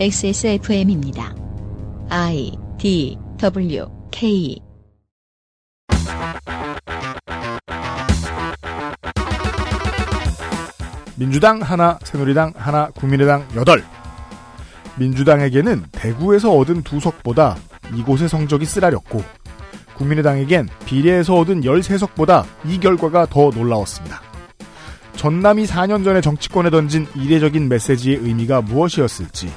XSFM입니다. I D W K 민주당 하나, 새누리당 하나, 국민의당 여덟. 민주당에게는 대구에서 얻은 두 석보다 이곳의 성적이 쓰라렸고 국민의당에겐 비례에서 얻은 13석보다 이 결과가 더 놀라웠습니다. 전남이 4년 전에 정치권에 던진 이례적인 메시지의 의미가 무엇이었을지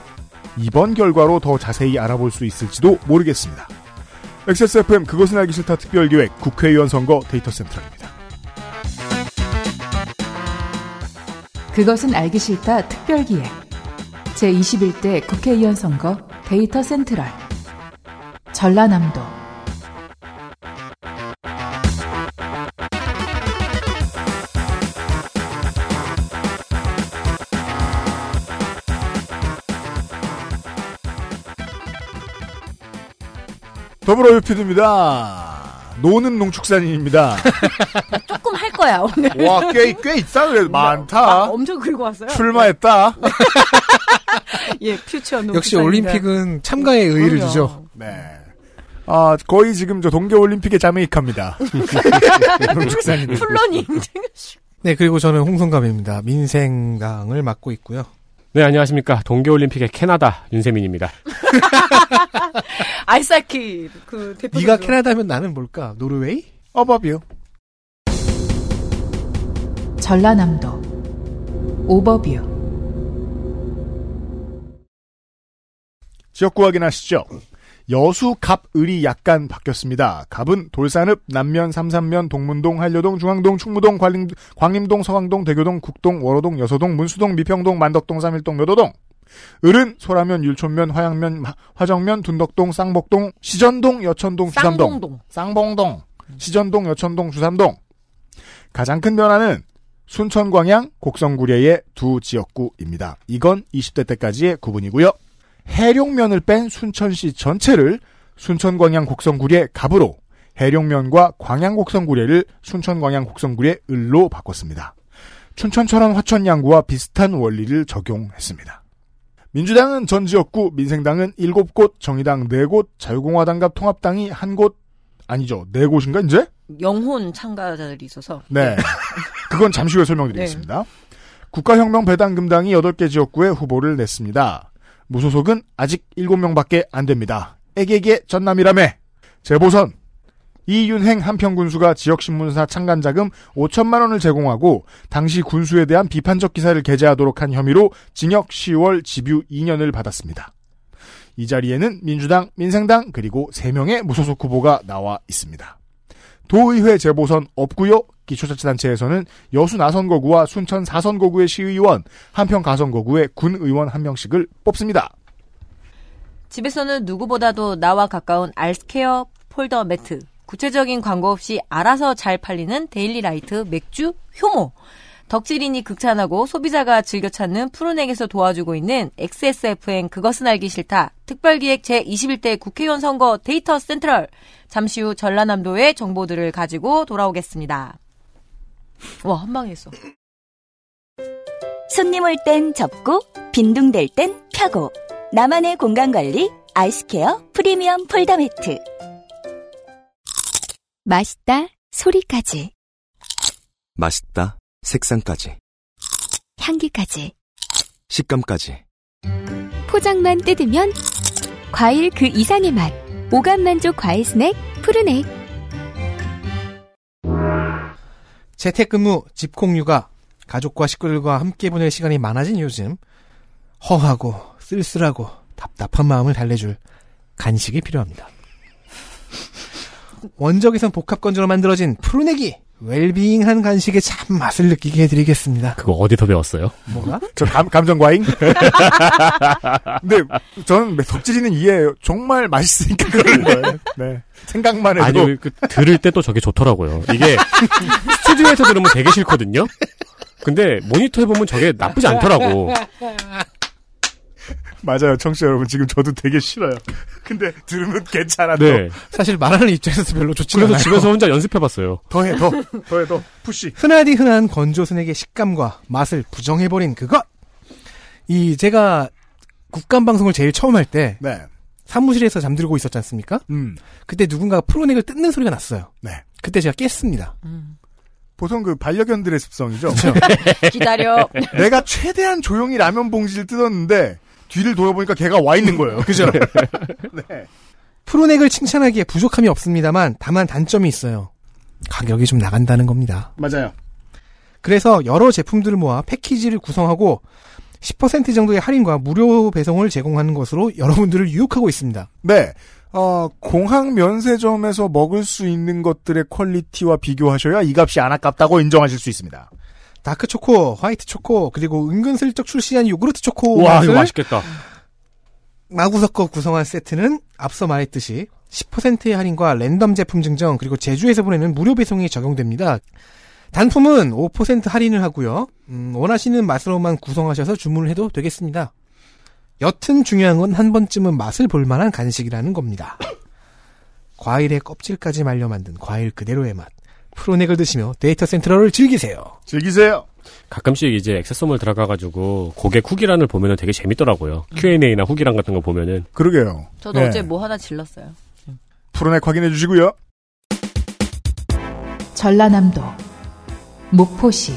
이번 결과로 더 자세히 알아볼 수 있을지도 모르겠습니다. XSFM 그것은 알기 싫다 특별기획 국회의원 선거 데이터 센트럴입니다. 그것은 알기 싫다 특별기획 제21대 국회의원 선거 데이터 센트럴 전라남도 더불어 유피드입니다. 노는 농축산인입니다. 조금 할 거야 오늘. 와, 꽤, 꽤 있다. 그래. 아, 많다. 엄청 긁고 왔어요. 출마했다. 예, 퓨처 농. 역시 올림픽은 참가의 의의를 주죠. 네. 아, 거의 지금 저 동계올림픽의 자메이카입니다. 농축산인. 플러닝. 네, 그리고 저는 홍성갑입니다. 민생당을 맡고 있고요. 네, 안녕하십니까. 동계올림픽의 캐나다 윤세민입니다. 아이스하키 그 대표. 네가. 캐나다면 나는 뭘까? 노르웨이? 어바비요. 전라남도 오버뷰 지역구 확인하시죠. 여수, 갑, 을이 약간 바뀌었습니다. 갑은 돌산읍, 남면, 삼산면, 동문동, 한려동, 중앙동, 충무동, 광림, 광림동, 서강동, 대교동, 국동, 월호동, 여서동, 문수동, 미평동, 만덕동, 삼일동, 묘도동. 을은 소라면, 율촌면, 화양면, 화- 화정면, 둔덕동, 쌍복동, 시전동, 여천동, 주삼동. 쌍봉동. 쌍봉동, 시전동, 여천동, 주삼동. 가장 큰 변화는 순천, 광양, 곡성구례의 두 지역구입니다. 이건 20대 때까지의 구분이고요. 해룡면을 뺀 순천시 전체를 순천, 광양, 곡성구례 갑으로 해룡면과 광양, 곡성구례를 순천, 광양, 곡성구례 을로 바꿨습니다. 춘천, 철원, 화천, 양구와 비슷한 원리를 적용했습니다. 민주당은 전 지역구, 민생당은 7곳, 정의당 4곳, 자유공화당과 통합당이 1곳, 아니죠. 4곳인가, 이제? 영혼 참가자들이 있어서. 네. 그건 잠시 후에 설명드리겠습니다. 국가혁명 배당금당이 8개 지역구에 후보를 냈습니다. 무소속은 아직 7명밖에 안 됩니다. 애게게 전남이라며. 재보선. 이윤행 한평군수가 지역신문사 창간자금 5천만 원을 제공하고 당시 군수에 대한 비판적 기사를 게재하도록 한 혐의로 징역 10월 집유 2년을 받았습니다. 이 자리에는 민주당, 민생당 그리고 3명의 무소속 후보가 나와 있습니다. 도의회 재보선 없고요. 기초자치단체에서는 여수 나선거구와 순천 사선거구의 시의원, 한평 가선거구의 군의원 한 명씩을 뽑습니다. 집에서는 누구보다도 나와 가까운 아이스케어 폴더 매트. 구체적인 광고 없이 알아서 잘 팔리는 데일리 라이트 맥주 효모. 덕질인이 극찬하고 소비자가 즐겨 찾는 푸르넥에서 도와주고 있는 XSFM 그것은 알기 싫다. 특별기획 제21대 국회의원 선거 데이터 센트럴. 잠시 후 전라남도의 정보들을 가지고 돌아오겠습니다. 와, 한 방에 했어. 손님 올 땐 접고 빈둥댈 땐 펴고 나만의 공간 관리 아이스케어 프리미엄 폴더 매트 맛있다 소리까지 맛있다. 색상까지. 향기까지 식감까지. 포장만 뜯으면 과일 그 이상의 맛 오감 만족 과일 스낵 푸르넥 재택근무, 집콕육아, 가족과 식구들과 함께 보낼 시간이 많아진 요즘 허하고 쓸쓸하고 답답한 마음을 달래줄 간식이 필요합니다. 원적에선 복합 건조로 만들어진 푸르넥이 웰빙한 간식의 참 맛을 느끼게 해드리겠습니다. 그거 어디서 배웠어요? 뭐가? 저 감, 감정과잉? 근데 저는 덕질이는 이해해요. 정말 맛있으니까 그런 거예요. 네. 생각만 해도. 아니, 그, 들을 때 또 저게 좋더라고요. 이게 스튜디오에서 들으면 되게 싫거든요? 근데 모니터 해보면 저게 나쁘지 않더라고. 맞아요. 청취자 여러분. 지금 저도 되게 싫어요. 근데 들으면 괜찮아도. 네. 사실 말하는 입장에서 별로 좋지 그래서 않아요. 집에서 혼자 연습해봤어요. 더해, 더. 더해, 더. 푸시. 흔하디 흔한 건조 스낵의 식감과 맛을 부정해버린 그것. 이 제가 국감 방송을 제일 처음 할 때 네. 사무실에서 잠들고 있었지 않습니까? 음. 그때 누군가가 프로넥을 뜯는 소리가 났어요. 네. 그때 제가 깼습니다. 보통 그 반려견들의 습성이죠. 기다려. 내가 최대한 조용히 라면 봉지를 뜯었는데 뒤를 돌아보니까 걔가 와 있는 거예요. 그죠? 네. 프로넥을 칭찬하기에 부족함이 없습니다만 다만 단점이 있어요. 가격이 좀 나간다는 겁니다. 맞아요. 그래서 여러 제품들을 모아 패키지를 구성하고 10% 정도의 할인과 무료 배송을 제공하는 것으로 여러분들을 유혹하고 있습니다. 네. 어, 공항 면세점에서 먹을 수 있는 것들의 quality와 비교하셔야 이 값이 안 아깝다고 인정하실 수 있습니다. 다크 초코, 화이트 초코, 그리고 은근슬쩍 출시한 요구르트 초코 와, 맛을 이거 맛있겠다. 마구 섞어 구성한 세트는 앞서 말했듯이 10%의 할인과 랜덤 제품 증정 그리고 제주에서 보내는 무료 배송이 적용됩니다. 단품은 5% 할인을 하고요. 음, 원하시는 맛으로만 구성하셔서 주문을 해도 되겠습니다. 여튼 중요한 건 한 번쯤은 맛을 볼 만한 간식이라는 겁니다. 과일의 껍질까지 말려 만든 과일 그대로의 맛. 프로넥을 드시며 데이터 센트럴을 즐기세요. 즐기세요. 가끔씩 이제 액세서몰 들어가가지고 고객 후기란을 보면은 되게 재밌더라고요. Q&A나 후기란 같은 거 보면은. 그러게요. 저도 네. 어제 뭐 하나 질렀어요. 프로넥 확인해 주시고요. 전라남도 목포시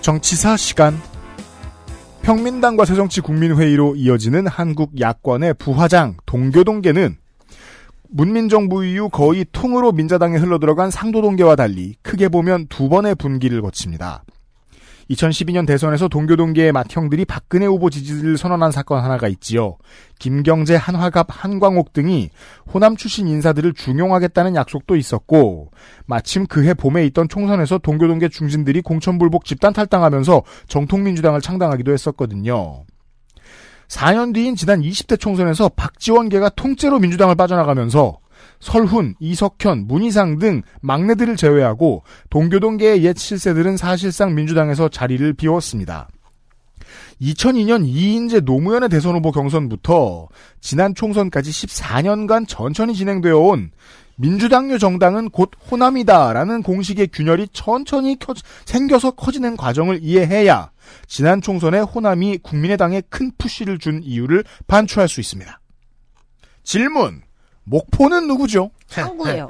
정치사 시간. 평민당과 새정치 국민회의로 이어지는 한국 야권의 부화장 동교동계는 문민정부 이후 거의 통으로 민자당에 흘러들어간 상도동계와 달리 크게 보면 두 번의 분기를 거칩니다. 2012년 대선에서 동교동계의 맏형들이 박근혜 후보 지지를 선언한 사건 하나가 있지요. 김경재, 한화갑, 한광옥 등이 호남 출신 인사들을 중용하겠다는 약속도 있었고 마침 그해 봄에 있던 총선에서 동교동계 중진들이 공천불복 집단 탈당하면서 정통민주당을 창당하기도 했었거든요. 4년 뒤인 지난 20대 총선에서 박지원계가 통째로 민주당을 빠져나가면서 설훈, 이석현, 문희상 등 막내들을 제외하고 동교동계의 옛 실세들은 사실상 민주당에서 자리를 비웠습니다. 2002년 이인재 노무현의 대선 후보 경선부터 지난 총선까지 14년간 천천히 진행되어 온 민주당류 정당은 곧 호남이다라는 공식의 균열이 천천히 켜- 생겨서 커지는 과정을 이해해야 지난 총선에 호남이 국민의당에 큰 푸시를 준 이유를 반추할 수 있습니다. 질문. 목포는 누구죠? 항구예요.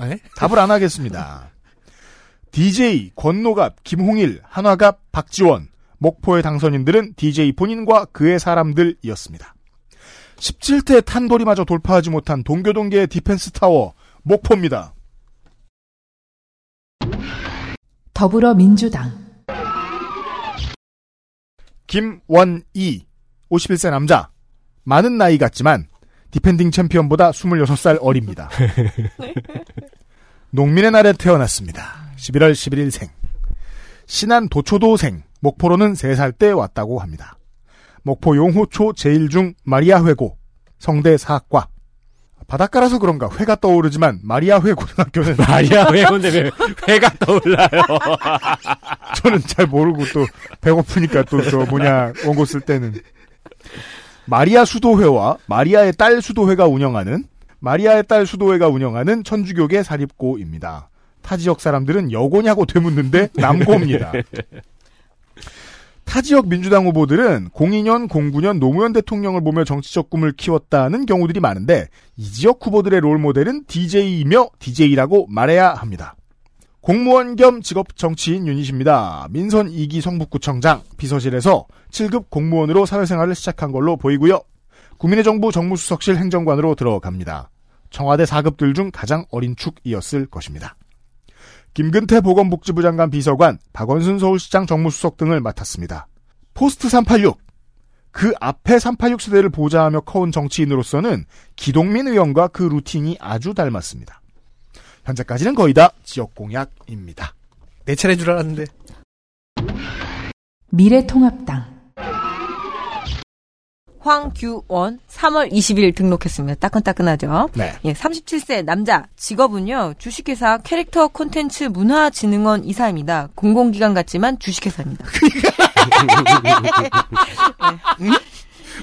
네? 답을 안 하겠습니다. DJ, 권노갑, 김홍일, 한화갑, 박지원, 목포의 당선인들은 DJ 본인과 그의 사람들이었습니다. 17대 탄돌이마저 돌파하지 못한 동교동계의 defense tower, 목포입니다. 더불어민주당 김원희, 51세 남자. 많은 나이 같지만 defending champion보다 26살 어립니다. 농민의 날에 태어났습니다. 11월 11일생. 신안 도초도생. 목포로는 3살 때 왔다고 합니다. 목포 용호초 제1중 마리아 회고. 성대 사학과. 바닷가라서 그런가 회가 떠오르지만 마리아 회 고등학교는 마리아 회인데 왜 회가 떠올라요? 저는 잘 모르고 또 배고프니까 또 저 뭐냐 원고 쓸 때는 마리아 수도회와 마리아의 딸 수도회가 운영하는 마리아의 딸 수도회가 운영하는 천주교계 사립고입니다. 타 지역 사람들은 여고냐고 되묻는데 남고입니다. 타 지역 민주당 후보들은 02년, 09년 노무현 대통령을 보며 정치적 꿈을 키웠다는 경우들이 많은데 이 지역 후보들의 롤 모델은 DJ이며 DJ라고 말해야 합니다. 공무원 겸 직업 정치인 유닛입니다. 민선 2기 성북구청장 비서실에서 7급 공무원으로 사회생활을 시작한 걸로 보이고요. 국민의 정부 정무수석실 행정관으로 들어갑니다. 청와대 4급들 중 가장 어린 축이었을 것입니다. 김근태 보건복지부 장관 비서관, 박원순 서울시장 정무수석 등을 맡았습니다. post 386. 그 앞에 386 세대를 보좌하며 커온 정치인으로서는 기동민 의원과 그 routine이 아주 닮았습니다. 현재까지는 거의 다 지역 공약입니다. 내 차례인 줄 알았는데. 미래통합당 황규원 3월 20일 등록했습니다. 따끈따끈하죠. 네. 예, 37세 남자 직업은요 주식회사 캐릭터 콘텐츠 문화진흥원 이사입니다. 공공기관 같지만 주식회사입니다.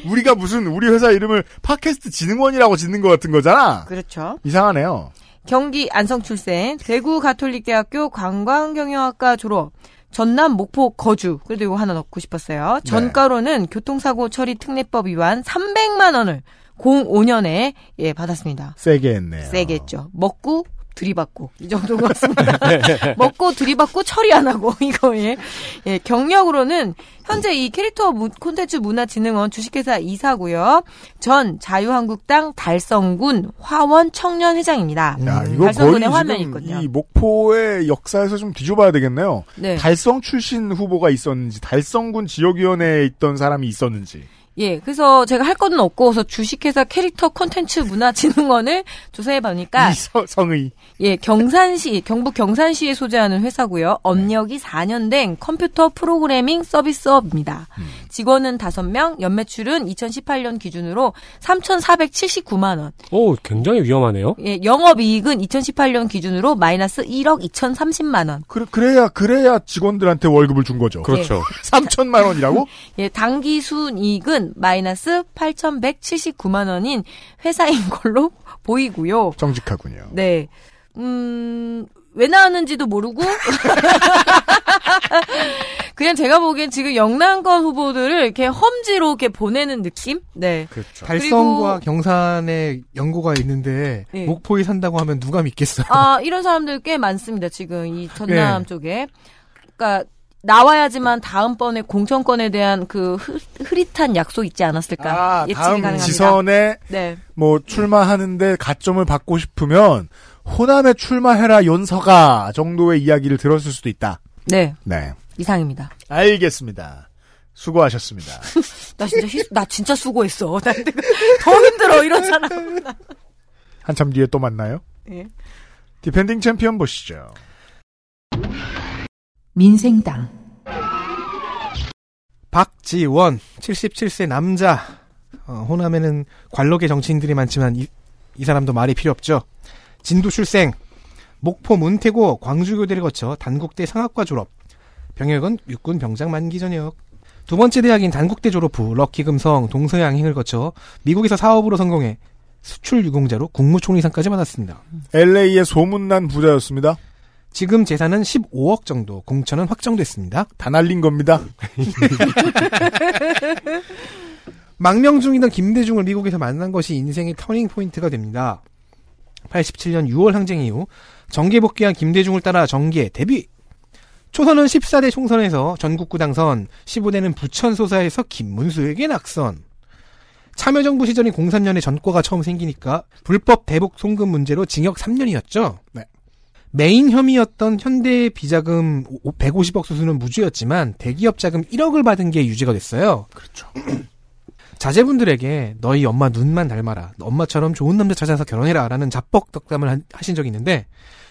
우리가 무슨 우리 회사 이름을 팟캐스트 진흥원이라고 짓는 것 같은 거잖아. 그렇죠. 이상하네요. 경기 안성 출생, 대구 가톨릭대학교 관광경영학과 졸업, 전남, 목포, 거주. 그래도 이거 하나 넣고 싶었어요. 전가로는 교통사고 처리 특례법 위반 300만 원을 05년에 예 받았습니다. 세게 했네요. 세게 했죠. 먹고 들이받고 이 정도인 것 같습니다. 먹고 들이받고 처리 안 하고 이거에 예, 경력으로는 현재 이 캐릭터 무- 콘텐츠 문화진흥원 주식회사 이사고요. 전 자유한국당 달성군 화원 청년 회장입니다. 야, 이거 달성군의 화면이 있거든요. 이 목포의 역사에서 좀 뒤져봐야 되겠네요. 네. 달성 출신 후보가 있었는지, 달성군 지역위원회에 있던 사람이 있었는지. 예, 그래서 제가 할 거는 없고 서 주식회사 캐릭터 콘텐츠 문화진흥원을 조사해 보니까 성의. 예, 경산시, 경북 경산시에 소재하는 회사고요. 업력이 4년 된 컴퓨터 프로그래밍 서비스업입니다. 직원은 5명, 연매출은 2018년 기준으로 3,479만 원. 오, 굉장히 위험하네요. 예, 영업 이익은 2018년 기준으로 마이너스 1억 2,030만 원. 그, 그래야, 그래야 직원들한테 월급을 준 거죠. 그렇죠. 3천만 원이라고? 예, 당기 순이익은 마이너스 8,179만 원인 회사인 걸로 보이고요. 정직하군요. 네. 음, 왜 나왔는지도 모르고. 그냥 제가 보기엔 지금 영남권 후보들을 이렇게 험지로 이렇게 보내는 느낌? 네. 그렇죠. 달성과 그리고- 경산에 연고가 있는데 네. 목포에 산다고 하면 누가 믿겠어요? 아, 이런 사람들 꽤 많습니다, 지금 이 전남 네. 쪽에. 그러니까, 나와야지만 다음번에 공천권에 대한 그 흐, 흐릿한 약속 있지 않았을까. 아, 예측이 다음 가능합니다. 지선에 네. 뭐 출마하는데 가점을 받고 싶으면 호남에 출마해라 연서가 정도의 이야기를 들었을 수도 있다. 네. 네. 이상입니다. 알겠습니다. 수고하셨습니다. 나 진짜, 희- 나 진짜 수고했어. 나 더 힘들어, 사람. 한참 뒤에 또 만나요. 예. defending champion 보시죠. 민생당 박지원 77세 남자 어, 호남에는 관록의 정치인들이 많지만 이, 이 사람도 말이 필요 없죠. 진도 출생 목포 문태고 광주교대를 거쳐 단국대 상학과 졸업 병역은 육군 병장 만기 전역 두 번째 대학인 단국대 졸업 후 럭키금성 동서양행을 거쳐 미국에서 사업으로 성공해 수출 유공자로 국무총리상까지 받았습니다. LA의 소문난 부자였습니다. 지금 재산은 15억 정도, 공천은 확정됐습니다. 다 날린 겁니다. 망명 중이던 김대중을 미국에서 만난 것이 인생의 turning point가 됩니다. 87년 6월 항쟁 이후 정계 복귀한 김대중을 따라 정계 데뷔. 초선은 14대 총선에서 전국구 당선, 15대는 부천 소사에서 김문수에게 낙선. 참여정부 시절인 03년에 전과가 처음 생기니까 불법 대북 송금 문제로 징역 3년이었죠. 네. 메인 혐의였던 현대 비자금 150억 수수는 무죄였지만 대기업 자금 1억을 받은 게 유죄가 됐어요. 그렇죠. 자제분들에게 너희 엄마 눈만 닮아라. 엄마처럼 좋은 남자 찾아서 결혼해라. 라는 자뻑 덕담을 한- 하신 적이 있는데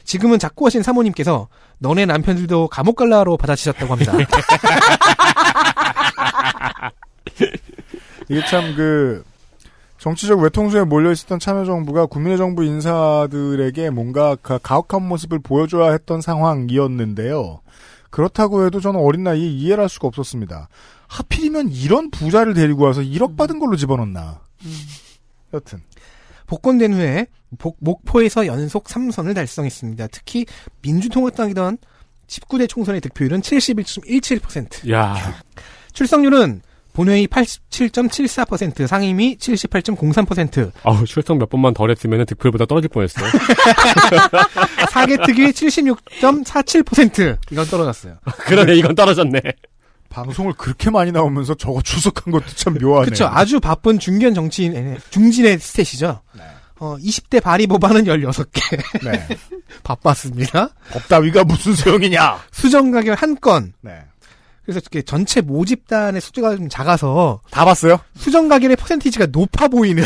지금은 자꾸 하신 사모님께서 너네 남편들도 감옥 갈라로 받아치셨다고 합니다. 이게 참 그 정치적 외통수에 몰려 있었던 참여정부가 국민의 정부 인사들에게 뭔가 가- 가혹한 모습을 보여줘야 했던 상황이었는데요. 그렇다고 해도 저는 어린 나이에 이해를 할 수가 없었습니다. 하필이면 이런 부자를 데리고 와서 1억 받은 걸로 집어넣나. 여튼 복권된 후에 복- 목포에서 연속 3선을 달성했습니다. 특히 민주통합당이던 19대 총선의 득표율은 71.17%. 야, 출석률은 본회의 87.74%, 상임위 78.03%, 아우, 출석 몇 번만 덜 했으면 득표율보다 떨어질 뻔했어요. 사개특위 76.47%. 이건 떨어졌어요. 그러네, 이건 떨어졌네. 방송을 그렇게 많이 나오면서 저거 추석한 것도 참 묘하네요. 그렇죠. 아주 바쁜 중견 정치인, 중진의 스탯이죠. 어, 20대 발의 법안은 16개. 네. 바빴습니다. 법 따위가 무슨 소용이냐. 수정 가결 한 건. 네. 그래서 이렇게 전체 모집단의 숫자가 좀 작아서 다 봤어요? 수정 가결의 퍼센티지가 높아 보이는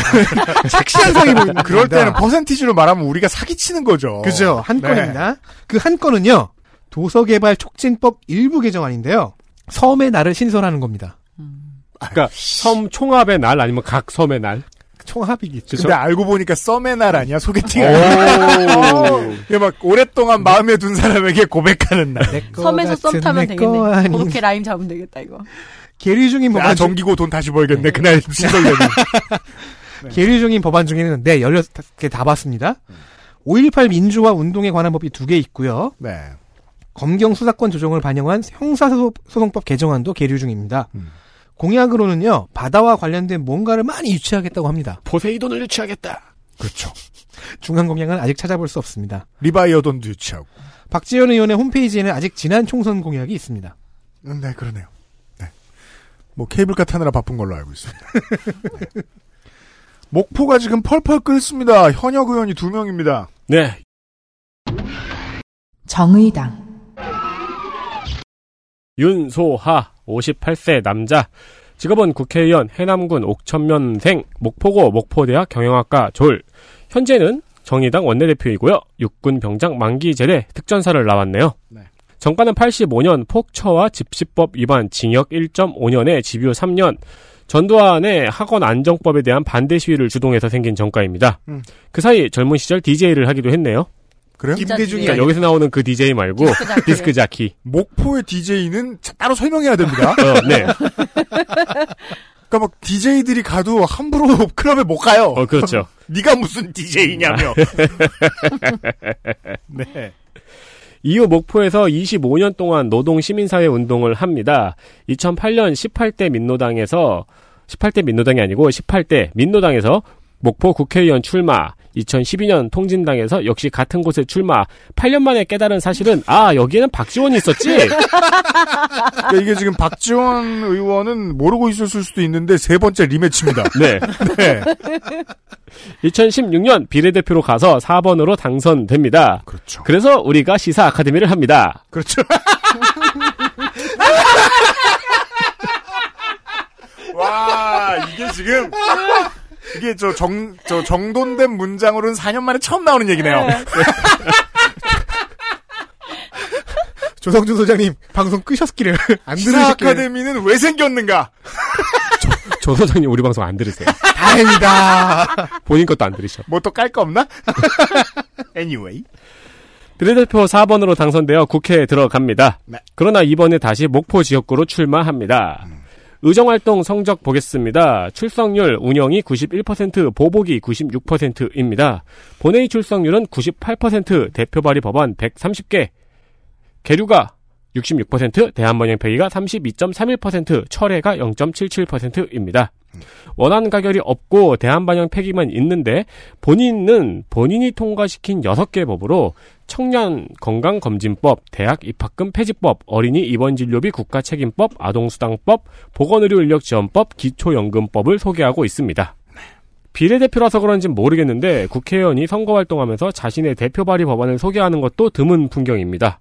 섹시한 상이 보입니다. 그럴 때는 퍼센티지로 말하면 우리가 사기치는 거죠. 그죠. 한 네. 건입니다. 그 한 건은요. 도서개발 촉진법 일부 개정안인데요. 섬의 날을 신설하는 겁니다. 그러니까 섬 총합의 날 아니면 각 섬의 날. 총합이겠죠. 근데 알고 보니까 썸의 날 아니야? 소개팅 오. 아니야? 이게 막 오랫동안 마음에 둔 사람에게 고백하는 날. 섬에서 썸 타면 되겠네. 그렇게 라임 잡으면 되겠다, 이거. 계류 중인 아, 법안 중, 정기고 돈 다시 벌겠네. 그날 신설되면. 계류 중인 법안 중에는 네 16개 다 봤습니다. 5.18 민주화 운동에 관한 법이 두 개 있고요. 네. 검경 수사권 조정을 반영한 형사소송법 개정안도 계류 중입니다. 음. 공약으로는요, 바다와 관련된 뭔가를 많이 유치하겠다고 합니다. 포세이돈을 유치하겠다. 그렇죠. 중간 공약은 아직 찾아볼 수 없습니다. 리바이어돈도 유치하고. 박지원 의원의 홈페이지에는 아직 지난 총선 공약이 있습니다. 음, 네, 그러네요. 네. 뭐 케이블카 타느라 바쁜 걸로 알고 있습니다. 네. 목포가 지금 펄펄 끓습니다. 현역 의원이 두 명입니다. 네. 정의당 윤소하 58세 남자 직업은 국회의원 해남군 옥천면생 목포고 목포대학 경영학과 졸 현재는 정의당 원내대표이고요. 육군 병장 만기 제대 특전사를 나왔네요. 네. 정가는 85년 폭처와 집시법 위반 징역 1.5년에 집유 3년 전두환의 학원 안정법에 대한 반대 시위를 주동해서 생긴 정가입니다. 음. 그 사이 젊은 시절 DJ를 하기도 했네요. 그래요? 김대중이 그러니까 여기서 나오는 그 DJ 말고 디스크 자키. 디스크 자키. 목포의 DJ는 따로 설명해야 됩니다. 어, 네. 그러니까 막 DJ들이 가도 함부로 클럽에 못 가요. 어, 그렇죠. 네가 무슨 DJ냐며. 네. 이후 목포에서 25년 동안 노동 시민사회 운동을 합니다. 2008년 18대 민노당에서 18대 민노당이 아니고 18대 민노당에서 목포 국회의원 출마. 2012년 통진당에서 역시 같은 곳에 출마. 8년 만에 깨달은 사실은 아 여기에는 박지원이 있었지. 그러니까 이게 지금 박지원 의원은 모르고 있었을 수도 있는데 세 번째 리매치입니다. 네. 네. 2016년 비례대표로 가서 4번으로 당선됩니다. 그렇죠. 그래서 우리가 시사 아카데미를 합니다. 그렇죠. 와, 이게 지금, 이게 저 정, 저 정돈된 문장으로는 4년 만에 처음 나오는 얘기네요. 조성준 소장님 방송 끄셨기를 안 들으셨기를 아카데미는 왜 생겼는가? 조 소장님 우리 방송 안 들으세요. 다행이다. 본인 것도 안 들으셔. 뭐 또 깔 거 없나? anyway. 비례대표 4번으로 당선되어 국회에 들어갑니다. 네. 그러나 이번에 다시 목포 지역구로 출마합니다. 의정활동 성적 보겠습니다. 출석률 운영이 91%, 보복이 96%입니다. 본회의 출석률은 98%, 대표 발의 법안 130개, 계류가 66%, 대한번영 폐기가 32.31%, 철회가 0.77%입니다. 원안 가결이 없고 대한반영 폐기만 있는데 본인은 본인이 통과시킨 6개 법으로 청년 건강검진법, 대학 입학금 폐지법, 어린이 입원진료비 국가책임법, 아동수당법, 보건의료인력지원법, 기초연금법을 소개하고 있습니다. 비례대표라서 그런진 모르겠는데 국회의원이 선거활동하면서 자신의 대표 발의 법안을 소개하는 것도 드문 풍경입니다.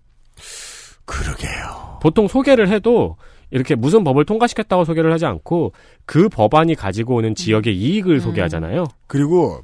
그러게요. 보통 소개를 해도 이렇게 무슨 법을 통과시켰다고 소개를 하지 않고 그 법안이 가지고 오는 지역의 이익을 소개하잖아요. 그리고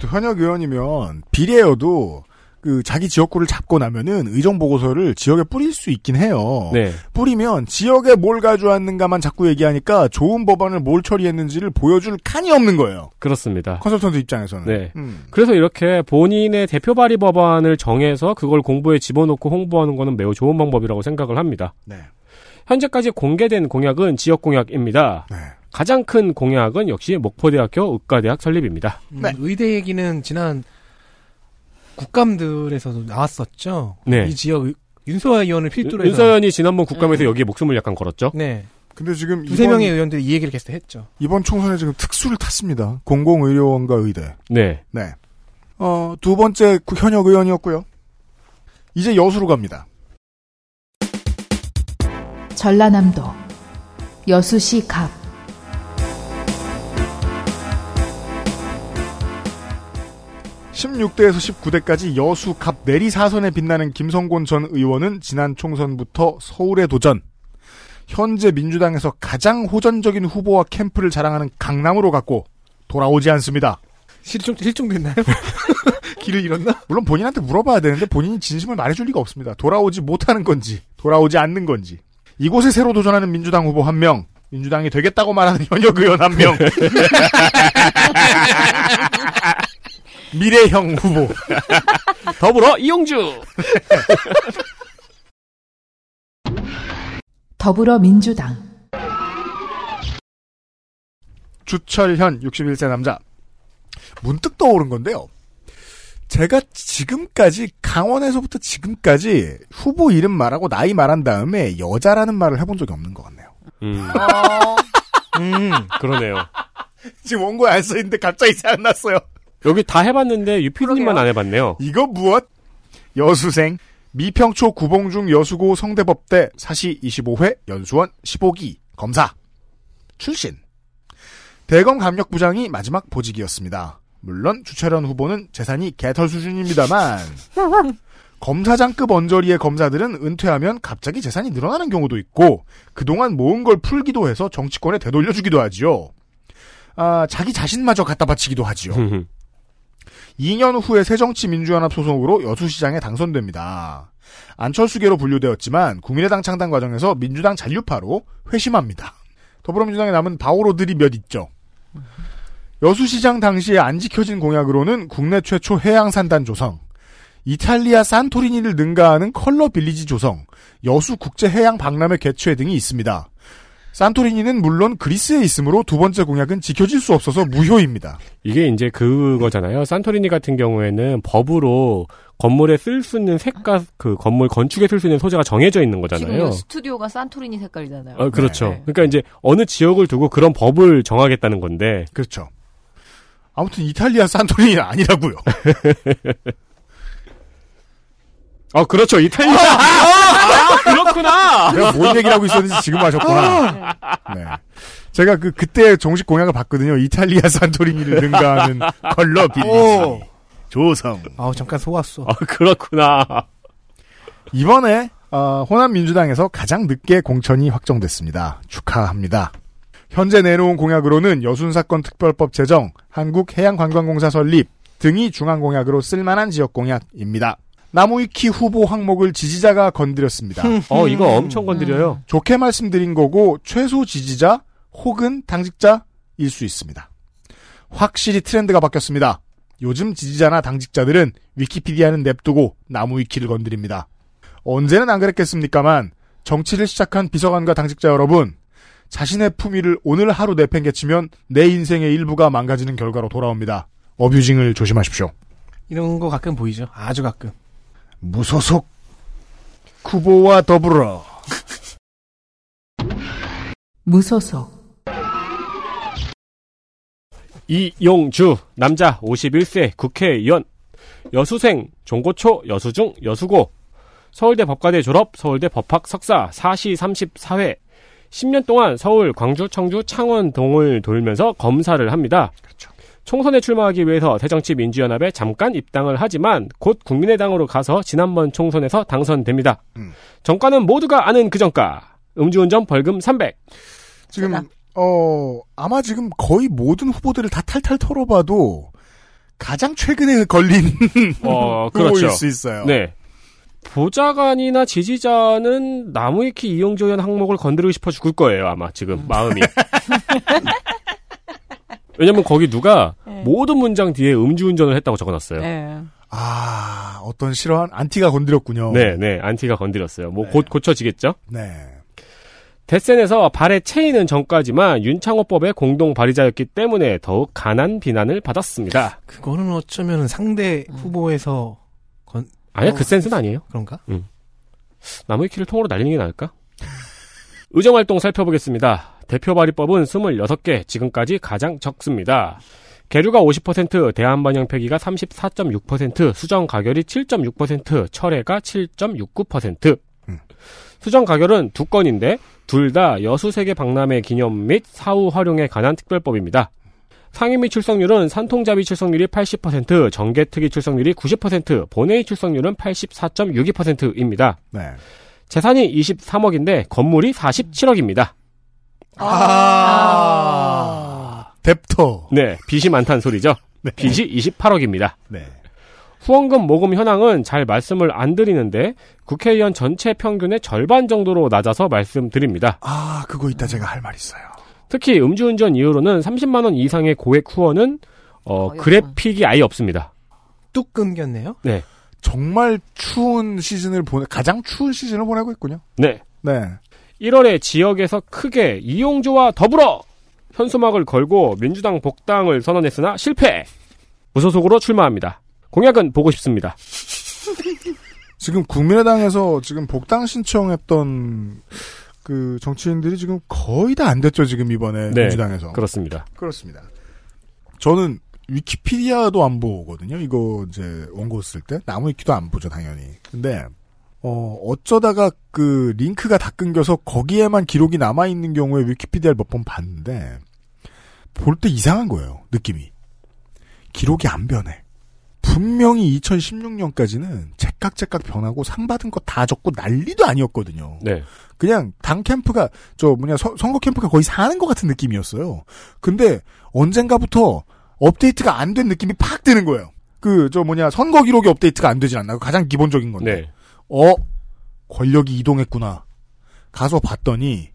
또 현역 의원이면 비례여도 그 자기 지역구를 잡고 나면은 의정 보고서를 지역에 뿌릴 수 있긴 해요. 네. 뿌리면 지역에 뭘 가져왔는가만 자꾸 얘기하니까 좋은 법안을 뭘 처리했는지를 보여줄 칸이 없는 거예요. 그렇습니다. 컨설턴트 입장에서는. 네. 음. 그래서 이렇게 본인의 대표 발의 법안을 정해서 그걸 공부에 집어넣고 홍보하는 거는 매우 좋은 방법이라고 생각을 합니다. 네. 현재까지 공개된 공약은 지역 공약입니다. 네. 가장 큰 공약은 역시 목포대학교 의과대학 설립입니다. 음, 네. 의대 얘기는 지난 국감들에서도 나왔었죠. 네. 이 지역 의- 윤소아 의원을 필두로 해서 윤서연이 지난번 국감에서 음. 여기에 목숨을 약간 걸었죠. 네. 근데 지금 두세 이번, 명의 의원들이 이 얘기를 계속 했죠. 이번 총선에 지금 특수를 탔습니다. 공공의료원과 의대. 네. 네. 어, 두 번째 그 현역 의원이었고요. 이제 여수로 갑니다. 전라남도 여수시 갑 16대에서 19대까지 여수 갑 내리 사선에 빛나는 김성곤 전 의원은 지난 총선부터 서울에 도전. 현재 민주당에서 가장 호전적인 후보와 캠프를 자랑하는 강남으로 갔고 돌아오지 않습니다. 실종 실종됐나요? 길을 잃었나? 물론 본인한테 물어봐야 되는데 본인이 진심을 말해줄 리가 없습니다. 돌아오지 못하는 건지 돌아오지 않는 건지. 이곳에 새로 도전하는 민주당 후보 한 명, 민주당이 되겠다고 말하는 현역 의원 한 명. 미래형 후보. 더불어 이용주. 더불어민주당 주철현 61세 남자. 문득 떠오른 건데요. 제가 지금까지 당원에서부터 지금까지 후보 이름 말하고 나이 말한 다음에 여자라는 말을 해본 적이 없는 것 같네요. 음, 어, 음. 그러네요. 지금 원고에 안 써있는데 갑자기 생각났어요. 여기 다 해봤는데 유피디님만. 안 해봤네요. 이거 무엇? 여수생 미평초 구봉중 여수고 성대법대 사시 25회 연수원 15기 검사 출신 대검 감력부장이 마지막 보직이었습니다. 물론 주철현 후보는 재산이 개털 수준입니다만 검사장급 언저리의 검사들은 은퇴하면 갑자기 재산이 늘어나는 경우도 있고 그동안 모은 걸 풀기도 해서 정치권에 되돌려주기도 하지요. 아, 자기 자신마저 갖다 바치기도 하지요. 2년 후에 새정치민주연합 소속으로 여수시장에 당선됩니다. 안철수계로 분류되었지만 국민의당 창당 과정에서 민주당 잔류파로 회심합니다. 더불어민주당에 남은 바오로들이 몇 있죠. 여수시장 당시에 안 지켜진 공약으로는 국내 최초 해양산단 조성, 이탈리아 산토리니를 능가하는 컬러 빌리지 조성, 여수 국제 해양 박람회 개최 등이 있습니다. 산토리니는 물론 그리스에 있으므로 두 번째 공약은 지켜질 수 없어서 무효입니다. 이게 이제 그거잖아요. 산토리니 같은 경우에는 법으로 건물에 쓸 수 있는 색깔, 그 건물 건축에 쓸 수 있는 소재가 정해져 있는 지금 거잖아요. 이 스튜디오가 산토리니 색깔이잖아요. 어, 그렇죠. 네. 그러니까 이제 어느 지역을 두고 그런 법을 정하겠다는 건데. 그렇죠. 아무튼 이탈리아 산토리니는 아니라고요. 아, 그렇죠. 이탈리아. 아, 그렇구나. 내가 뭔 얘기를 하고 있었는지 지금 아셨구나. 네. 제가 그 그때 정식 공약을 봤거든요. 이탈리아 산토리니를 능가하는 컬러 빌리지 오. 조성. 아우 잠깐 속았어. 아, 그렇구나. 이번에 어, 호남 민주당에서 가장 늦게 공천이 확정됐습니다. 축하합니다. 현재 내놓은 공약으로는 여순사건 특별법 제정, 한국해양관광공사 설립 등이 중앙 공약으로 쓸만한 지역 공약입니다. 나무위키 후보 항목을 지지자가 건드렸습니다. 어, 이거 엄청 건드려요. 좋게 말씀드린 거고 최소 지지자 혹은 당직자일 수 있습니다. 확실히 트렌드가 바뀌었습니다. 요즘 지지자나 당직자들은 위키피디아는 냅두고 나무위키를 건드립니다. 언제는 안 그랬겠습니까만 정치를 시작한 비서관과 당직자 여러분 자신의 품위를 오늘 하루 내팽개치면 내 인생의 일부가 망가지는 결과로 돌아옵니다. 어뷰징을 조심하십시오. 이런 거 가끔 보이죠. 아주 가끔. 무소속 후보와 더불어 무소속 이용주, 남자 51세 국회의원. 여수생, 종고초, 여수중, 여수고. 서울대 법과대 졸업, 서울대 법학 석사, 사시 34회. 10년 동안 서울, 광주, 청주, 창원 동을 돌면서 검사를 합니다. 총선에 출마하기 위해서 새정치 민주연합에 잠깐 입당을 하지만 곧 국민의당으로 가서 지난번 총선에서 당선됩니다. 음. 정가는 모두가 아는 그 정가. 음주운전 벌금 300. 지금 어 아마 지금 거의 모든 후보들을 다 탈탈 털어봐도 가장 최근에 걸린 어, 후보일 그렇죠. 수 있어요. 네. 보좌관이나 지지자는 나무위키 이용조 의원 항목을 건드리고 싶어 죽을 거예요, 아마 지금 마음이. 왜냐면 거기 누가 네. 모든 문장 뒤에 음주운전을 했다고 적어놨어요. 네, 네. 아 어떤 싫어한 안티가 건드렸군요. 네, 안티가 건드렸어요. 뭐곧 고쳐지겠죠? 네. 데센에서 발에 채이는 전까지만 윤창호법의 공동 발의자였기 때문에 더욱 간한 비난을 받았습니다. 그거는 어쩌면 상대 후보에서 건 아니야, 어. 그 센스는 아니에요. 그런가? 나무위키를 통으로 날리는 게 나을까? 의정활동 살펴보겠습니다. 대표 발의법은 26개, 지금까지 가장 적습니다. 계류가 50%, 대한반영 폐기가 34.6%, 수정 가결이 7.6%, 철회가 7.69%. 음. 수정 가결은 두 건인데 둘 다 여수세계 박람회 기념 및 사후 활용에 관한 특별법입니다. 상임위 출석률은 산통자비 출석률이 80%, 정개특위 출석률이 90%, 본회의 출석률은 84.62%입니다. 네. 재산이 23억인데 건물이 47억입니다. 아. 뎁터. 네, 빚이 많다는 소리죠. 빚이 28억입니다. 네. 후원금 모금 현황은 잘 말씀을 안 드리는데 국회의원 전체 평균의 절반 정도로 낮아서 말씀드립니다. 아 그거 이따 제가 할 말 있어요. 특히 음주운전 이후로는 30만 원 이상의 고액 후원은 어. 그래픽이 아예 없습니다. 뚝 끊겼네요. 네, 정말 추운 시즌을 보내 가장 추운 시즌을 보내고 있군요. 네. 네. 1월에 지역에서 크게 이용조와 더불어 현수막을 걸고 민주당 복당을 선언했으나 실패. 무소속으로 출마합니다. 공약은 보고 싶습니다. 지금 국민의당에서 지금 복당 신청했던 그 정치인들이 지금 거의 다 안 됐죠 지금 이번에 네. 민주당에서 그렇습니다. 그렇습니다. 저는 위키피디아도 안 보거든요. 이거 이제 원고 쓸 때 나무 위키도 안 보죠 당연히. 근데 어 어쩌다가 그 링크가 다 끊겨서 거기에만 기록이 남아 있는 경우에 위키피디아를 몇 번 봤는데 볼 때 이상한 거예요 느낌이. 기록이 안 변해. 분명히 2016년까지는 제깍제깍 변하고 상 받은 거 다 적고 난리도 아니었거든요. 네. 그냥 당 캠프가 저 뭐냐 서- 선거 캠프가 거의 사는 것 같은 느낌이었어요. 근데 언젠가부터 업데이트가 안 된 느낌이 팍 드는 거예요. 그 저 뭐냐 선거 기록이 업데이트가 안 되진 않나요? 가장 기본적인 건데. 네. 어 권력이 이동했구나. 가서 봤더니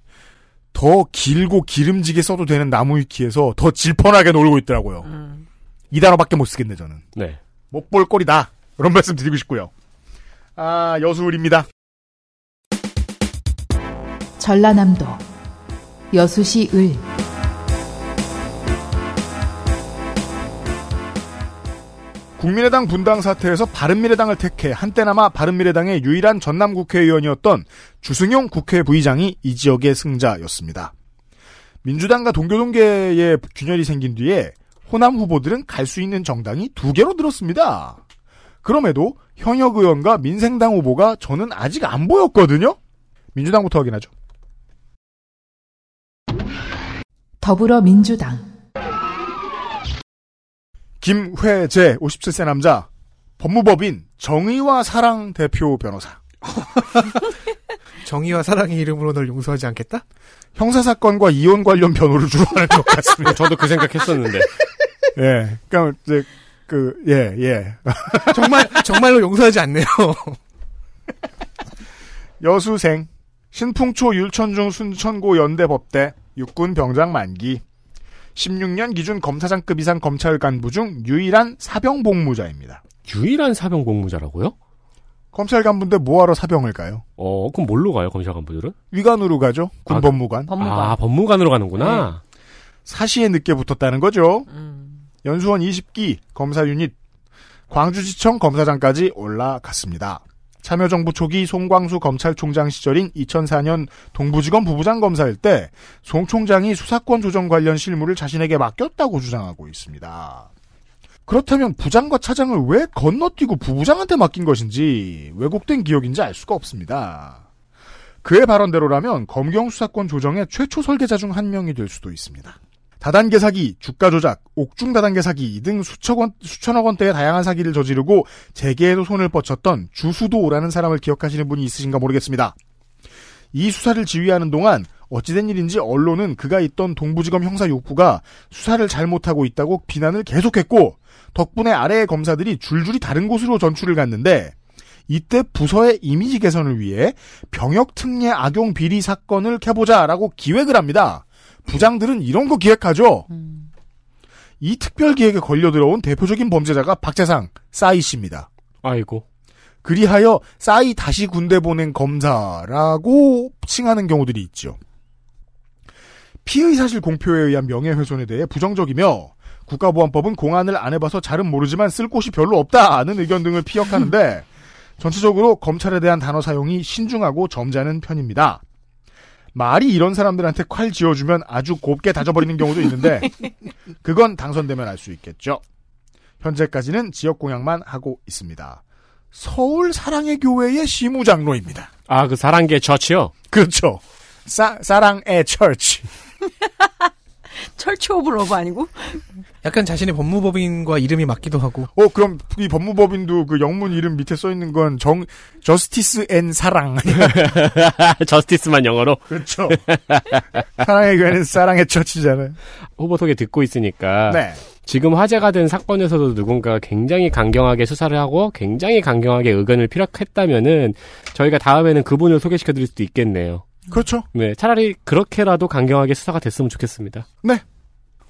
더 길고 기름지게 써도 되는 나무 위키에서 더 질펀하게 놀고 있더라고요. 음. 이 단어밖에 못 쓰겠네 저는. 네. 못 볼 꼴이다. 그런 말씀 드리고 싶고요. 아 여수울입니다. 전라남도 여수시 을 국민의당 분당 사태에서 바른미래당을 택해 한때나마 바른미래당의 유일한 전남 국회의원이었던 주승용 국회 부의장이 이 지역의 승자였습니다. 민주당과 동교동계의 균열이 생긴 뒤에 호남 후보들은 갈 수 있는 정당이 두 개로 늘었습니다. 그럼에도 현역 의원과 민생당 후보가 저는 아직 안 보였거든요. 민주당부터 확인하죠. 더불어민주당 김회재 57세 남자 법무법인 정의와 사랑 대표 변호사 정의와 사랑의 이름으로 널 용서하지 않겠다? 형사사건과 이혼 관련 변호를 주로 하는 것 같습니다. 저도 그 생각했었는데. 예. 그러니까 이제 그 예, 예. 정말 정말로 용서하지 않네요. 여수생 신풍초 율천중 순천고 연대법대 육군 병장 만기 16년 기준 검사장급 이상 검찰 간부 중 유일한 사병 복무자입니다. 유일한 사병 복무자라고요? 검찰 간부인데 뭐하러 사병을 가요? 어, 그럼 뭘로 가요, 검찰 간부들은? 위관으로 가죠. 군 아, 법무관. 법무관. 아, 법무관으로 가는구나. 사시에 늦게 붙었다는 거죠. 음. 연수원 20기 검사 유닛 광주지청 검사장까지 올라갔습니다. 참여정부 초기 송광수 검찰총장 시절인 2004년 동부지검 부부장 검사일 때 송 총장이 수사권 조정 관련 실무를 자신에게 맡겼다고 주장하고 있습니다. 그렇다면 부장과 차장을 왜 건너뛰고 부부장한테 맡긴 것인지 왜곡된 기억인지 알 수가 없습니다. 그의 발언대로라면 검경 수사권 조정의 최초 설계자 중 한 명이 될 수도 있습니다. 다단계 사기, 주가 조작, 옥중 다단계 사기 등 수천억 원, 수천억 원대의 다양한 사기를 저지르고 재계에도 손을 뻗쳤던 주수도라는 사람을 기억하시는 분이 있으신가 모르겠습니다. 이 수사를 지휘하는 동안 어찌된 일인지 언론은 그가 있던 동부지검 형사 6부가 수사를 잘못하고 있다고 비난을 계속했고 덕분에 아래의 검사들이 줄줄이 다른 곳으로 전출을 갔는데 이때 부서의 이미지 개선을 위해 병역 특례 악용 비리 사건을 캐보자라고 기획을 합니다. 부장들은 이런 거 기획하죠. 음. 이 특별 기획에 걸려 들어온 대표적인 범죄자가 박재상 싸이 씨입니다. 아이고. 그리하여 싸이 다시 군대 보낸 검사라고 칭하는 경우들이 있죠. 피의 사실 공표에 의한 명예훼손에 대해 부정적이며 국가보안법은 공안을 안 해봐서 잘은 모르지만 쓸 곳이 별로 없다는 의견 등을 피력하는데 전체적으로 검찰에 대한 단어 사용이 신중하고 점잖은 편입니다. 말이 이런 사람들한테 칼 쥐어주면 아주 곱게 다져버리는 경우도 있는데 그건 당선되면 알 수 있겠죠. 현재까지는 지역 공약만 하고 있습니다. 서울 사랑의 교회의 시무장로입니다. 아, 그 사랑의 church요? 그렇죠. 사, 사랑의 church. church of love 아니고? 약간 자신의 법무법인과 이름이 맞기도 하고. 어, 그럼 이 법무법인도 그 영문 이름 밑에 써 있는 건 정, justice and 사랑. justice만 영어로 그렇죠. 사랑의 교회는 사랑의 철치잖아요. 후보 소개 듣고 있으니까 네. 지금 화제가 된 사건에서도 누군가가 굉장히 강경하게 수사를 하고 굉장히 강경하게 의견을 피력했다면은 저희가 다음에는 그분을 소개시켜 드릴 수도 있겠네요. 그렇죠. 네, 차라리 그렇게라도 강경하게 수사가 됐으면 좋겠습니다.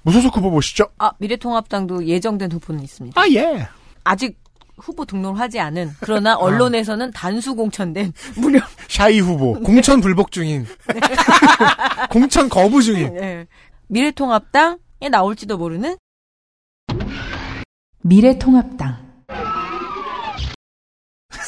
무소속 후보 보시죠. 아, 미래통합당도 예정된 후보는 있습니다. 아, 예. 아직 후보 등록을 하지 않은, 그러나 언론에서는 단수 공천된 무려, 샤이 후보. 공천 불복 중인. 공천 거부 중인. 예. 미래통합당에 나올지도 모르는 미래통합당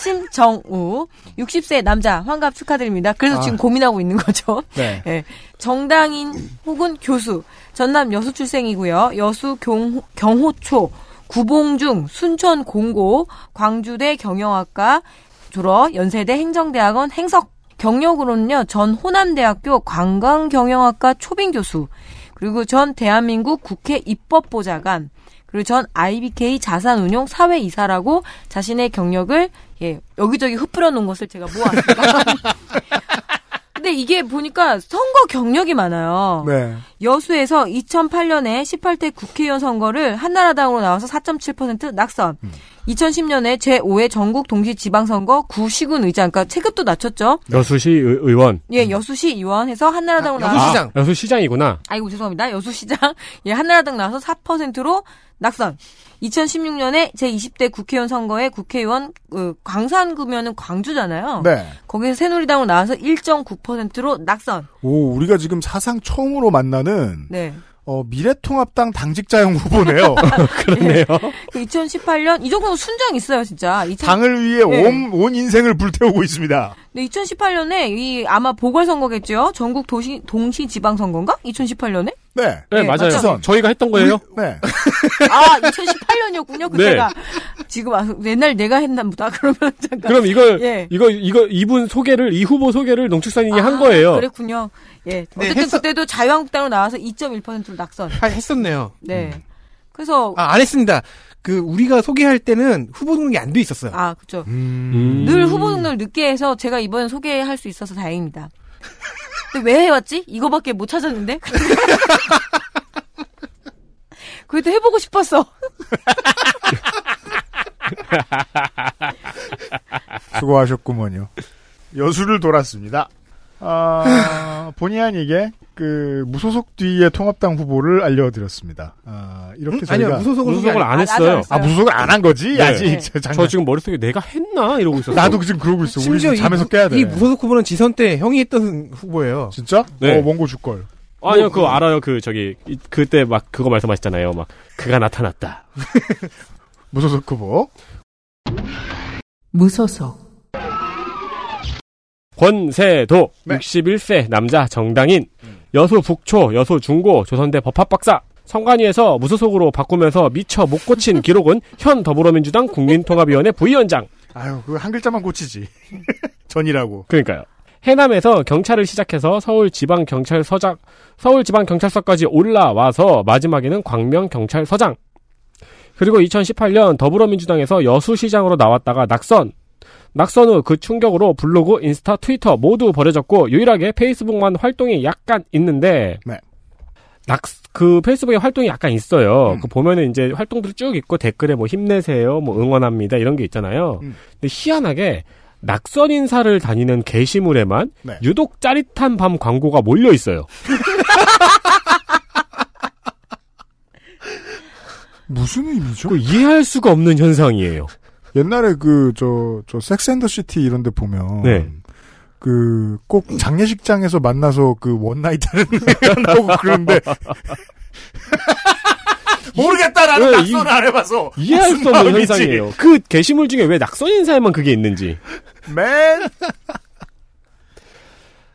심정우 60세 남자 환갑 축하드립니다. 그래서 아. 지금 고민하고 있는 거죠. 네. 예. 정당인 혹은 교수 전남 여수 출생이고요. 여수 경, 경호초 구봉중 순천 공고 광주대 경영학과 졸업 연세대 행정대학원 행석 경력으로는요. 전 호남대학교 관광경영학과 초빙 교수 그리고 전 대한민국 국회 입법보좌관 그리고 전 IBK 자산운용 사회이사라고 자신의 경력을 예, 여기저기 흩뿌려 놓은 것을 제가 모았습니다. 근데 이게 보니까 선거 경력이 많아요. 네. 여수에서 2008년에 18대 국회의원 선거를 한나라당으로 나와서 4.7% 낙선. 2010년에 제5회 전국 동시 지방선거 구시군 의장, 그러니까 체급도 낮췄죠. 여수시 의, 의원. 예, 여수시 의원 해서 한나라당으로 아, 나와서 여수시장. 아, 여수시장이구나. 아이고 죄송합니다. 여수시장 예 한나라당 나와서 4%로 낙선. 2016년에 제 20대 국회의원 선거에 국회의원 그 광산구면은 광주잖아요. 네. 거기서 새누리당으로 나와서 1.9%로 낙선. 오, 우리가 지금 사상 처음으로 만나는 네. 어, 미래통합당 당직자형 후보네요. 그렇네요. 그 2018년 이 정도면 순정 있어요, 진짜. 2000, 당을 위해 네. 온, 온 인생을 불태우고 있습니다. 네, 2018년에 이 아마 보궐선거겠죠. 전국 도시 동시 지방선거인가? 2018년에? 네. 네, 네, 맞아요. 맞죠. 저희가 했던 거예요. 네. 아, 2018년이었군요. 네. 그때가 지금 아, 옛날 내가 했나 보다. 그러면 잠깐. 그럼 이걸 예. 이거 이거 이분 소개를 이 후보 소개를 농축산인이 한 아, 거예요. 그랬군요. 예. 어쨌든 했어. 그때도 자유한국당으로 나와서 2.1%로 낙선. 하- 했었네요. 네. 그래서 아, 아, 안 했습니다. 그 우리가 소개할 때는 후보 등록이 안 돼 있었어요. 그죠. 음. 늘 후보 등록을 늦게 해서 제가 이번에 소개할 수 있어서 다행입니다. 근데 왜 해왔지? 이거밖에 못 찾았는데? 그래도 해보고 싶었어. 수고하셨구먼요. 여수를 돌았습니다. 아, 본의 아니게 그 무소속 뒤에 통합당 후보를 알려드렸습니다. 아, 이렇게 음? 저희가 아니요, 무소속은 무소속을 소개 안 아, 했어요. 안아 무소속을 안 한 거지 네. 아직 네. 저 장난- 저 지금 머릿속에 내가 했나 이러고 있었어. 나도 지금 그러고 있어. 우리 심지어 지금 잠에서 이, 깨야 돼. 이 무소속 후보는 지선 때 형이 했던 후보예요. 진짜? 네. 어 원고 줄 걸. 아니요, 그거 알아요. 그 저기 이- 그때 막 그거 말씀하셨잖아요. 막 그가 나타났다. 무소속 후보. 무소속 권세도 네. 61세 남자 정당인 여수 북초 여수 중고 조선대 법학박사 성관위에서 무소속으로 바꾸면서 미처 못 고친 기록은 현 더불어민주당 국민통합위원회 부위원장 아유 그 한 글자만 고치지. 전이라고. 그러니까요. 해남에서 경찰을 시작해서 서울 지방 경찰서장 서울 지방 경찰서까지 올라와서 마지막에는 광명 경찰서장 그리고 2018년 더불어민주당에서 여수시장으로 나왔다가 낙선 낙선 후 그 충격으로 블로그, 인스타, 트위터 모두 버려졌고 유일하게 페이스북만 활동이 약간 있는데 네. 낙, 그 페이스북에 활동이 약간 있어요. 음. 그 보면은 이제 활동들이 쭉 있고 댓글에 뭐 힘내세요, 뭐 응원합니다 이런 게 있잖아요. 음. 근데 희한하게 낙선 인사를 다니는 게시물에만 네. 유독 짜릿한 밤 광고가 몰려 있어요. 무슨 의미죠? 그 이해할 수가 없는 현상이에요. 옛날에 그 저 저 Sex and the City 이런 데 보면 네. 그 꼭 장례식장에서 만나서 그 one night 하는 애가 나오고 그러는데 모르겠다 나는 이- 안 해봐서 이해할 수 없는 마음인지. 현상이에요. 그 게시물 중에 왜 낙선 인사에만 그게 있는지. 맨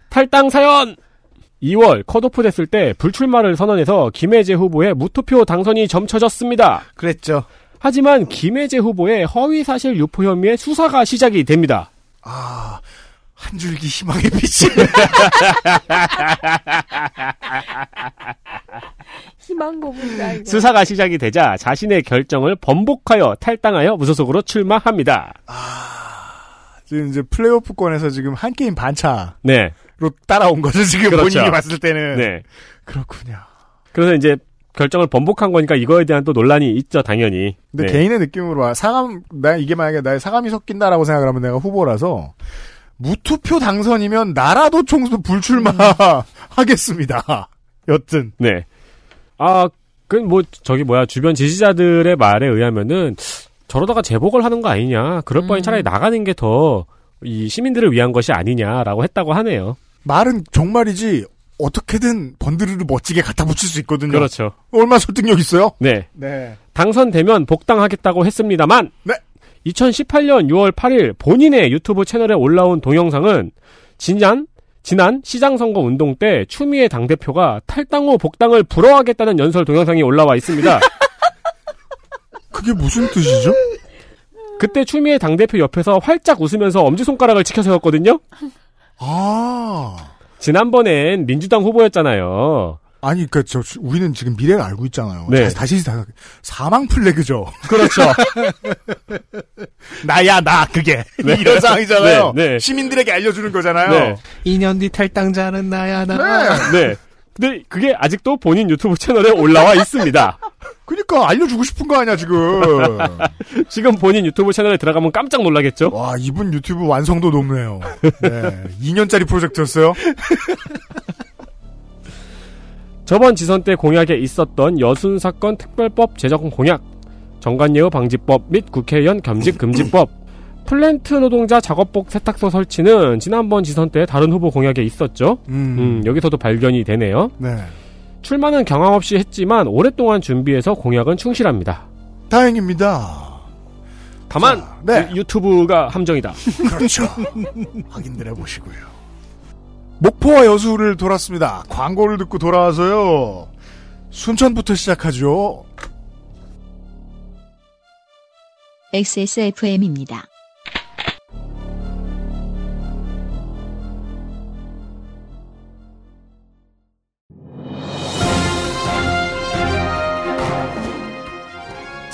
탈당 사연! 2월 컷오프 됐을 때 불출마를 선언해서 김혜재 후보의 무투표 당선이 점쳐졌습니다. 그랬죠. 하지만 김혜재 후보의 허위 사실 유포 혐의의 수사가 시작이 됩니다. 아, 한 줄기 희망의 빛이. 희망 고문이다. 이거. 수사가 시작이 되자 자신의 결정을 번복하여 탈당하여 무소속으로 출마합니다. 지금 이제 플레이오프권에서 지금 한 게임 반차로 네. 따라온 거죠, 지금 그렇죠. 본인이 봤을 때는. 네. 그렇군요. 그래서 이제 결정을 번복한 거니까 이거에 대한 또 논란이 있죠, 당연히. 근데 네. 개인의 느낌으로 봐. 사감, 나 이게 만약에 나의 사감이 섞인다라고 생각을 하면 내가 후보라서 무투표 당선이면 나라도 총수 불출마 하겠습니다. 여튼. 네. 아, 그, 뭐, 저기 뭐야, 주변 지지자들의 말에 의하면은, 저러다가 재복을 하는 거 아니냐. 그럴 바엔 음. 차라리 나가는 게 더, 이 시민들을 위한 것이 아니냐라고 했다고 하네요. 말은 정말이지 어떻게든 번드르르 멋지게 갖다 붙일 수 있거든요. 그렇죠. 얼마나 설득력 있어요? 네. 네. 당선되면 복당하겠다고 했습니다만, 네. 2018년 6월 8일 본인의 유튜브 채널에 올라온 동영상은 지난 지난 시장 선거 운동 때 추미애 당 대표가 탈당 후 복당을 불허하겠다는 연설 동영상이 올라와 있습니다. 그게 무슨 뜻이죠? 그때 추미애 당 대표 옆에서 활짝 웃으면서 엄지 손가락을 치켜 세웠거든요? 아. 지난번엔 민주당 후보였잖아요. 아니, 그니까, 저, 우리는 지금 미래를 알고 있잖아요. 네. 다시, 다시, 다- 사망 플래그죠. 그렇죠. 나야, 나, 그게. 네. 이런 상황이잖아요. 네, 네. 시민들에게 알려주는 거잖아요. 네. 2년 뒤 탈당자는 나야 나. 네. 근데 그게 아직도 본인 유튜브 채널에 올라와 있습니다. 그니까, 알려주고 싶은 거 아니야, 지금. 지금 본인 유튜브 채널에 들어가면 깜짝 놀라겠죠? 와, 이분 유튜브 완성도 높네요. 네. 2년짜리 프로젝트였어요? 저번 지선 때 공약에 있었던 여순 사건 특별법 제정 공약, 정관예우 방지법 및 국회의원 겸직 금지법, 플랜트 노동자 작업복 세탁소 설치는 지난번 지선 때 다른 후보 공약에 있었죠. 음. 음, 여기서도 발견이 되네요. 네. 출마는 경황 없이 했지만 오랫동안 준비해서 공약은 충실합니다. 다행입니다. 다만 자, 네. 유- 유튜브가 함정이다. 그렇죠. 확인들 해보시고요. 목포와 여수를 돌았습니다. 광고를 듣고 돌아와서요. 순천부터 시작하죠. XSFM입니다.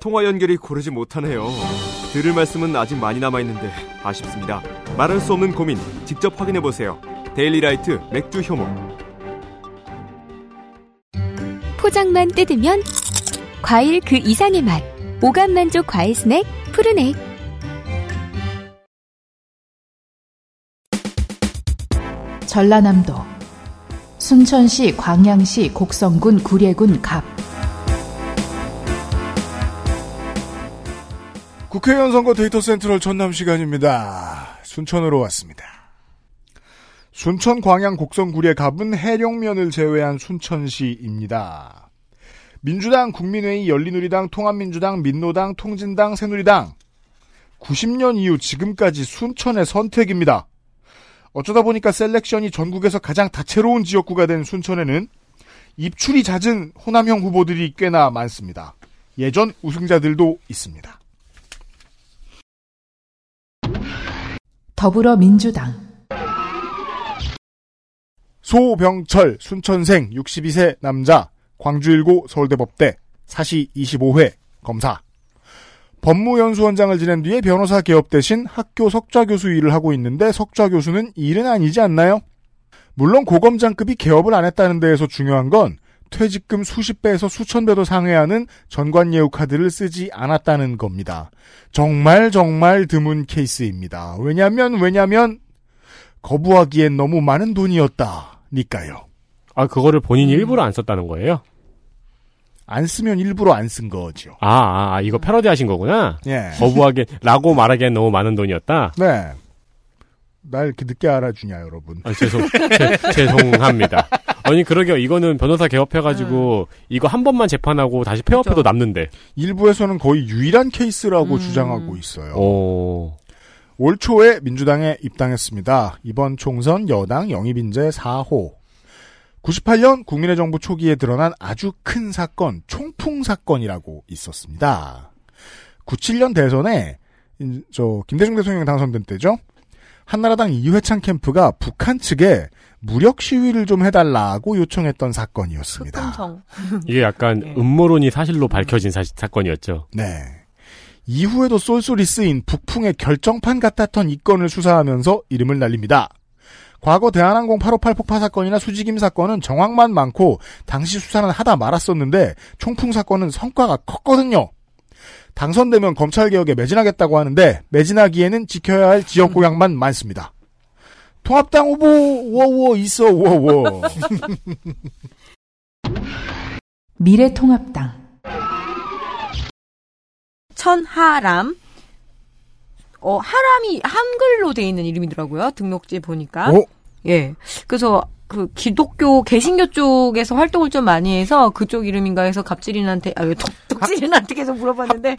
통화 연결이 고르지 못하네요. 들을 말씀은 아직 많이 남아있는데 아쉽습니다. 말할 수 없는 고민 직접 확인해보세요. 데일리라이트 맥주 효모. 포장만 뜯으면 과일 그 이상의 맛. 오감 만족 과일 스낵 푸르넥. 전라남도 순천시 광양시 곡성군 구례군 갑 국회의원 선거 데이터 센트럴 전남 시간입니다. 순천으로 왔습니다. 순천 광양 곡성구례 갑은 해령면을 제외한 순천시입니다. 민주당, 국민회의, 열린우리당, 통합민주당, 민노당, 통진당, 새누리당 90년 이후 지금까지 순천의 선택입니다. 어쩌다 보니까 selection이 전국에서 가장 다채로운 지역구가 된 순천에는 입출이 잦은 호남형 후보들이 꽤나 많습니다. 예전 우승자들도 있습니다. 더불어민주당 소병철 순천생 62세 남자 광주일고 서울대법대 사시 25회 검사 법무연수원장을 지낸 뒤에 변호사 개업 대신 학교 석좌 교수 일을 하고 있는데 석좌 교수는 일은 아니지 않나요? 물론 고검장급이 개업을 안 했다는 데에서 중요한 건 퇴직금 수십 배에서 수천 배도 상회하는 전관예우 카드를 쓰지 않았다는 겁니다. 정말 정말 드문 케이스입니다. 왜냐면 왜냐면 거부하기엔 너무 많은 돈이었다니까요. 아, 그거를 본인이 일부러 안 썼다는 거예요? 안 쓰면 일부러 안 쓴 거죠. 아, 아, 아, 이거 패러디 하신 거구나? 예. 거부하기엔, 라고 말하기엔 너무 많은 돈이었다? 네. 날 이렇게 늦게 알아주냐, 여러분. 아, 죄송, 죄, 죄송합니다. 아니, 그러게요. 이거는 변호사 개업해가지고, 이거 한 번만 재판하고 다시 폐업해도 남는데. 일부에서는 거의 유일한 케이스라고 음. 주장하고 있어요. 오. 올 초에 민주당에 입당했습니다. 이번 총선 여당 영입인재 4호. 98년 국민의 정부 초기에 드러난 아주 큰 사건, 총풍 사건이라고 있었습니다. 97년 대선에 인- 저 김대중 대통령 당선된 때죠. 한나라당 이회창 캠프가 북한 측에 무력 시위를 좀 해달라고 요청했던 사건이었습니다. 흑금성. 이게 약간 네. 음모론이 사실로 밝혀진 사, 사건이었죠. 네. 이후에도 쏠쏠이 쓰인 북풍의 결정판 같았던 이 건을 수사하면서 이름을 날립니다. 과거 대한항공 858 폭파 사건이나 수지김 사건은 정황만 많고 당시 수사는 하다 말았었는데 총풍 사건은 성과가 컸거든요. 당선되면 검찰개혁에 매진하겠다고 하는데 매진하기에는 지켜야 할 지역 공약만 많습니다. 통합당 후보 워워 있어 워워. 미래통합당 천하람. 어, 하람이 한글로 돼 있는 이름이더라고요. 등록지 보니까. 오. 예. 그래서 그 기독교 개신교 쪽에서 활동을 좀 많이 해서 그쪽 이름인가 해서 갑질인한테 아왜 독질인한테 계속 물어봤는데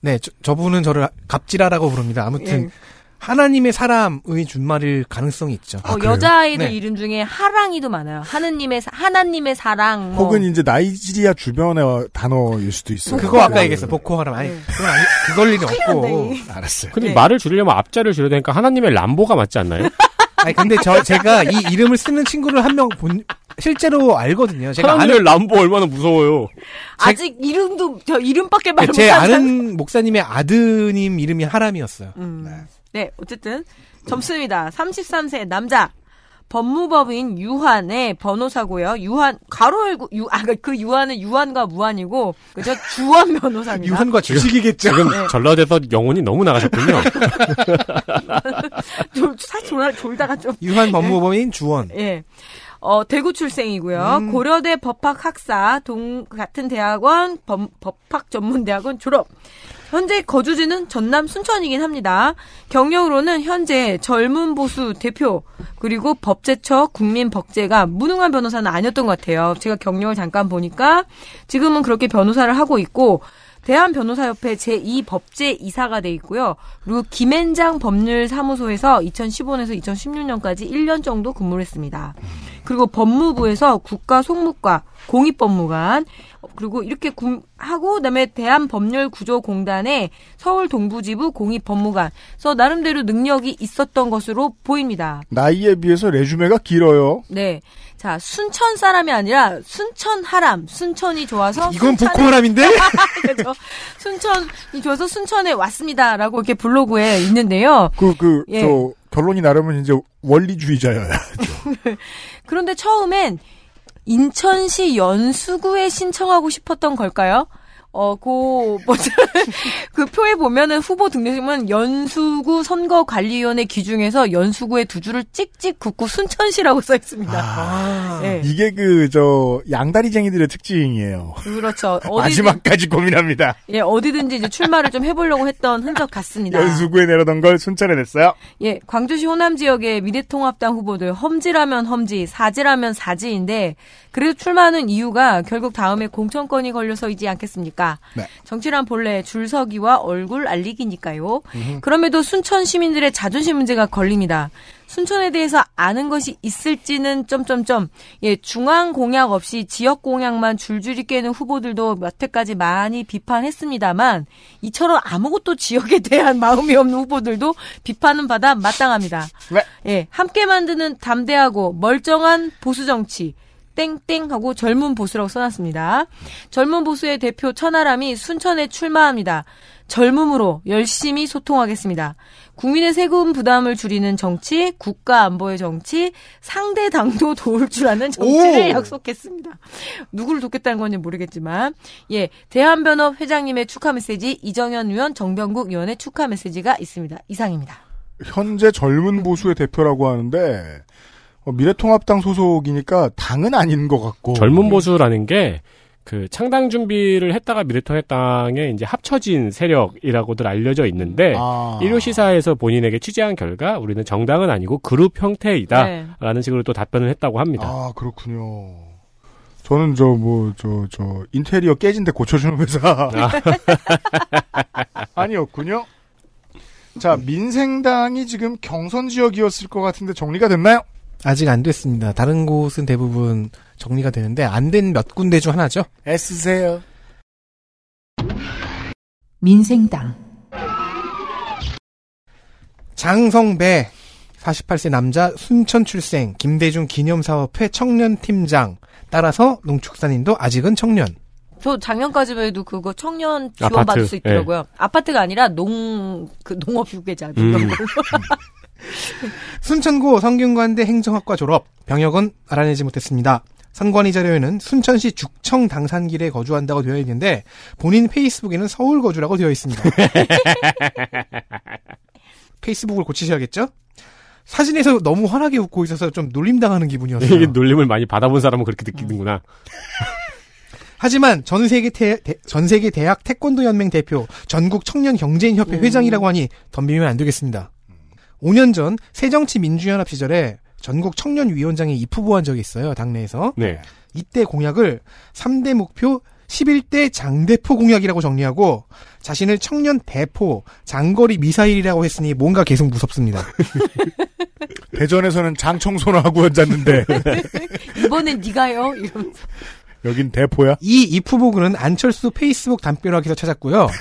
네, 저, 저분은 저를 갑질하라고 부릅니다. 아무튼 예. 하나님의 사람의 준말일 가능성이 있죠. 어, 여자아이들 네. 이름 중에 하랑이도 많아요. 하느님의 사- 하나님의 사랑 뭐 혹은 이제 나이지리아 주변의 단어일 수도 있어요. 그거 아까 얘기했어. 보코하람. 아니, 그건 아니, 그걸 일이 없고. 알았어요. 근데 네. 말을 줄이려면 앞자를 줄여야 되니까 하나님의 람보가 맞지 않나요? 아니, 근데 저, 제가 이 이름을 쓰는 친구를 한 명 본, 실제로 알거든요. 제가 하나님의 아는, 람보 얼마나 무서워요. 아직 이름도 저 이름밖에 말제 못하는 아는 목사님의 아드님 이름이 하람이었어요. 음. 네, 어쨌든 점수입니다. 33세 남자. 법무법인 유한의 변호사고요. 유한 가로 열고 유, 아, 그 유한은 유한과 무한이고 그죠? 주원 변호사입니다. 유한과 주식이겠죠. 지금 네. 전라도에서 영혼이 너무 나가셨군요. 좀 사실 졸, 졸다가 좀 유한 법무법인 주원. 예. 어, 대구 출생이고요. 음. 고려대 법학 학사, 동, 같은 대학원, 법, 법학 전문 대학원 졸업. 현재 거주지는 전남 순천이긴 합니다. 경력으로는 현재 젊은 보수 대표, 그리고 법제처 국민법제가 무능한 변호사는 아니었던 것 같아요. 제가 경력을 잠깐 보니까 지금은 그렇게 변호사를 하고 있고, 대한변호사협회 제2법제 이사가 돼 있고요. 그리고 김앤장 법률사무소에서 2015년에서 2016년까지 1년 정도 근무를 했습니다. 그리고 법무부에서 국가속무과 공익법무관 그리고 이렇게 군- 하고 그다음에 대한법률구조공단의 서울 동부지부 공익법무관. 그래서 나름대로 능력이 있었던 것으로 보입니다. 나이에 비해서 레주메가 길어요. 네. 자, 순천 사람이 아니라 순천 하람. 순천이 좋아서 이건 순천에- 보코하람인데? 그죠. 순천이 좋아서 순천에 왔습니다라고 이렇게 블로그에 있는데요. 그, 그, 예. 저, 결론이 나르면 이제 원리주의자여야. 그런데 처음엔 인천시 연수구에 신청하고 싶었던 걸까요? 어, 그, 뭐죠? 그 표에 보면은 후보 등록이면 연수구 선거관리위원회 기준에서 연수구에 두 줄을 찍찍 긋고 순천시라고 써 있습니다. 아. 네. 이게 그, 저, 양다리쟁이들의 특징이에요. 그렇죠. 어디든, 마지막까지 고민합니다. 예, 어디든지 이제 출마를 좀 해보려고 했던 흔적 같습니다. 연수구에 내려던 걸 순천에 냈어요. 예, 광주시 호남 지역의 미래통합당 후보들 험지라면 험지, 사지라면 사지인데 그래도 출마하는 이유가 결국 다음에 공천권이 걸려서이지 않겠습니까? 네. 정치란 본래 줄서기와 얼굴 알리기니까요. 그럼에도 순천 시민들의 자존심 문제가 걸립니다. 순천에 대해서 아는 것이 있을지는 점점점 예 중앙 공약 없이 지역 공약만 줄줄이 깨는 후보들도 몇 회까지 많이 비판했습니다만 이처럼 아무것도 지역에 대한 마음이 없는 후보들도 비판은 받아 마땅합니다. 네. 예 함께 만드는 담대하고 멀쩡한 보수 정치. 땡땡 하고 젊은 보수라고 써놨습니다. 젊은 보수의 대표 천하람이 순천에 출마합니다. 젊음으로 열심히 소통하겠습니다. 국민의 세금 부담을 줄이는 정치, 국가 안보의 정치, 상대 당도 도울 줄 아는 정치를 오! 약속했습니다. 누구를 돕겠다는 건지 모르겠지만, 예, 대한변협 회장님의 축하 메시지, 이정현 의원, 정병국 의원의 축하 메시지가 있습니다. 이상입니다. 현재 젊은 보수의 대표라고 하는데, 어, 미래통합당 소속이니까 당은 아닌 것 같고. 젊은 보수라는 게 그 창당 준비를 했다가 미래통합당에 이제 합쳐진 세력이라고들 알려져 있는데 아. 일요 시사에서 본인에게 취재한 결과 우리는 정당은 아니고 그룹 형태이다라는 네. 식으로 또 답변을 했다고 합니다. 아, 그렇군요. 저는 저, 뭐, 저, 저, 인테리어 깨진 데 고쳐주는 회사. 아니었군요. 자, 민생당이 지금 경선 지역이었을 것 같은데 정리가 됐나요? 아직 안 됐습니다. 다른 곳은 대부분 정리가 되는데 안 된 몇 군데 중 하나죠. 애쓰세요. 민생당 장성배 48세 남자 순천 출생 김대중 기념사업회 청년팀장 따라서 농축산인도 아직은 청년 저 작년까지만 해도 그거 청년 지원 아파트, 받을 수 있더라고요. 아파트가 아니라 농, 그 농업 유계자 이런 음. 순천고 성균관대 행정학과 졸업 병역은 알아내지 못했습니다. 선관위 자료에는 순천시 죽청 당산길에 거주한다고 되어 있는데 본인 페이스북에는 서울 거주라고 되어 있습니다. 페이스북을 고치셔야겠죠? 사진에서 너무 환하게 웃고 있어서 좀 놀림당하는 기분이었어요. 이게 놀림을 많이 받아본 사람은 그렇게 느끼는구나. 하지만 전 세계 태, 대- 전 세계 대학 태권도 연맹 대표, 전국 청년 경제인 협회 회장이라고 하니 덤비면 안 되겠습니다. 5년 전 새정치민주연합 시절에 전국 청년위원장에 입후보한 적이 있어요. 당내에서. 네. 이때 공약을 3대 목표 11대 장대포 공약이라고 정리하고 자신을 청년 대포 장거리 미사일이라고 했으니 뭔가 계속 무섭습니다. 대전에서는 장청소나 하고 앉았는데 이번엔 네가요? 이러면서. 여긴 대포야. 이 입후보글은 안철수 페이스북 담벼락에서 찾았고요.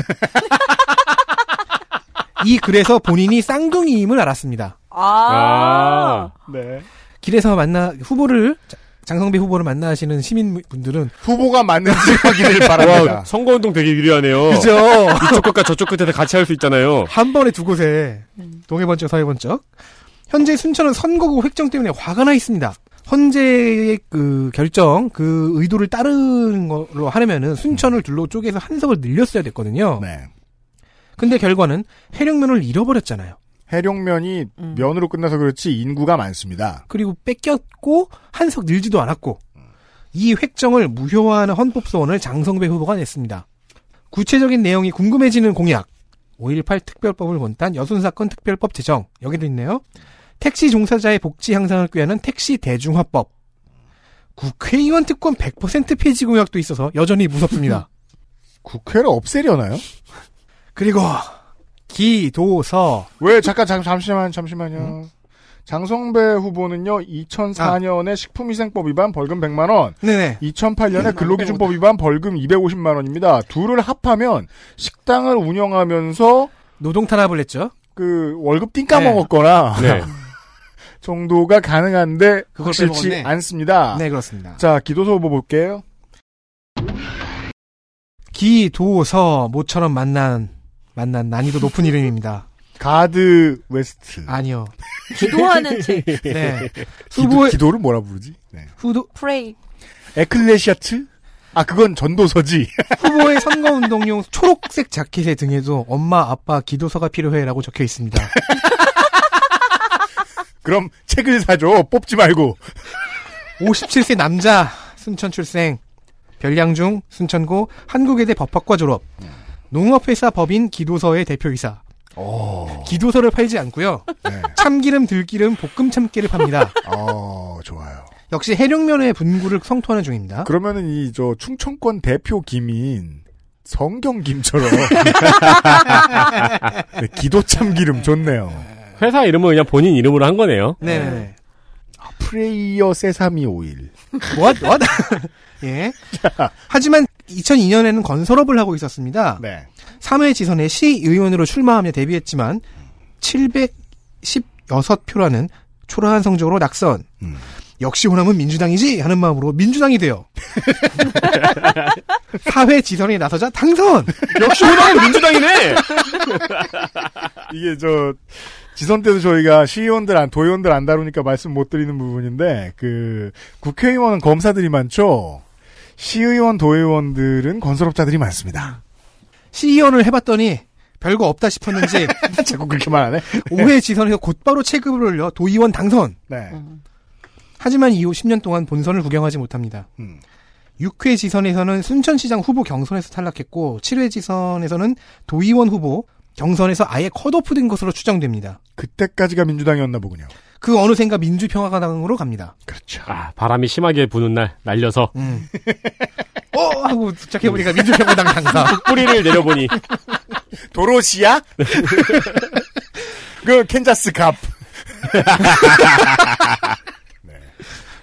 이 글에서 본인이 쌍둥이임을 알았습니다. 아. 네. 길에서 만나 후보를 자- 장성배 후보를 만나시는 시민분들은 후보가 맞는지 확인을 바랍니다. 와, 선거운동 되게 유리하네요. 그죠? 이쪽 끝과 저쪽 끝에서 같이 할 수 있잖아요. 한 번에 두 곳에 동해번쩍 서해번쩍. 현재 순천은 선거구 획정 때문에 화가 나 있습니다. 헌재의 그 결정, 그 의도를 따르는 걸로 하려면은 순천을 둘로 쪼개서 한 석을 늘렸어야 됐거든요. 네. 근데 결과는 해령면을 잃어버렸잖아요. 해룡면이 음. 면으로 끝나서 그렇지 인구가 많습니다. 그리고 뺏겼고 한석 늘지도 않았고 이 획정을 무효화하는 헌법소원을 장성배 후보가 냈습니다. 구체적인 내용이 궁금해지는 공약 5.18 특별법을 본딴 여순사건 특별법 제정 여기도 있네요. 택시 종사자의 복지 향상을 꾀하는 택시 대중화법 국회의원 특권 100% 폐지 공약도 있어서 여전히 무섭습니다. 국회를 없애려나요? 그리고 기도서 왜 잠깐 잠, 잠시만 잠시만요. 장성배 후보는요 2004년에 식품위생법 위반 벌금 100만 원, 네네 2008년에 근로기준법 위반 벌금 250만 원입니다. 둘을 합하면 식당을 운영하면서 노동 탄압을 했죠. 그 월급 띵 까 먹었거나 네. 정도가 가능한데 그걸 빼먹었네. 않습니다. 네 그렇습니다. 자 기도서 후보 볼게요. 기도서 모처럼 만난 만난 난이도 높은 이름입니다. 가드 웨스트. 아니요. 기도하는 책. 네. 기도, 후보의 기도를 뭐라 부르지? 네. 후도, 프레이. 에클레시아트? 아 그건 전도서지. 후보의 선거 운동용 초록색 자켓의 등에도 엄마 아빠 기도서가 필요해라고 적혀 있습니다. 그럼 책을 사줘. 뽑지 말고. 57세 남자 순천 출생 별량중 순천고 한국외대 법학과 졸업 농업회사 법인 기도서의 대표이사. 기도서를 팔지 않고요. 네. 참기름 들기름 볶음 참깨를 팝니다. 어 좋아요. 역시 해룡면의 분구를 성토하는 중입니다. 그러면은 이 저 충청권 대표 김인 성경 김처럼. 네, 기도 참기름 좋네요. 회사 이름은 그냥 본인 이름으로 한 거네요. 네 네. 프레이어 세사미 오일. what? What? 예. 하지만 2002년에는 건설업을 하고 있었습니다 네. 3회 지선에 시의원으로 출마하며 데뷔했지만 716표라는 초라한 성적으로 낙선. 음. 역시 호남은 민주당이지 하는 마음으로 민주당이 되어 4회 지선에 나서자 당선. 역시 호남은 민주당이네! 이게 저 지선 때도 저희가 시의원들 안 도의원들 안 다루니까 말씀 못 드리는 부분인데 그 국회의원은 검사들이 많죠. 시의원 도의원들은 건설업자들이 많습니다. 시의원을 해봤더니 별거 없다 싶었는지 자꾸 그렇게 말하네. 5회 지선에서 곧바로 체급을 올려 도의원 당선. 네. 하지만 이후 10년 동안 본선을 구경하지 못합니다. 음. 6회 지선에서는 순천시장 후보 경선에서 탈락했고 7회 지선에서는 도의원 후보 경선에서 아예 컷오프된 것으로 추정됩니다. 그때까지가 민주당이었나 보군요. 그 어느샌가 민주평화당으로 갑니다. 그렇죠. 아, 바람이 심하게 부는 날, 날려서 음. 어 하고 도착해보니까 민주평화당 당사. 뿌리를 내려보니, 도로시야? 그 캔자스 갑.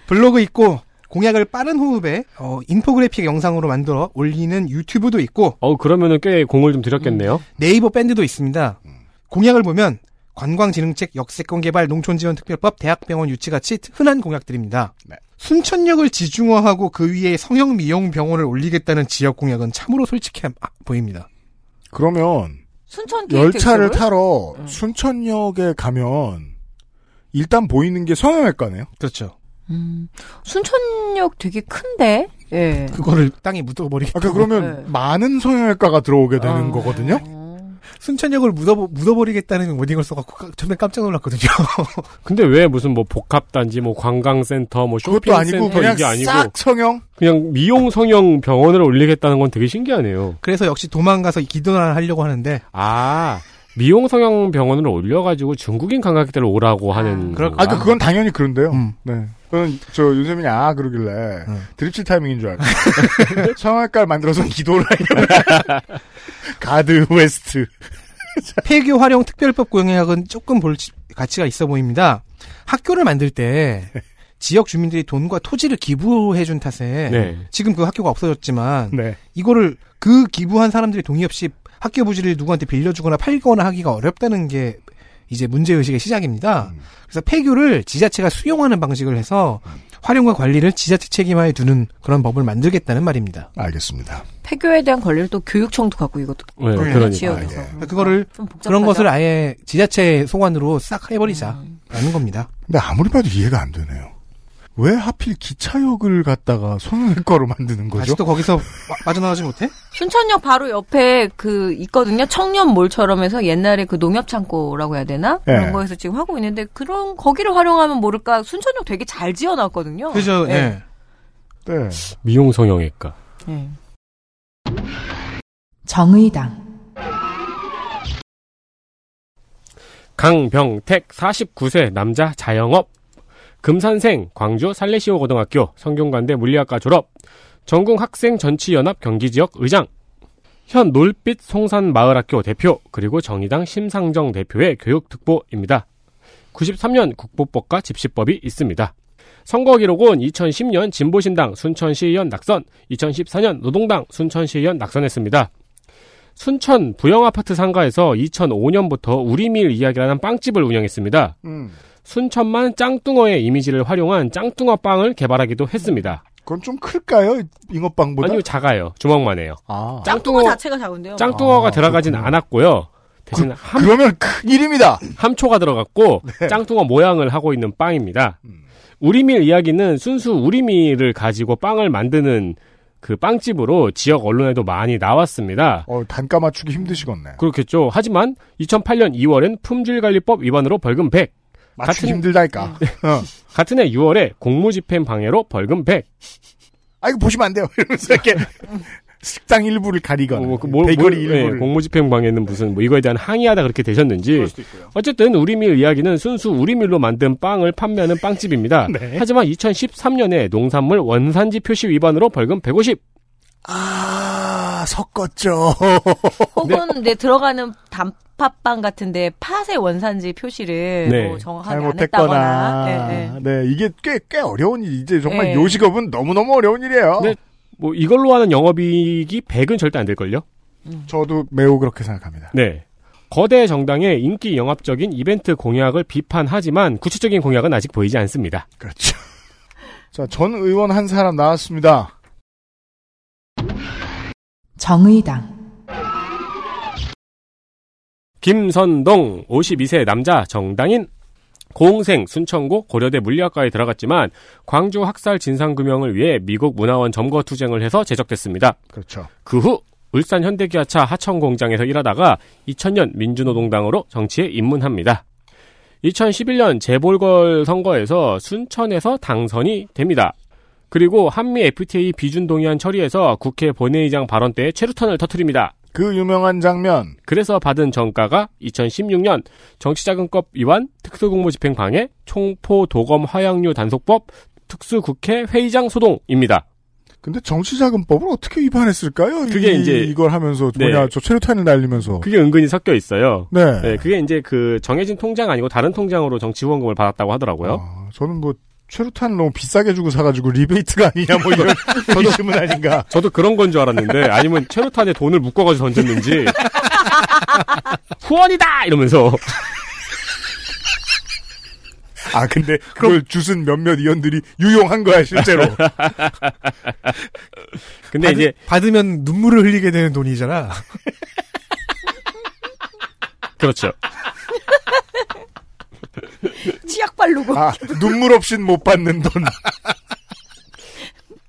블로그 있고 공약을 빠른 호흡에 어, 인포그래픽 영상으로 만들어 올리는 유튜브도 있고 어 그러면은 꽤 공을 좀 들였겠네요. 네이버 밴드도 있습니다. 공약을 보면 관광진흥책, 역세권 개발, 농촌지원특별법, 대학병원 유치같이 흔한 공약들입니다. 네. 순천역을 지중화하고 그 위에 성형 미용 병원을 올리겠다는 지역 공약은 참으로 솔직해 아, 보입니다. 그러면 순천 열차를? 타러 순천역에 가면 일단 보이는 게 성형외과네요. 그렇죠. 음, 순천역 되게 큰데? 예. 그거를 땅에 묻어버리겠다. 아까 그러면 네. 많은 성형외과가 들어오게 되는 어. 거거든요. 순천역을 묻어 묻어버리겠다는 워딩을 써갖고 까- 처음에 깜짝 놀랐거든요. 근데 왜 무슨 뭐 복합단지, 뭐 관광센터, 뭐 그것도 아니고 쇼핑센터 그냥 이게 아니고 싹 성형. 그냥 미용 성형 병원을 올리겠다는 건 되게 신기하네요. 그래서 역시 도망가서 기도를 하려고 하는데 아 미용 성형 병원을 올려가지고 중국인 관광객들 을 오라고 하는. 아, 건가? 그 그건 당연히 그런데요. 음. 네. 그건 저 윤세민이 아 그러길래 음. 드립칠 타이밍인 줄 알고 성형외과를 만들어서 기도를 하려고 God West. 폐교 활용 특별법 공약은 조금 볼 지- 가치가 있어 보입니다. 학교를 만들 때 지역 주민들이 돈과 토지를 기부해준 탓에 네. 지금 그 학교가 없어졌지만 네. 이거를 그 기부한 사람들의 동의 없이 학교 부지를 누구한테 빌려주거나 팔거나 하기가 어렵다는 게 이제 문제의식의 시작입니다. 음. 그래서 폐교를 지자체가 수용하는 방식을 해서 활용과 관리를 지자체 책임하에 두는 그런 법을 만들겠다는 말입니다. 알겠습니다. 폐교에 대한 권리를 또 교육청도 갖고 이것도 네, 네, 그러니까. 지역에서. 아, 예. 그거를 좀 복잡하죠? 그런 것을 아예 지자체 소관으로 싹 해버리자라는 음. 겁니다. 근데 아무리 봐도 이해가 안 되네요. 왜 하필 기차역을 갖다가 성형외과로 만드는 거죠? 아직도 거기서 빠- 빠져나오지 못해? 순천역 바로 옆에 그 있거든요. 청년몰처럼 해서 옛날에 그 농협창고라고 해야 되나? 네. 그런 거에서 지금 하고 있는데 그런 거기를 활용하면 모를까 순천역 되게 잘 지어놨거든요. 그죠? 예. 예. 네. 미용 성형외과. 예. 정의당, 강병택 49세 남자 자영업. 금산생 광주 살레시오 고등학교 성균관대 물리학과 졸업. 전국 학생 전치연합 경기지역 의장. 현 놀빛 송산마을학교 대표 그리고 정의당 심상정 대표의 교육특보입니다. 93년 국보법과 집시법이 있습니다. 선거 기록은 2010년 진보신당 순천시의원 낙선, 2014년 노동당 순천시의원 낙선했습니다. 순천 부영아파트 상가에서 2005년부터 우리밀 이야기라는 빵집을 운영했습니다. 음. 순천만 짱뚱어의 이미지를 활용한 짱뚱어 빵을 개발하기도 했습니다. 그건 좀 클까요? 잉어빵보다? 아니요, 작아요. 주먹만 해요. 아. 짱뚱어 자체가 작은데요. 짱뚱어가 아, 들어가진 그렇구나. 않았고요. 대신 함, 그러면 큰 일입니다. 함초가 들어갔고 네. 짱뚱어 모양을 하고 있는 빵입니다. 음. 우리밀 이야기는 순수 우리밀을 가지고 빵을 만드는 그 빵집으로 지역 언론에도 많이 나왔습니다. 어, 단가 맞추기 힘드시겠네. 그렇겠죠. 하지만 2008년 2월엔 품질관리법 위반으로 벌금 100. 같은- 힘들다니까. 어. 같은 해 6월에 공무집행 방해로 벌금 100. 아, 이거 보시면 안 돼요. 이러면서 이렇게 식당 일부를 가리거나. 뭐, 그 뭘- 베이커리 뭘- 예, 일부를. 공무집행 방해는 무슨 뭐 이거에 대한 항의하다 그렇게 되셨는지. 어쨌든 우리밀 이야기는 순수 우리밀로 만든 빵을 판매하는 빵집입니다. 네. 하지만 2013년에 농산물 원산지 표시 위반으로 벌금 150. 아, 섞었죠. 혹은 네, 들어가는 단팥빵 같은데 팥의 원산지 표시를 네. 뭐 정확하게 안 했다거나. 잘못했거나. 예, 예. 네, 이게 꽤, 꽤 어려운 일. 이제 정말 네. 요식업은 너무너무 어려운 일이에요. 네. 뭐 이걸로 하는 영업이익이 100은 절대 안 될걸요? 저도 매우 그렇게 생각합니다. 네. 거대 정당의 인기 영합적인 이벤트 공약을 비판하지만 구체적인 공약은 아직 보이지 않습니다. 그렇죠. 자, 전 의원 한 사람 나왔습니다. 정의당, 김선동 52세 남자 정당인 고흥생 순천고 고려대 물리학과에 들어갔지만 광주 학살 진상규명을 위해 미국 문화원 점거 투쟁을 해서 제적됐습니다. 그렇죠. 그 후 울산 현대기아차 하천공장에서 일하다가 2000년 민주노동당으로 정치에 입문합니다. 2011년 재보궐 선거에서 순천에서 당선이 됩니다. 그리고 한미 FTA 비준 동의안 처리해서 국회 본회의장 발언 때 최루탄을 터뜨립니다. 그 유명한 장면. 그래서 받은 정가가 2016년 정치자금법 위반, 특수공무집행 방해, 총포 도검 화약류 단속법, 특수국회 회의장 소동입니다. 근데 정치자금법을 어떻게 위반했을까요? 그게 이, 이제- 이걸 하면서 뭐냐 네. 저 최루탄을 날리면서. 그게 은근히 섞여 있어요. 네. 네, 그게 이제 그 정해진 통장 아니고 다른 통장으로 정치 후원금을 받았다고 하더라고요. 아, 저는 뭐 최루탄을 너무 비싸게 주고 사가지고 리베이트가 아니냐 뭐 이런 의심은 아닌가. 저도 그런 건 줄 알았는데 아니면 최루탄에 돈을 묶어가지고 던졌는지 후원이다 이러면서 아 근데 그걸 주순 몇몇 의원들이 유용한 거야 실제로. 근데 받, 이제 받으면 눈물을 흘리게 되는 돈이잖아. 그렇죠. 치약 바르고. 아, 눈물 없인 못 받는 돈.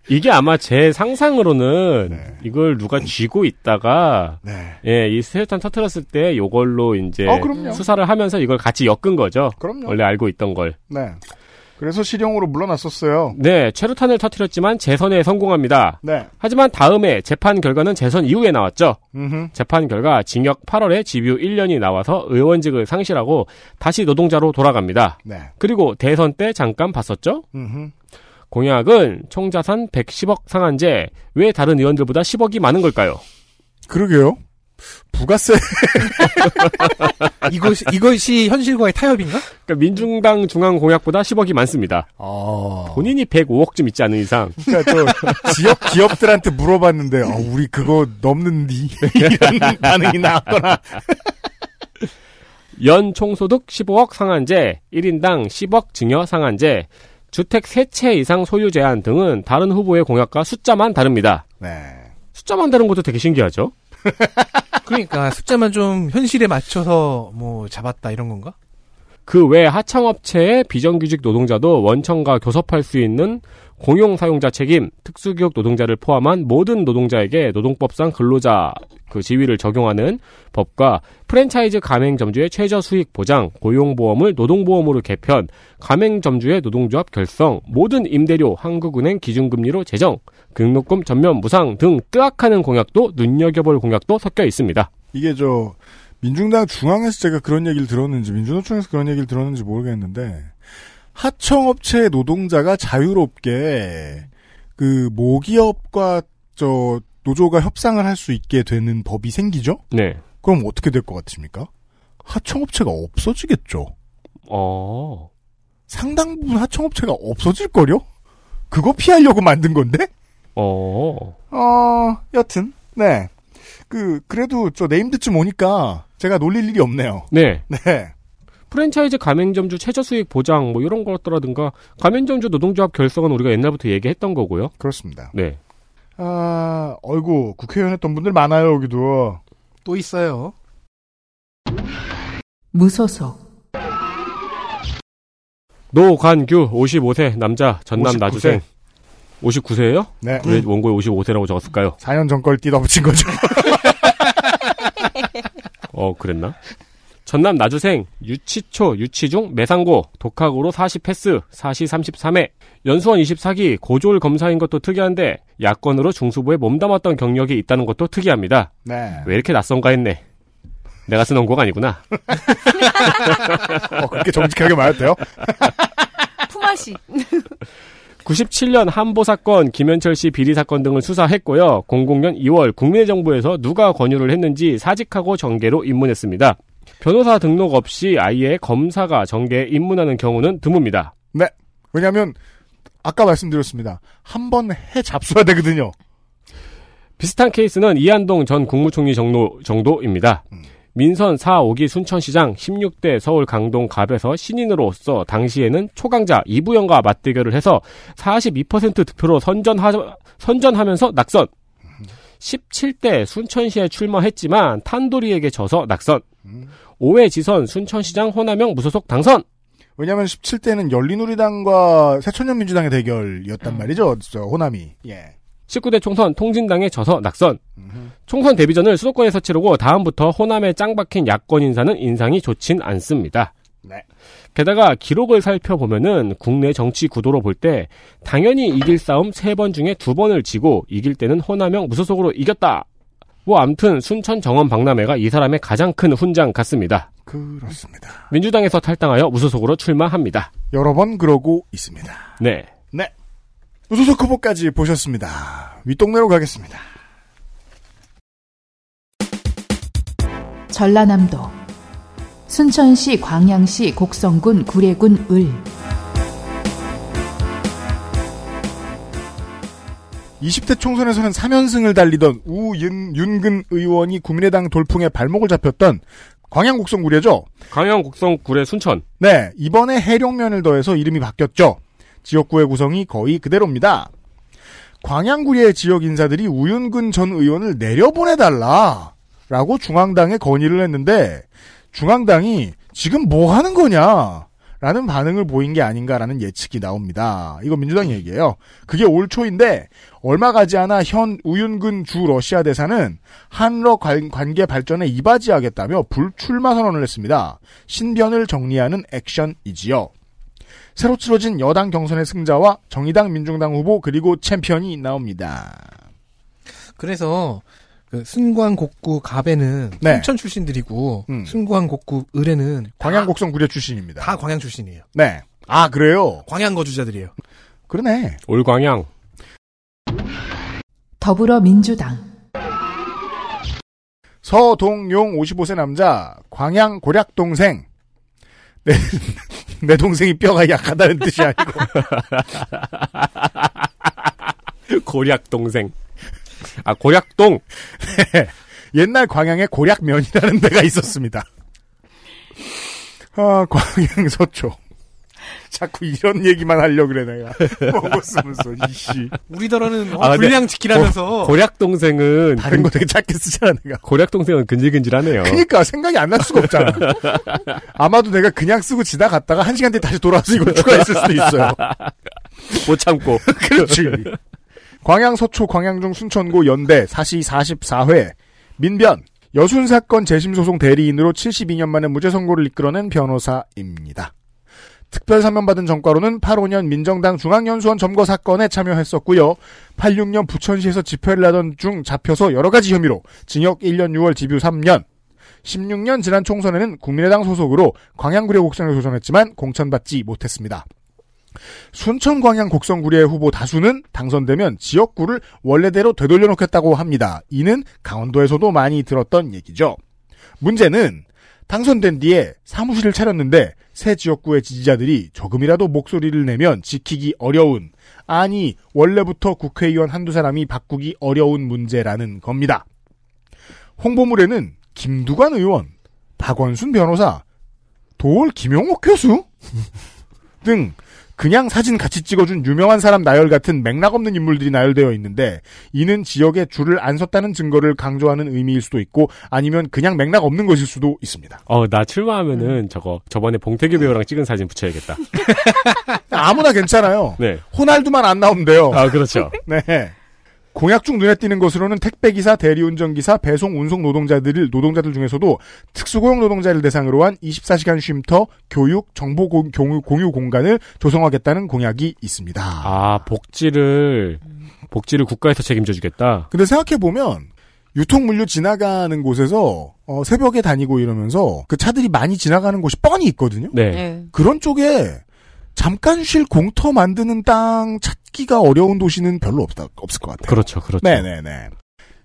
이게 아마 제 상상으로는 네. 이걸 누가 쥐고 있다가 네. 예, 이 스테탄 터트렸을 때 요걸로 이제 어. 수사를 하면서 이걸 같이 엮은 거죠. 그럼요. 원래 알고 있던 걸. 네. 그래서 실형으로 물러났었어요. 네, 최루탄을 터트렸지만 재선에 성공합니다. 네. 하지만 다음에 재판 결과는 재선 이후에 나왔죠. 음흠. 재판 결과 징역 8월에 집유 1년이 나와서 의원직을 상실하고 다시 노동자로 돌아갑니다. 네. 그리고 대선 때 잠깐 봤었죠? 음흠. 공약은 총자산 110억 상한제. 왜 다른 의원들보다 10억이 많은 걸까요? 그러게요. 부가세. 이것이, 이것이 현실과의 타협인가? 그러니까 민중당 중앙 공약보다 10억이 많습니다. 아. 본인이 105억쯤 있지 않은 이상. 그러니까 또 지역 기업들한테 물어봤는데 어, 우리 그거 넘는디 이런 반응이 나왔거나. 연 총소득 15억 상한제, 1인당 10억 증여 상한제, 주택 세채 이상 소유 제한 등은 다른 후보의 공약과 숫자만 다릅니다. 네. 숫자만 다른 것도 되게 신기하죠? 그러니까 숫자만 좀 현실에 맞춰서 뭐 잡았다 이런 건가? 그 외 하청업체의 비정규직 노동자도 원청과 교섭할 수 있는 공용 사용자 책임, 특수교육 노동자를 포함한 모든 노동자에게 노동법상 근로자 그 지위를 적용하는 법과 프랜차이즈 가맹점주의 최저 수익 보장, 고용보험을 노동보험으로 개편, 가맹점주의 노동조합 결성, 모든 임대료 한국은행 기준금리로 제정, 등록금 전면 무상 등 뜨악하는 공약도 눈여겨볼 공약도 섞여 있습니다. 이게 저 민중당 중앙에서 제가 그런 얘기를 들었는지 민주노총에서 그런 얘기를 들었는지 모르겠는데 하청업체 노동자가 자유롭게 그 모기업과 저 노조가 협상을 할 수 있게 되는 법이 생기죠? 네. 그럼 어떻게 될 것 같습니까? 하청업체가 없어지겠죠. 어. 상당 부분 하청업체가 없어질 거요? 그거 피하려고 만든 건데? 어. 어, 여튼, 네. 그, 그래도 저 네임드쯤 오니까 제가 놀릴 일이 없네요. 네. 네. 프랜차이즈 가맹점주 최저 수익 보장 뭐 이런 거라든가 가맹점주 노동조합 결성은 우리가 옛날부터 얘기했던 거고요. 그렇습니다. 네. 아, 어이구, 국회의원 했던 분들 많아요, 여기도. 또 있어요. 무소속 노관규 55세 남자 전남 59세. 나주생 59세예요? 네. 왜 원고에 55세라고 적었을까요? 4년 전 걸 띠다 붙인 거죠. 어 그랬나? 전남 나주생 유치초 유치중 매상고 독학으로 40 패스 4시 33회 연수원 24기 고졸 검사인 것도 특이한데 야권으로 중수부에 몸담았던 경력이 있다는 것도 특이합니다. 네. 왜 이렇게 낯선가 했네. 내가 쓴 원고가 아니구나. 어, 그렇게 정직하게 돼요? 품앗이. 97년 한보 사건, 김현철 씨 비리 사건 등을 수사했고요. 00년 2월 국내 정부에서 누가 권유를 했는지 사직하고 정계로 입문했습니다. 변호사 등록 없이 아예 검사가 정계에 입문하는 경우는 드뭅니다. 네. 왜냐면, 아까 말씀드렸습니다. 한 번 해 잡숴야 되거든요. 비슷한 케이스는 이한동 전 국무총리 정도, 정도입니다. 민선 4, 5기 순천시장 16대 서울 강동 갑에서 신인으로서 당시에는 초강자 이부영과 맞대결을 해서 42% 득표로 선전하, 선전하면서 낙선. 17대 순천시에 출마했지만 탄도리에게 져서 낙선. 5회 지선 순천시장 호남형 무소속 당선. 왜냐면 17대는 열린우리당과 새천년민주당의 대결이었단 말이죠. 저 호남이. 예. 19대 총선 통진당에 져서 낙선. 총선 데뷔전을 수도권에서 치르고 다음부터 호남에 짱 박힌 야권 인사는 인상이 좋진 않습니다. 네. 게다가 기록을 살펴보면은 국내 정치 구도로 볼 때 당연히 이길 싸움 세 번 중에 두 번을 지고 이길 때는 호남형 무소속으로 이겼다. 뭐 암튼 순천 정원 박람회가 이 사람의 가장 큰 훈장 같습니다. 그렇습니다. 민주당에서 탈당하여 무소속으로 출마합니다. 여러 번 그러고 있습니다. 네. 네. 무소속 후보까지 보셨습니다. 윗동네로 가겠습니다. 전라남도 순천시 광양시 곡성군 구례군 을 20대 총선에서는 3연승을 달리던 우윤, 윤근 의원이 국민의당 돌풍에 발목을 잡혔던 광양 곡성 구례죠. 광양 곡성 구례 순천. 네, 이번에 해룡면을 더해서 이름이 바뀌었죠. 지역구의 구성이 거의 그대로입니다. 광양구리의 지역 인사들이 우윤근 전 의원을 내려보내달라. 라고 중앙당에 건의를 했는데, 중앙당이 지금 뭐 하는 거냐? 라는 반응을 보인 게 아닌가라는 예측이 나옵니다. 이거 민주당 얘기예요. 그게 올 초인데 얼마 가지 않아 현 우윤근 주 러시아 대사는 한러 관- 관계 발전에 이바지하겠다며 불출마 선언을 했습니다. 신변을 정리하는 액션이지요. 새로 치러진 여당 경선의 승자와 정의당 민중당 후보 그리고 챔피언이 나옵니다. 그래서 그 순관 곡구 갑에는 네. 순천 출신들이고 음. 순관 곡구 을에는 광양 곡성 구례 출신입니다. 다 광양 출신이에요. 네. 아 그래요? 광양 거주자들이에요. 그러네. 올광양. 더불어민주당 서동용 55세 남자 광양 고략 동생. 내, 내 동생이 뼈가 약하다는 뜻이 아니고 고략 동생. 아 고략동. 옛날 광양에 고략면이라는 데가 있었습니다. 아 광양 서초. 자꾸 이런 얘기만 하려 그래 내가 먹었으면서 이씨 우리더러는 어, 아, 근데 분량 지키라면서 고략 동생은 다른 거 되게 짧게 쓰잖아 내가. 고략 동생은 근질근질하네요. 그니까 생각이 안 날 수가 없잖아. 아마도 내가 그냥 쓰고 지나갔다가 한 시간 뒤에 다시 돌아와서 이걸 추가했을 수도 있어요. 못 참고. 그렇지. 광양 서초 광양중 순천고 연대 사시 44회 민변 여순 사건 재심 소송 대리인으로 72년 만에 무죄 선고를 이끌어낸 변호사입니다. 특별 사면받은 전과로는 85년 민정당 중앙연수원 점거 사건에 참여했었고요. 86년 부천시에서 집회를 하던 중 잡혀서 여러 가지 혐의로 징역 1년 6월 집유 3년. 16년 지난 총선에는 국민의당 소속으로 광양구례 곡선에 도전했지만 공천받지 못했습니다. 순천 광양 곡성구례 후보 다수는 당선되면 지역구를 원래대로 되돌려 놓겠다고 합니다. 이는 강원도에서도 많이 들었던 얘기죠. 문제는 당선된 뒤에 사무실을 차렸는데 새 지역구의 지지자들이 조금이라도 목소리를 내면 지키기 어려운 아니 원래부터 국회의원 한두 사람이 바꾸기 어려운 문제라는 겁니다. 홍보물에는 김두관 의원, 박원순 변호사, 도올 김용옥 교수 등 그냥 사진 같이 찍어준 유명한 사람 나열 같은 맥락 없는 인물들이 나열되어 있는데 이는 지역에 줄을 안 섰다는 증거를 강조하는 의미일 수도 있고 아니면 그냥 맥락 없는 것일 수도 있습니다. 어, 나 출마하면은 저거 저번에 봉태규 배우랑 찍은 사진 붙여야겠다. 아무나 괜찮아요. 네. 호날두만 안 나오면 돼요. 아, 그렇죠. 네. 공약 중 눈에 띄는 것으로는 택배기사, 대리운전기사, 배송, 운송 노동자들을, 노동자들 중에서도 특수고용 노동자를 대상으로 한 24시간 쉼터, 교육, 정보 공, 공유, 공유 공간을 조성하겠다는 공약이 있습니다. 아, 복지를 복지를 국가에서 책임져 주겠다. 근데 생각해보면, 유통물류 지나가는 곳에서, 어, 새벽에 다니고 이러면서 그 차들이 많이 지나가는 곳이 뻔히 있거든요? 네. 네. 그런 쪽에 잠깐 쉴 공터 만드는 땅 찾기가 어려운 도시는 별로 없다, 없을 것 같아요. 그렇죠. 그렇죠. 네네네.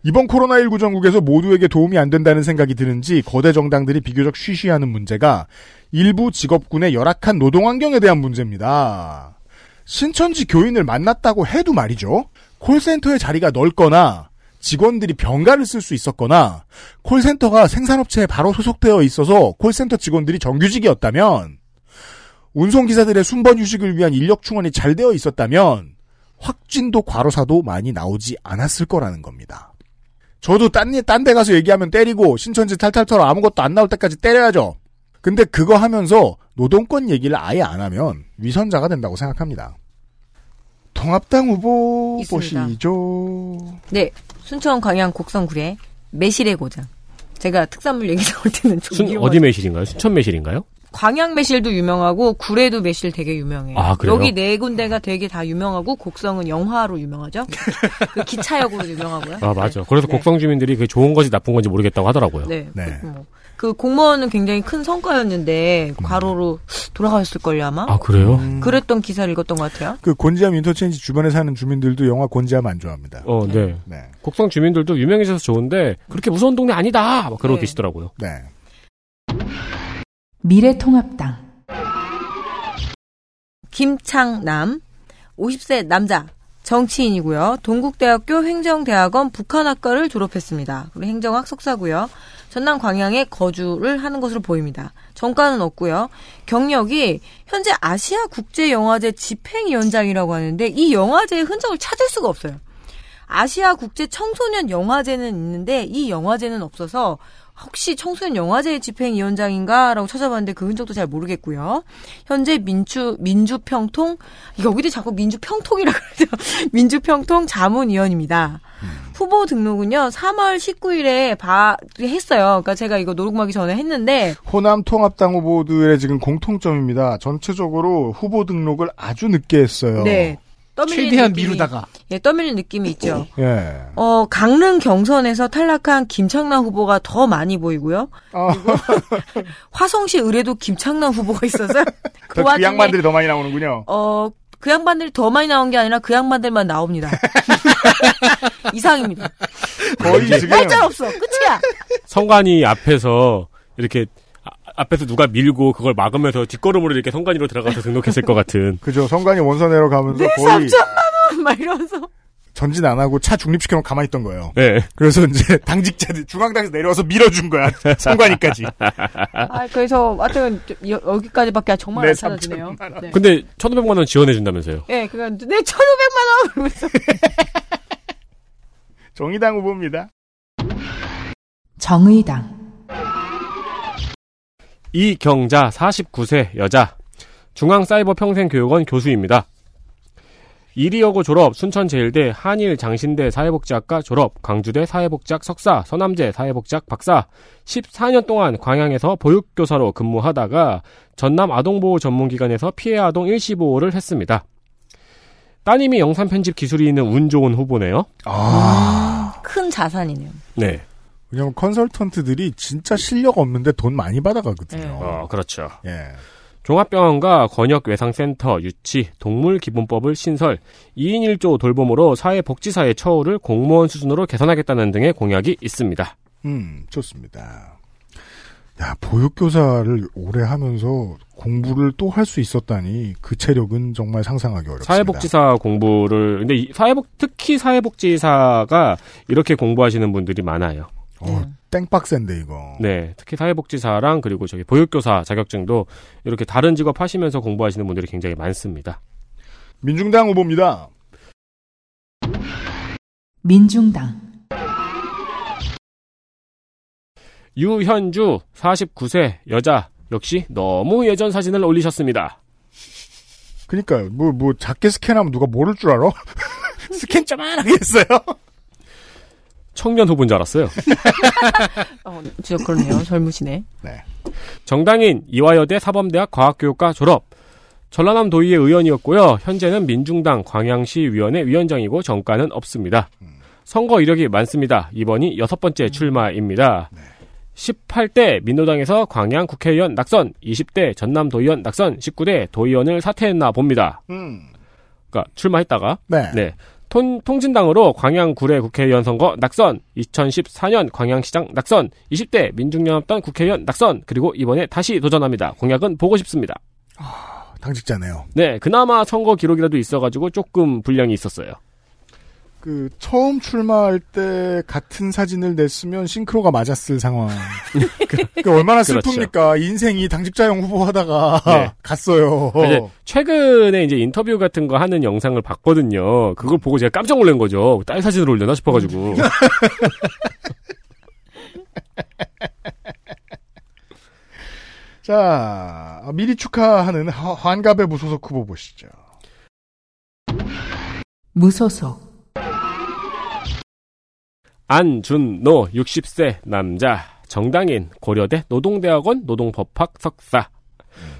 이번 코로나19 전국에서 모두에게 도움이 안 된다는 생각이 드는지 거대 정당들이 비교적 쉬쉬하는 문제가 일부 직업군의 열악한 노동 환경에 대한 문제입니다. 신천지 교인을 만났다고 해도 말이죠. 콜센터의 자리가 넓거나 직원들이 병가를 쓸 수 있었거나 콜센터가 생산업체에 바로 소속되어 있어서 콜센터 직원들이 정규직이었다면 운송기사들의 순번 휴식을 위한 인력 충원이 잘 되어 있었다면 확진도 과로사도 많이 나오지 않았을 거라는 겁니다. 저도 딴, 딴데 가서 얘기하면 때리고 신천지 탈탈 털어 아무것도 안 나올 때까지 때려야죠. 근데 그거 하면서 노동권 얘기를 아예 안 하면 위선자가 된다고 생각합니다. 통합당 후보 있습니다. 보시죠. 네. 순천 광양 곡성구례 매실의 고장. 제가 특산물 얘기 나올 때는 좀 순. 어디 매실인가요? 순천 매실인가요? 광양 매실도 유명하고 구례도 매실 되게 유명해요. 아, 그래요? 여기 네 군데가 되게 다 유명하고 곡성은 영화로 유명하죠. 그 기차역으로 유명하고요. 아, 맞아. 그래서 네. 곡성 주민들이 그게 좋은 건지 나쁜 건지 모르겠다고 하더라고요. 네. 네. 뭐. 그 공무원은 굉장히 큰 성과였는데 과로로 돌아가셨을 걸요 아마. 아, 그래요? 그랬던 기사를 읽었던 것 같아요. 그 곤지암 인터체인지 주변에 사는 주민들도 영화 곤지암 안 좋아합니다. 어, 네. 네. 곡성 주민들도 유명해져서 좋은데 그렇게 무서운 동네 아니다. 막 그러고 네. 계시더라고요. 네. 미래통합당 김창남 50세 남자 정치인이고요. 동국대학교 행정대학원 북한학과를 졸업했습니다. 그리고 행정학 석사고요. 전남 광양에 거주를 하는 것으로 보입니다. 정가는 없고요. 경력이 현재 아시아 국제 영화제 집행위원장이라고 하는데 이 영화제의 흔적을 찾을 수가 없어요. 아시아 국제 청소년 영화제는 있는데 이 영화제는 없어서 혹시 청소년 영화제 집행위원장인가라고 찾아봤는데 그 흔적도 잘 모르겠고요. 현재 민주 민주평통 여기도 자꾸 민주평통이라 그러죠. 민주평통 자문위원입니다. 후보 등록은요 3월 19일에 바 했어요. 그러니까 제가 이거 녹음하기 전에 했는데 호남 통합당 후보들의 지금 공통점입니다. 전체적으로 후보 등록을 아주 늦게 했어요. 네. 떠밀린 최대한 느낌이, 미루다가. 예, 떠밀린 느낌이 있죠. 예. 어, 강릉 경선에서 탈락한 김창남 후보가 더 많이 보이고요. 어, 화성시 의뢰도 김창남 후보가 있어서 그 그 양반들이 더 많이 나오는군요. 어, 그 양반들이 더 많이 나온 게 아니라 그 양반들만 나옵니다. 이상입니다. 거의 지금 발전 없어. 끝이야. 성관이 앞에서 이렇게 아- 앞에서 누가 밀고 그걸 막으면서 뒷걸음으로 이렇게 성관이로 들어가서 등록했을 것 같은. 그죠. 성관이 원선회로 가면서 네, 거의 3천만 원! 막 이러면서. 전진 안 하고 차 중립시켜놓고 가만히 있던 거예요. 네. 그래서 이제 당직자들 중앙당에서 내려와서 밀어준 거야. 성관이까지. 아, 그래서, 하여튼, 여, 여기까지밖에 정말 네, 안 찾아지네요. 3천만 원. 네. 근데 1,500만 원 지원해 준다면서요. 예, 그니까, 내 1,500만원! 그러면서. 정의당 후보입니다. 정의당, 이경자 49세 여자 중앙사이버평생교육원 교수입니다. 이리여고 졸업, 순천제일대, 한일 장신대 사회복지학과 졸업, 광주대 사회복지학 석사, 서남제 사회복지학 박사, 14년 동안 광양에서 보육교사로 근무하다가 전남 아동보호 전문기관에서 피해 아동 일시보호를 했습니다. 따님이 영상 편집 기술이 있는 운 좋은 후보네요. 아. 큰 자산이네요. 네. 왜냐면 컨설턴트들이 진짜 실력 없는데 돈 많이 받아가거든요. 네. 어, 그렇죠. 예. 종합병원과 권역외상센터 유치, 동물기본법을 신설, 2인 1조 돌봄으로 사회복지사의 처우를 공무원 수준으로 개선하겠다는 등의 공약이 있습니다. 음, 좋습니다. 야, 보육교사를 오래 하면서 공부를 또 할 수 있었다니 그 체력은 정말 상상하기 어렵습니다. 사회복지사 공부를 근데 이 사회복 특히 사회복지사가 이렇게 공부하시는 분들이 많아요. 어, 땡빡센데 이거. 네, 특히 사회복지사랑 그리고 저기 보육교사 자격증도 이렇게 다른 직업 하시면서 공부하시는 분들이 굉장히 많습니다. 민중당 후보입니다. 민중당, 유현주 49세 여자 역시 너무 예전 사진을 올리셨습니다. 그니까요. 뭐, 뭐, 작게 스캔하면 누가 모를 줄 알아? 스캔 쪼만하게 했어요. 청년 후보인 줄 알았어요. 어, 진짜 그러네요. 젊으시네. 네. 정당인 이화여대 사범대학 과학교육과 졸업. 전라남 도의회 의원이었고요. 현재는 민중당 광양시 위원회 위원장이고 정가는 없습니다. 선거 이력이 많습니다. 이번이 여섯 번째 출마입니다. 18대 민노당에서 광양 국회의원 낙선, 20대 전남 도의원 낙선, 19대 도의원을 사퇴했나 봅니다. 음. 그러니까 출마했다가 네. 네. 통, 통진당으로 광양 구례 국회의원 선거 낙선, 2014년 광양시장 낙선, 20대 민중연합당 국회의원 낙선, 그리고 이번에 다시 도전합니다. 공약은 보고 싶습니다. 당직자네요. 네, 그나마 선거 기록이라도 있어가지고 조금 분량이 있었어요. 그, 처음 출마할 때 같은 사진을 냈으면 싱크로가 맞았을 상황. 그, 그 얼마나 그렇죠. 슬픕니까? 인생이 당직자형 후보 하다가 네. 갔어요. 이제 최근에 이제 인터뷰 같은 거 하는 영상을 봤거든요. 그걸 보고 제가 깜짝 놀란 거죠. 딸 사진을 올려나 싶어가지고. 자, 미리 축하하는 하- 환갑의 무소속 후보 보시죠. 무소속, 안준노 60세 남자 정당인 고려대 노동대학원 노동법학 석사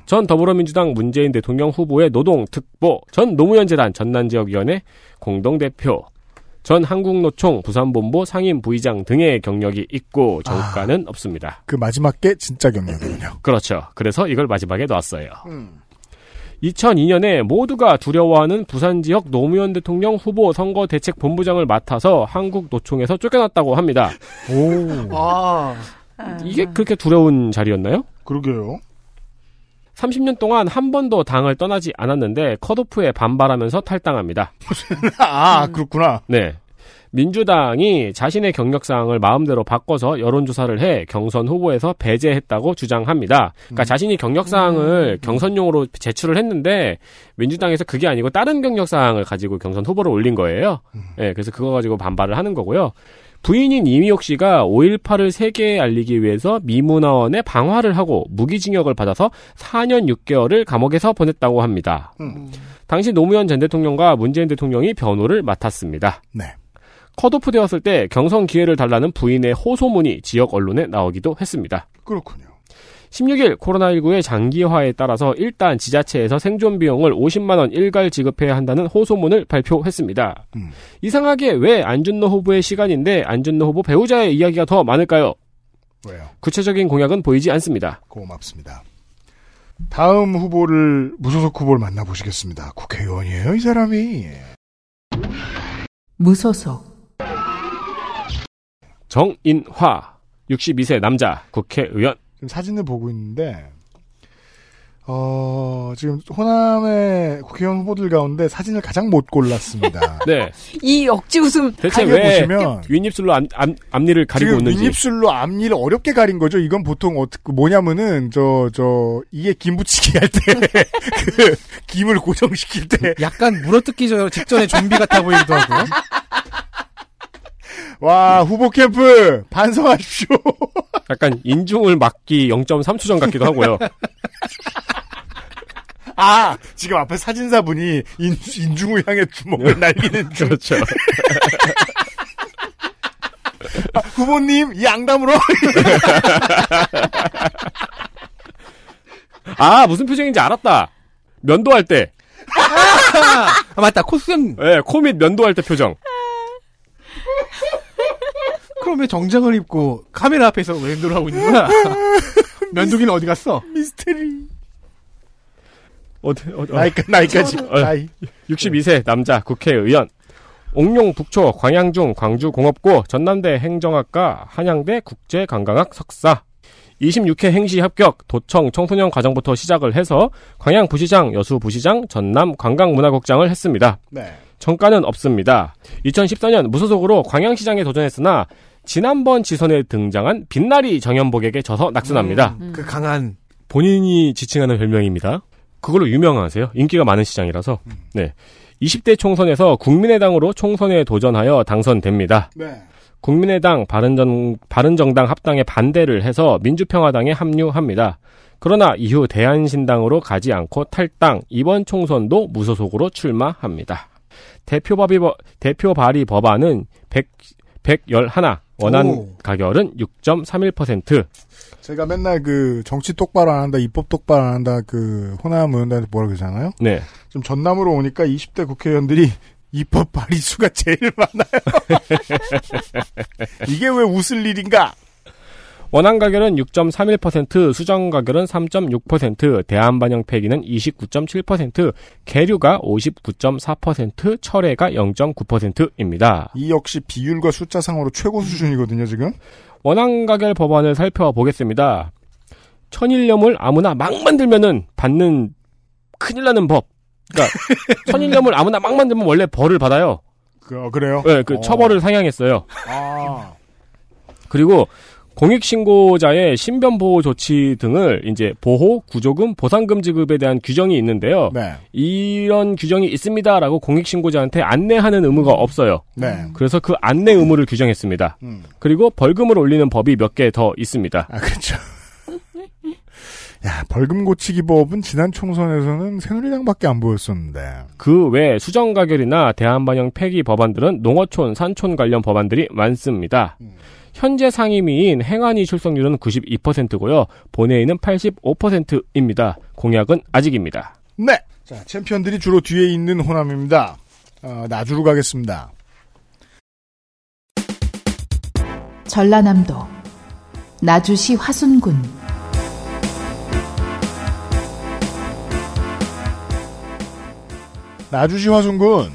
전 더불어민주당 문재인 대통령 후보의 노동특보 전 노무현재단 전남지역위원회 공동대표 전 한국노총 부산본부 상임 부의장 등의 경력이 있고 정가는 없습니다. 그 마지막 게 진짜 경력이군요. 그렇죠. 그래서 이걸 마지막에 놨어요. 2002년에 모두가 두려워하는 부산 지역 노무현 대통령 후보 선거 대책 본부장을 맡아서 한국 노총에서 쫓겨났다고 합니다. 오, 아, 이게 그렇게 두려운 자리였나요? 그러게요. 30년 동안 한 번도 당을 떠나지 않았는데 컷오프에 반발하면서 탈당합니다. 아, 그렇구나. 네. 민주당이 자신의 경력사항을 마음대로 바꿔서 여론조사를 해 경선 후보에서 배제했다고 주장합니다. 그러니까 자신이 경력사항을 경선용으로 제출을 했는데 민주당에서 그게 아니고 다른 경력사항을 가지고 경선 후보를 올린 거예요. 네, 그래서 그거 가지고 반발을 하는 거고요. 부인인 이미옥 씨가 5.18을 세계에 알리기 위해서 미문화원에 방화를 하고 무기징역을 받아서 4년 6개월을 감옥에서 보냈다고 합니다. 음. 당시 노무현 전 대통령과 문재인 대통령이 변호를 맡았습니다. 네. 컷오프 되었을 때 경선 기회를 달라는 부인의 호소문이 지역 언론에 나오기도 했습니다. 그렇군요. 16일 코로나19의 장기화에 따라서 일단 지자체에서 생존 비용을 50만 원 일괄 지급해야 한다는 호소문을 발표했습니다. 음. 이상하게 왜 안준노 후보의 시간인데 안준노 후보 배우자의 이야기가 더 많을까요? 왜요? 구체적인 공약은 보이지 않습니다. 고맙습니다. 다음 후보를 무소속 후보를 만나보시겠습니다. 국회의원이에요, 이 사람이. 무소속 정인화 62세 남자 국회의원 지금 사진을 보고 있는데 어, 지금 호남의 국회의원 후보들 가운데 사진을 가장 못 골랐습니다. 네. 이 억지 웃음. 대체 왜 보시면 윗입술로 앞, 앞, 앞니를 가리고 지금 웃는지 윗입술로 앞니를 어렵게 가린 거죠. 이건 보통 어떻게 뭐냐면은 저 저 이게 김 붙이기 할 때 그 김을 고정시킬 때 약간 물어뜯기 저- 직전에 좀비 같아 보이기도 하고요. 와 후보 캠프 반성하십시오. 약간 인중을 막기 0.3초 전 같기도 하고요. 아 지금 앞에 사진사분이 인, 인중을 향해 주먹을 날리는 중. 그렇죠. 아, 후보님 이 앙담으로 아 무슨 표정인지 알았다. 면도할 때, 아, 맞다. 코스염. 예, 코밑 면도할 때 표정. 그럼 왜 정장을 입고 카메라 앞에서 왼도를 하고 있는 거야? 면도기는 어디 갔어? 미스테리. 어디, 어디, 어, 나이까 나이까지 어. 나이. 62세 남자 국회의원. 옥룡 북초 광양중 광주공업고 전남대 행정학과 한양대 국제관광학 석사. 26회 행시 합격 도청 청소년 과정부터 시작을 해서 광양 부시장, 여수 부시장, 전남 관광문화국장을 했습니다. 네. 정가는 없습니다. 2014년 무소속으로 광양시장에 도전했으나 지난번 지선에 등장한 빛나리 정연복에게 져서 낙선합니다. 그 강한 본인이 지칭하는 별명입니다. 그걸로 유명하세요. 인기가 많은 시장이라서. 네. 20대 총선에서 국민의당으로 총선에 도전하여 당선됩니다. 네. 국민의당 바른정, 바른정당 합당에 반대를 해서 민주평화당에 합류합니다. 그러나 이후 대한신당으로 가지 않고 탈당, 이번 총선도 무소속으로 출마합니다. 대표 발의, 대표 발의 법안은 100, 111, 원안 오. 가결은 6.31%. 제가 맨날 그 정치 똑바로 안 한다, 입법 똑바로 안 한다, 그 호남 의원들한테 뭐라 그러잖아요. 네. 좀 전남으로 오니까 20대 국회의원들이 입법 발의 수가 제일 많아요. 이게 왜 웃을 일인가? 원안 가결은 6.31%, 수정 가결은 3.6%, 대안 반영 폐기는 29.7%, 계류가 59.4%, 철회가 0.9%입니다. 이 역시 비율과 숫자상으로 최고 수준이거든요, 지금. 원안 가결 법안을 살펴보겠습니다. 천일염을 아무나 막 만들면은 받는 큰일 나는 법. 그러니까 천일염을 아무나 막 만들면 원래 벌을 받아요. 그, 어, 그래요? 네, 그 어. 처벌을 상향했어요. 아. 그리고 공익신고자의 신변보호 조치 등을 이제 보호, 구조금, 보상금 지급에 대한 규정이 있는데요. 네. 이런 규정이 있습니다라고 공익신고자한테 안내하는 의무가 없어요. 네. 그래서 그 안내 의무를 규정했습니다. 음. 그리고 벌금을 올리는 법이 몇 개 더 있습니다. 아, 그렇죠. 야, 벌금 고치기 법은 지난 총선에서는 새누리당밖에 안 보였었는데. 그 외 수정 가결이나 대한반영 폐기 법안들은 농어촌, 산촌 관련 법안들이 많습니다. 현재 상임위인 행안위 출석률은 92%고요. 본회의는 85%입니다. 공약은 아직입니다. 네. 자, 챔피언들이 주로 뒤에 있는 호남입니다. 어, 나주로 가겠습니다. 전라남도 나주시 화순군 나주시 화순군.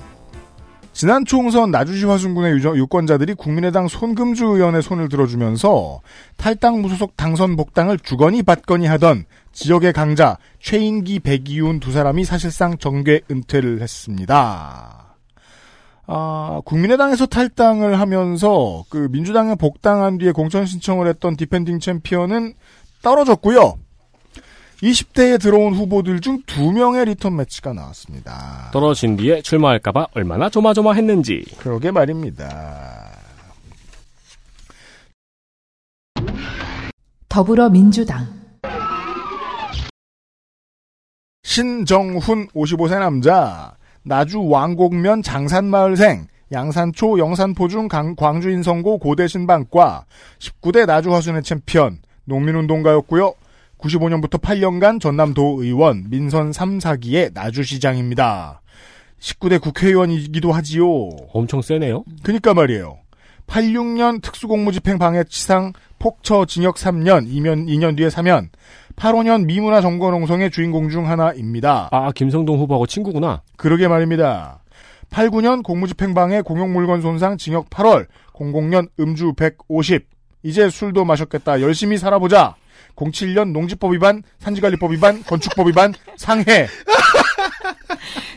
지난 총선 나주시 화순군의 유권자들이 국민의당 손금주 의원의 손을 들어주면서 탈당 무소속 당선 복당을 주거니 받거니 하던 지역의 강자 최인기 배기운 두 사람이 사실상 정계 은퇴를 했습니다. 아, 국민의당에서 탈당을 하면서 그 민주당에 복당한 뒤에 공천 신청을 했던 defending champion은 떨어졌고요. 20대에 들어온 후보들 중 두 명의 리턴 매치가 나왔습니다. 떨어진 뒤에 출마할까봐 얼마나 조마조마했는지. 그러게 말입니다. 더불어민주당 신정훈 55세 남자 나주 왕곡면 장산마을생 양산초 영산포중 광주 인성고 고대 신방과 19대 나주 화순의 챔피언 농민운동가였고요. 95년부터 8년간 전남도의원 민선 3, 4기의 나주시장입니다. 19대 국회의원이기도 하지요. 엄청 세네요. 그니까 말이에요. 86년 특수공무집행 방해 치상 폭처 징역 3년, 2년, 2년 뒤에 사면, 85년 미문화 정권홍성의 주인공 중 하나입니다. 아, 김성동 후보하고 친구구나. 그러게 말입니다. 89년 공무집행 방해 공용물건 손상 징역 8월, 00년 음주 150. 이제 술도 마셨겠다. 열심히 살아보자. 07년 농지법 위반, 산지관리법 위반, 건축법 위반, 상해.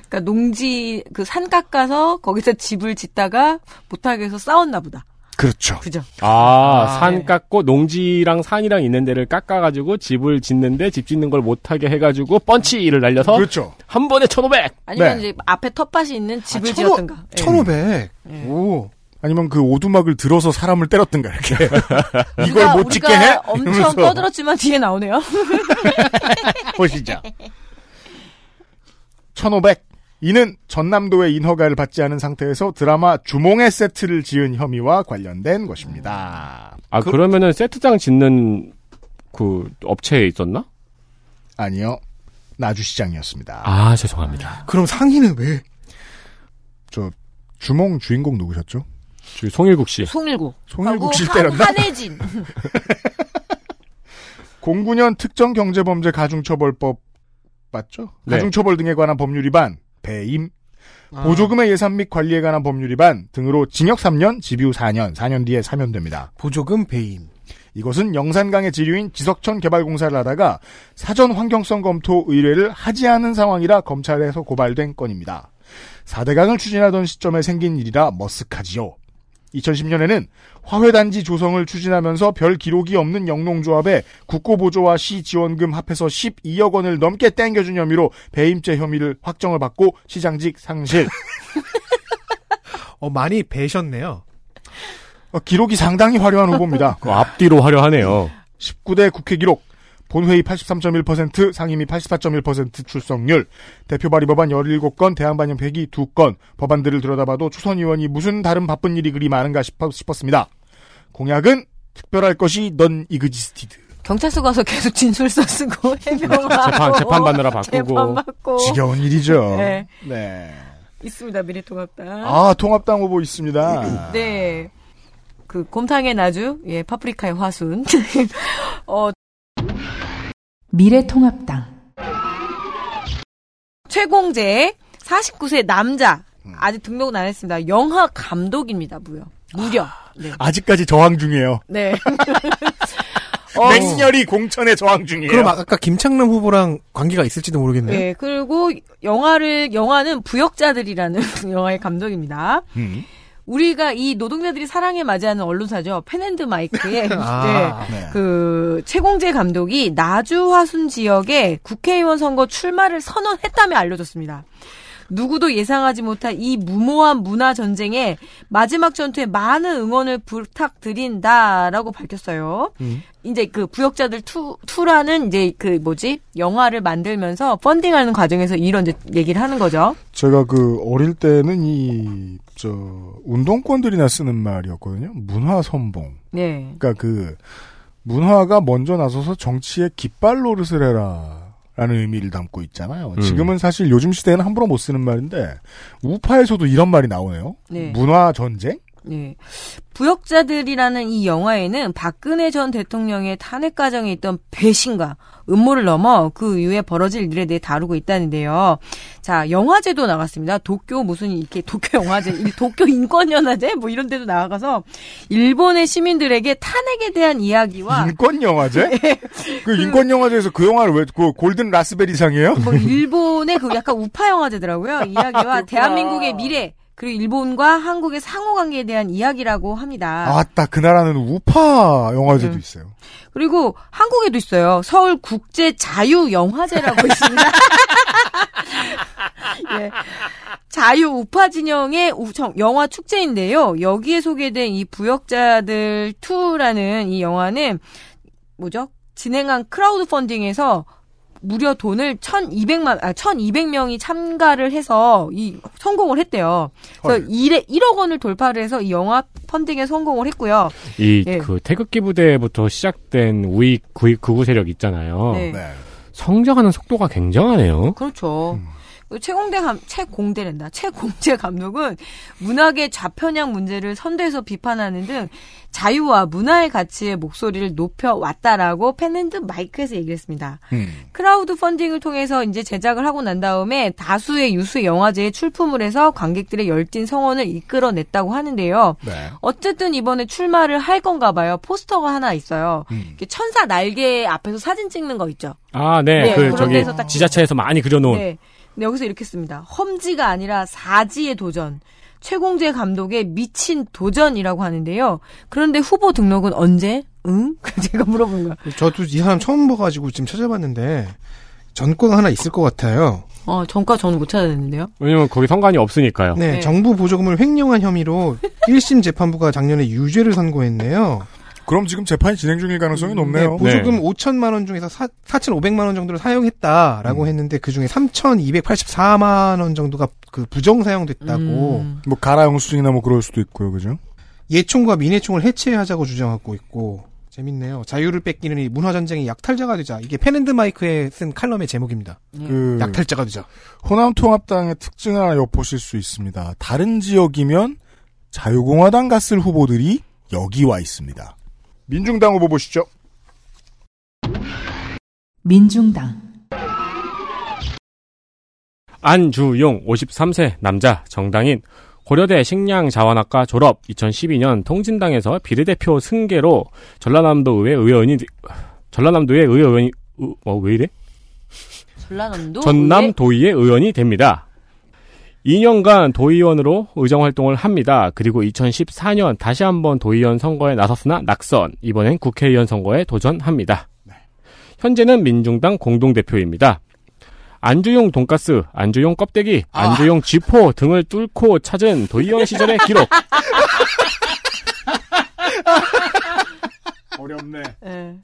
그러니까 농지 그 산 깎아서 거기서 집을 짓다가 못하게 해서 싸웠나 보다. 그렇죠. 그죠? 아, 아, 산 네. 깎고 농지랑 산이랑 있는 데를 깎아가지고 집을 짓는데 집 짓는 걸 못하게 해가지고 펀치를 날려서 그렇죠. 한 번에 1500! 아니면 네. 이제 앞에 텃밭이 있는 집을 아, 지었든가. 예. 1500. 예. 오. 아니면 그 오두막을 들어서 사람을 때렸든가, 이렇게. 이걸 못 짓게 우리가 해? 엄청 이러면서. 떠들었지만 뒤에 나오네요. 보시죠. 1500. 이는 전남도의 인허가를 받지 않은 상태에서 드라마 주몽의 세트를 지은 혐의와 관련된 것입니다. 아, 그... 러면은 세트장 짓는 그 업체에 있었나? 아니요. 나주시장이었습니다. 아, 죄송합니다. 그럼 상의는 왜? 저 주몽 주인공 누구셨죠? 저 송일국 씨. 송일국 하고 한- 때렸나? 한혜진. 09년 특정 경제범죄 가중처벌법 맞죠? 네. 가중처벌 등에 관한 법률 위반, 배임, 아. 보조금의 예산 및 관리에 관한 법률 위반 등으로 징역 3년, 집유 4년, 4년 뒤에 사면됩니다. 보조금 배임. 이것은 영산강의 지류인 지석천 개발공사를 하다가 사전 환경성 검토 의뢰를 하지 않은 상황이라 검찰에서 고발된 건입니다. 4대강을 추진하던 시점에 생긴 일이라 머쓱하지요. 2010년에는 화훼단지 조성을 추진하면서 별 기록이 없는 영농조합에 국고보조와 시 지원금 합해서 12억 원을 넘게 땡겨준 혐의로 배임죄 혐의를 확정을 받고 시장직 상실. 어, 많이 배셨네요. 어, 기록이 상당히 화려한 후보입니다. 그 앞뒤로 화려하네요. 19대 국회 기록, 본회의 83.1%, 상임위 84.1% 출석률, 대표 발의 법안 17건, 대안 반영 폐기 2건, 법안들을 들여다봐도 초선 의원이 무슨 다른 바쁜 일이 그리 많은가 싶, 싶었습니다. 공약은 특별할 것이 넌 이그지스티드. 경찰서 가서 계속 진술서 쓰고 해명하고 재판, 재판 받느라 바쁘고. 재판 받고 지겨운 일이죠. 네. 네. 있습니다 미래통합당. 아, 통합당 후보 있습니다. 네. 그 곰탕의 나주, 예, 파프리카의 화순. 어, 미래통합당 최공재 49세 남자. 아직 등록은 안 했습니다. 영화 감독입니다, 무려. 무려. 네. 아직까지 저항 중이에요. 네. 어, 맹렬히 공천에 저항 중이에요. 그럼 아까 김창남 후보랑 관계가 있을지도 모르겠네요. 네, 그리고 영화를, 영화는 부역자들이라는 영화의 감독입니다. 음. 우리가 이 노동자들이 사랑해 마지않는 언론사죠. 펜앤드 마이크의 아, 네. 네. 그 최공재 감독이 나주 화순 지역에 국회의원 선거 출마를 선언했다며 알려졌습니다. 누구도 예상하지 못한 이 무모한 문화 전쟁에 마지막 전투에 많은 응원을 부탁드린다라고 밝혔어요. 음. 이제 그 부역자들 two, two라는 이제 그 뭐지 영화를 만들면서 펀딩하는 과정에서 이런 이제 얘기를 하는 거죠. 제가 그 어릴 때는 이 저 운동권들이나 쓰는 말이었거든요. 문화 선봉. 네. 그러니까 그 문화가 먼저 나서서 정치에 깃발 노릇을 해라. 라는 의미를 담고 있잖아요. 음. 지금은 사실 요즘 시대에는 함부로 못 쓰는 말인데 우파에서도 이런 말이 나오네요. 네. 문화 전쟁? 네. 부역자들이라는 이 영화에는 박근혜 전 대통령의 탄핵 과정에 있던 배신과 음모를 넘어 그 이후에 벌어질 일에 대해 다루고 있다는데요. 자, 영화제도 나갔습니다. 도쿄 무슨 이렇게 도쿄 영화제, 이 도쿄 인권연화제 뭐 이런 데도 나가서 일본의 시민들에게 탄핵에 대한 이야기와 인권 영화제? 네. 그 인권 영화제에서 그 영화를 왜 그 골든 라스베리상이에요? 뭐 일본의 그 약간 우파 영화제더라고요. 이야기와 대한민국의 미래 그리고 일본과 한국의 상호 관계에 대한 이야기라고 합니다. 아따 그 나라는 우파 영화제도 음. 있어요. 그리고 한국에도 있어요. 서울 국제 자유 영화제라고 있습니다. 예. 자유 우파 진영의 우- 정- 영화 축제인데요. 여기에 소개된 이 부역자들 2라는 이 영화는 뭐죠? 진행한 크라우드 펀딩에서 무려 돈을 1,200만 아 1,200명이 참가를 해서 이 성공을 했대요. 그래서 1에 1억 원을 돌파를 해서 이 영화 펀딩에 성공을 했고요. 이 예. 그 태극기 부대부터 시작된 우익 구- 극우 세력 있잖아요. 네. 성장하는 속도가 굉장하네요. 그렇죠. 그 최공대 감, 최공대랜다. 최공재 감독은 문화계 좌편향 문제를 선대해서 비판하는 등 자유와 문화의 가치의 목소리를 높여왔다라고 펜앤드 마이크에서 얘기를 했습니다. 음. 크라우드 펀딩을 통해서 이제 제작을 하고 난 다음에 다수의 유수 영화제에 출품을 해서 관객들의 열띤 성원을 이끌어냈다고 하는데요. 네. 어쨌든 이번에 출마를 할 건가 봐요. 포스터가 하나 있어요. 음. 천사 날개 앞에서 사진 찍는 거 있죠. 아, 네. 네, 그 저기 데서 딱- 지자체에서 많이 그려놓은. 네. 근데 여기서 이렇게 씁니다. 험지가 아니라 사지의 도전. 최공재 감독의 미친 도전이라고 하는데요. 그런데 후보 등록은 언제? 응? 제가 물어본 거야. 저도 이 사람 처음 봐가지고 지금 찾아봤는데 전과가 하나 있을 것 같아요. 어, 전과 저는 못 찾아냈는데요. 왜냐면 거기 성관이 없으니까요. 네, 네. 정부 보조금을 횡령한 혐의로 1심 재판부가 작년에 유죄를 선고했네요. 그럼 지금 재판이 진행 중일 가능성이 높네요. 보조금 5천만 원 중에서 4, 4,500만 원 정도를 사용했다라고 음. 했는데 그 중에 3,284만 원 정도가 그 부정 사용됐다고 음. 뭐 가라 영수증이나 뭐 그럴 수도 있고요, 그죠? 예총과 민예총을 해체하자고 주장하고 있고 재밌네요. 자유를 뺏기는 이 문화 전쟁의 약탈자가 되자. 이게 펜앤드 마이크에 쓴 칼럼의 제목입니다. 그 약탈자가 되자. 호남통합당의 특징을 하나 엿보실 수 있습니다. 다른 지역이면 자유공화당 갔을 후보들이 여기 와 있습니다. 민중당 후보 보시죠. 민중당 안주용 53세 남자 정당인 고려대 식량자원학과 졸업 2012년 통진당에서 비례대표 승계로 전라남도 의회 의원이 전라남도의 의회 의원이 어, 어, 왜 이래? 전라남도 전남 의회- 도의회 의원이 됩니다. 2년간 도의원으로 의정 활동을 합니다. 그리고 2014년 다시 한번 도의원 선거에 나섰으나 낙선. 이번엔 국회의원 선거에 도전합니다. 현재는 민중당 공동대표입니다. 안주용 돈가스, 안주용 껍데기, 안주용 쥐포 등을 뚫고 찾은 도의원 시절의 기록. 어렵네. 예.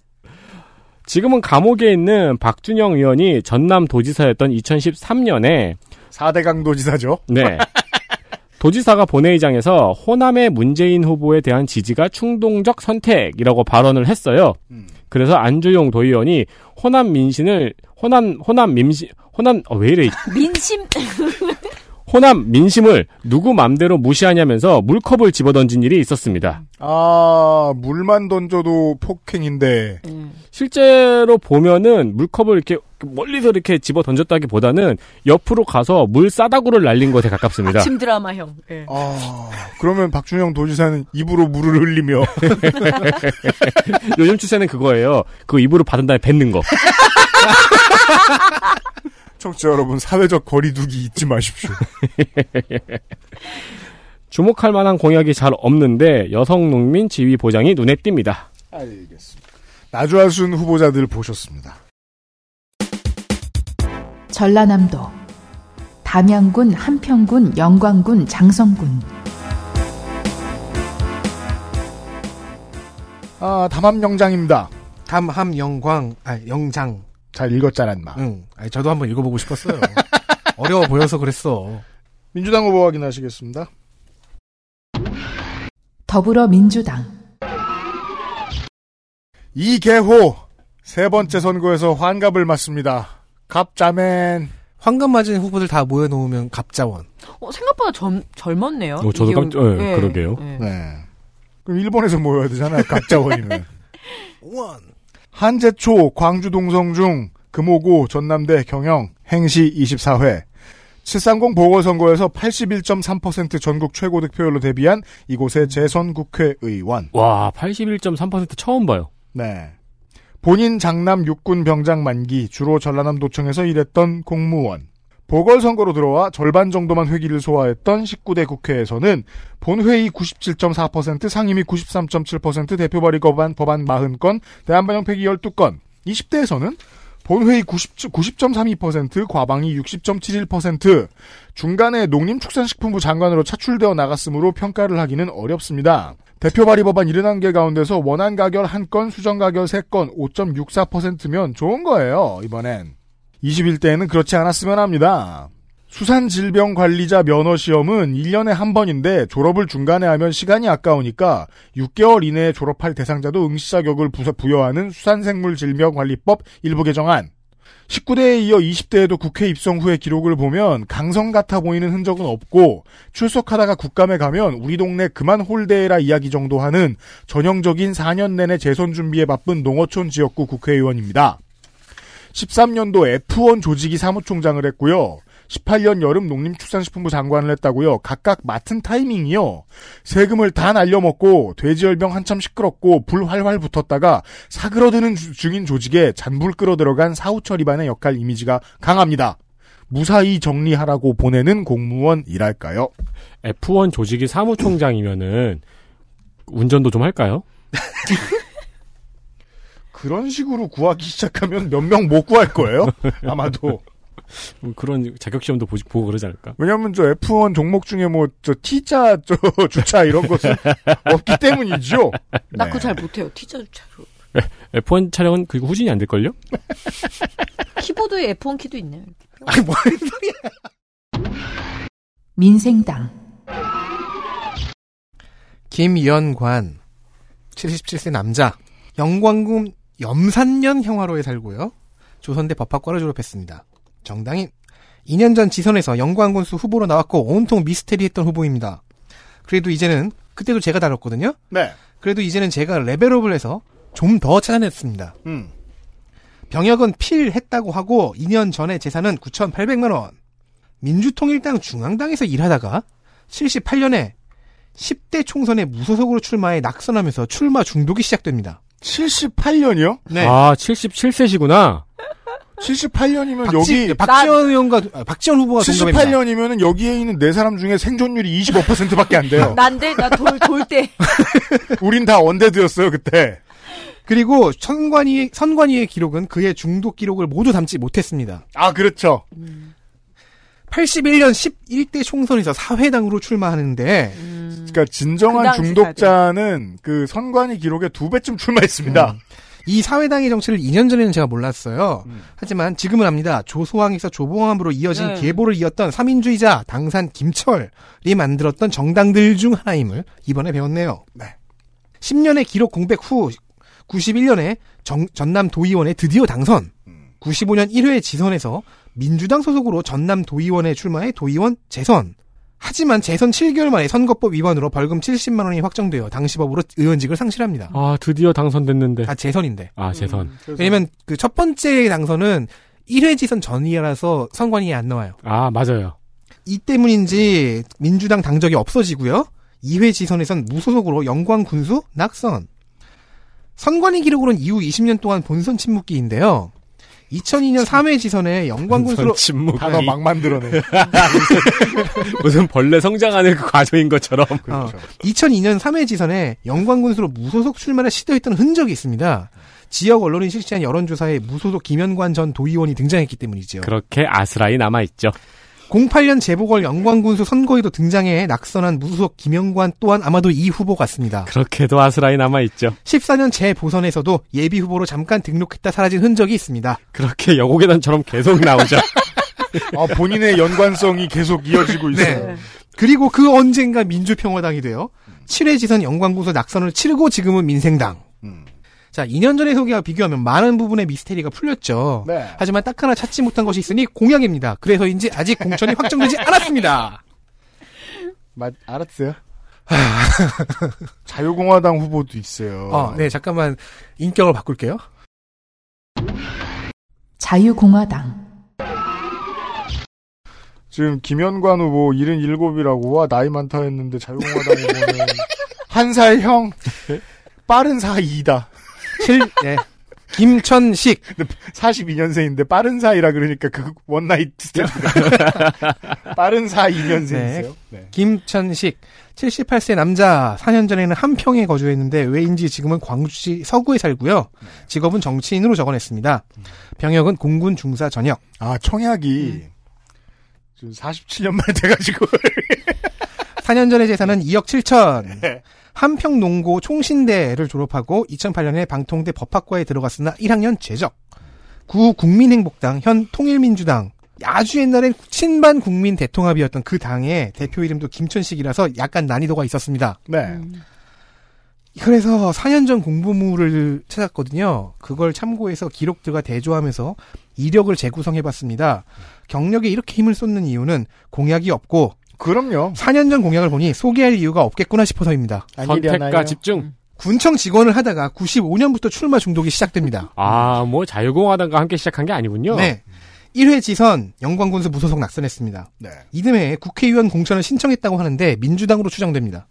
지금은 감옥에 있는 박준영 의원이 전남 도지사였던 2013년에 4대 강 도지사죠. 네. 도지사가 본회의장에서 호남의 문재인 후보에 대한 지지가 충동적 선택이라고 발언을 했어요. 그래서 안주용 도의원이 호남 민심을 호남 호남 민심 호남 어, 왜 이래 민심 호남 민심을 누구 맘대로 무시하냐면서 물컵을 집어던진 일이 있었습니다. 아, 물만 던져도 폭행인데. 실제로 보면은 물컵을 이렇게 멀리서 이렇게 집어 던졌다기보다는 옆으로 가서 물 싸다구를 날린 것에 가깝습니다. 아침 드라마형. 예. 아, 그러면 박준영 도지사는 입으로 물을 흘리며. 요즘 추세는 그거예요. 그거 입으로 받은 다음에 뱉는 거. 청취자 여러분, 사회적 거리두기 잊지 마십시오. 주목할 만한 공약이 잘 없는데 여성 농민 지위 보장이 눈에 띕니다. 알겠습니다. 나주하순 후보자들 보셨습니다. 전라남도 담양군, 한평군, 영광군, 장성군 아, 담합영장입니다. 담함 영광 아 영장. 잘 읽었잖아, 인마. 응. 아니, 저도 한번 읽어보고 싶었어요. 어려워 보여서 그랬어. 민주당 후보 확인하시겠습니다. 더불어민주당 이계호 세 번째 선거에서 환갑을 맞습니다. 갑자맨 황금 맞은 후보들 다 모여놓으면 갑자원. 어, 생각보다 젊, 젊었네요. 어, 저도. 깜짝- 예, 그러게요. 예. 네. 그럼 일본에서 모여야 되잖아요. 갑자원이면. 원. 한제초 광주 동성중 금오고 전남대 경영 행시 24회 730 보궐선거에서 81.3% 전국 최고 득표율로 데뷔한 이곳의 재선 국회의원. 와, 81.3% 처음 봐요. 네. 본인 장남 육군 병장 만기 주로 전라남 도청에서 일했던 공무원. 보궐선거로 들어와 절반 정도만 회기를 소화했던 19대 국회에서는 본회의 97.4%, 상임위 93.7%, 대표 발의 법안, 법안 40건, 대한반영 폐기 12건. 20대에서는 본회의 90, 90.32%, 과방위 60.71%, 중간에 농림축산식품부 장관으로 차출되어 나갔으므로 평가를 하기는 어렵습니다. 대표 발의 법안 71개 가운데서 원안 가결 1건, 수정 가결 3건, 5.64%면 좋은 거예요, 이번엔. 21대에는 그렇지 않았으면 합니다. 수산질병관리자 면허시험은 1년에 한 번인데 졸업을 중간에 하면 시간이 아까우니까 6개월 이내에 졸업할 대상자도 응시 자격을 부여하는 수산생물질병관리법 일부 개정안. 19대에 이어 20대에도 국회 입성 후의 기록을 보면 강성 같아 보이는 흔적은 없고 출석하다가 국감에 가면 우리 동네 그만 홀대라 이야기 정도 하는 전형적인 4년 내내 재선 준비에 바쁜 농어촌 지역구 국회의원입니다. 13년도 F1 조직이 사무총장을 했고요. 18년 여름 농림축산식품부 장관을 했다고요. 각각 맡은 타이밍이요. 세금을 다 날려먹고 돼지열병 한참 시끄럽고 불 활활 붙었다가 사그러드는 중인 조직에 잔불 끌어 들어간 사후처리 반의 역할 이미지가 강합니다. 무사히 정리하라고 보내는 공무원이랄까요? F1 조직이 사무총장이면은 운전도 좀 할까요? 그런 식으로 구하기 시작하면 몇 명 못 구할 거예요. 아마도. 뭐 그런 자격 시험도 보고 그러지 않을까? 왜냐하면 저 F1 종목 중에 뭐 저 T자 저 주차 이런 것은 없기 때문이죠. 나 그거 잘 못해요. T자 주차로. F1 차량은 그리고 후진이 안 될걸요? 키보드에 F1 키도 있네요. 아니 뭔 소리야? 민생당 김연관 77세 남자 영광군 염산면 형화로에 살고요. 조선대 법학과를 졸업했습니다. 정당인 2년 전 지선에서 영광군수 후보로 나왔고 온통 미스테리했던 후보입니다. 그래도 이제는 그때도 제가 다뤘거든요. 네. 그래도 이제는 제가 레벨업을 해서 좀 더 찾아냈습니다. 음. 병역은 필했다고 하고 2년 전에 재산은 9,800만 원. 민주통일당 중앙당에서 일하다가 78년에 10대 총선에 무소속으로 출마해 낙선하면서 출마 중독이 시작됩니다. 78년이요? 네. 아, 77세시구나. 78년이면 박지, 여기 박지원 의원과 아, 박지원 후보가 동갑입니다. 78년이면은 여기에 있는 네 사람 중에 생존율이 25%밖에 안 돼요. 난데 나돌돌 때. 우린 다 언데드였어요 그때. 그리고 선관위 선관위의 기록은 그의 중독 기록을 모두 담지 못했습니다. 아 그렇죠. 81년 11대 총선에서 사회당으로 출마하는데 그러니까 진정한 그 중독자는 그 선관위 기록의 두 배쯤 출마했습니다. 음. 이 사회당의 정치를 2년 전에는 제가 몰랐어요. 음. 하지만 지금은 압니다. 조소왕에서 조봉암으로 이어진 네. 계보를 이었던 삼인주의자 당산 김철이 만들었던 정당들 중 하나임을 이번에 배웠네요. 네. 10년의 기록 공백 후 91년에 전남 도의원에 드디어 당선. 음. 95년 1회 지선에서 민주당 소속으로 전남 도의원에 출마해 도의원 재선. 하지만 재선 7개월 만에 선거법 위반으로 벌금 70만 원이 확정되어 당시 법으로 의원직을 상실합니다. 아, 드디어 당선됐는데. 아 재선인데. 아, 재선. 왜냐면 그 첫 번째 당선은 1회 지선 전이라서 선관위에 안 나와요. 아, 맞아요. 이 때문인지 민주당 당적이 없어지고요. 2회 지선에선 무소속으로 영광 군수 낙선. 선관위 기록으로는 이후 20년 동안 본선 침묵기인데요. 2002년 3회 지선에 영광 군수로 침묵. 단어 막 만들어내. 무슨 벌레 성장하는 그 과정인 것처럼. 어, 2002년 3회 지선에 영광 군수로 무소속 출마를 시도했던 흔적이 있습니다. 지역 언론이 실시한 여론조사에 무소속 김현관 전 도의원이 등장했기 때문이죠. 그렇게 아스라이 남아있죠. 08년 재보궐 영광군수 선거에도 등장해 낙선한 무소속 김영관 또한 아마도 이 후보 같습니다. 그렇게도 아스라이 남아있죠. 14년 재보선에서도 예비 후보로 잠깐 등록했다 사라진 흔적이 있습니다. 그렇게 여고계단처럼 계속 나오죠. 아, 본인의 연관성이 계속 이어지고 있어요. 네. 그리고 그 언젠가 민주평화당이 되어 7회 지선 영광군수 낙선을 치르고 지금은 민생당. 음. 자, 2년 전의 소개와 비교하면 많은 부분의 미스테리가 풀렸죠. 네. 하지만 딱 하나 찾지 못한 것이 있으니 공약입니다. 그래서인지 아직 공천이 확정되지 않았습니다. 맞, 알았어요. 자유공화당 후보도 있어요. 어, 네, 잠깐만 인격을 바꿀게요. 자유공화당 지금 김현관 후보 77이라고 와 나이 많다 했는데 자유공화당 후보는 한 살 형 빠른 사이다. 7, 네. 김천식. 42년생인데 빠른 사이라 그러니까 그 one night stand. 빠른 사이 2년생이세요. 네. 김천식. 78세 남자 4년 전에는 한평에 거주했는데 왜인지 지금은 광주시 서구에 살고요. 직업은 정치인으로 적어냈습니다. 병역은 공군 중사 전역. 아, 청약이 지금 47년 만에 돼가지고. 4년 전의 재산은 2억 7천. 한평농고 총신대를 졸업하고 2008년에 방통대 법학과에 들어갔으나 1학년 재적. 구 국민행복당 현 통일민주당 아주 옛날엔 친반 국민 대통합이었던 그 당의 대표 이름도 김천식이라서 약간 난이도가 있었습니다. 네. 그래서 4년 전 공부물을 찾았거든요. 그걸 참고해서 기록들과 대조하면서 이력을 재구성해봤습니다. 경력에 이렇게 힘을 쏟는 이유는 공약이 없고 그럼요. 4년 전 공약을 보니 소개할 이유가 없겠구나 싶어서입니다. 선택과 집중. 군청 직원을 하다가 95년부터 출마 중독이 시작됩니다. 아, 뭐 자유공화당과 함께 시작한 게 아니군요. 네. 1회 지선 영광군수 무소속 낙선했습니다. 네. 이듬해 국회의원 공천을 신청했다고 하는데 민주당으로 추정됩니다.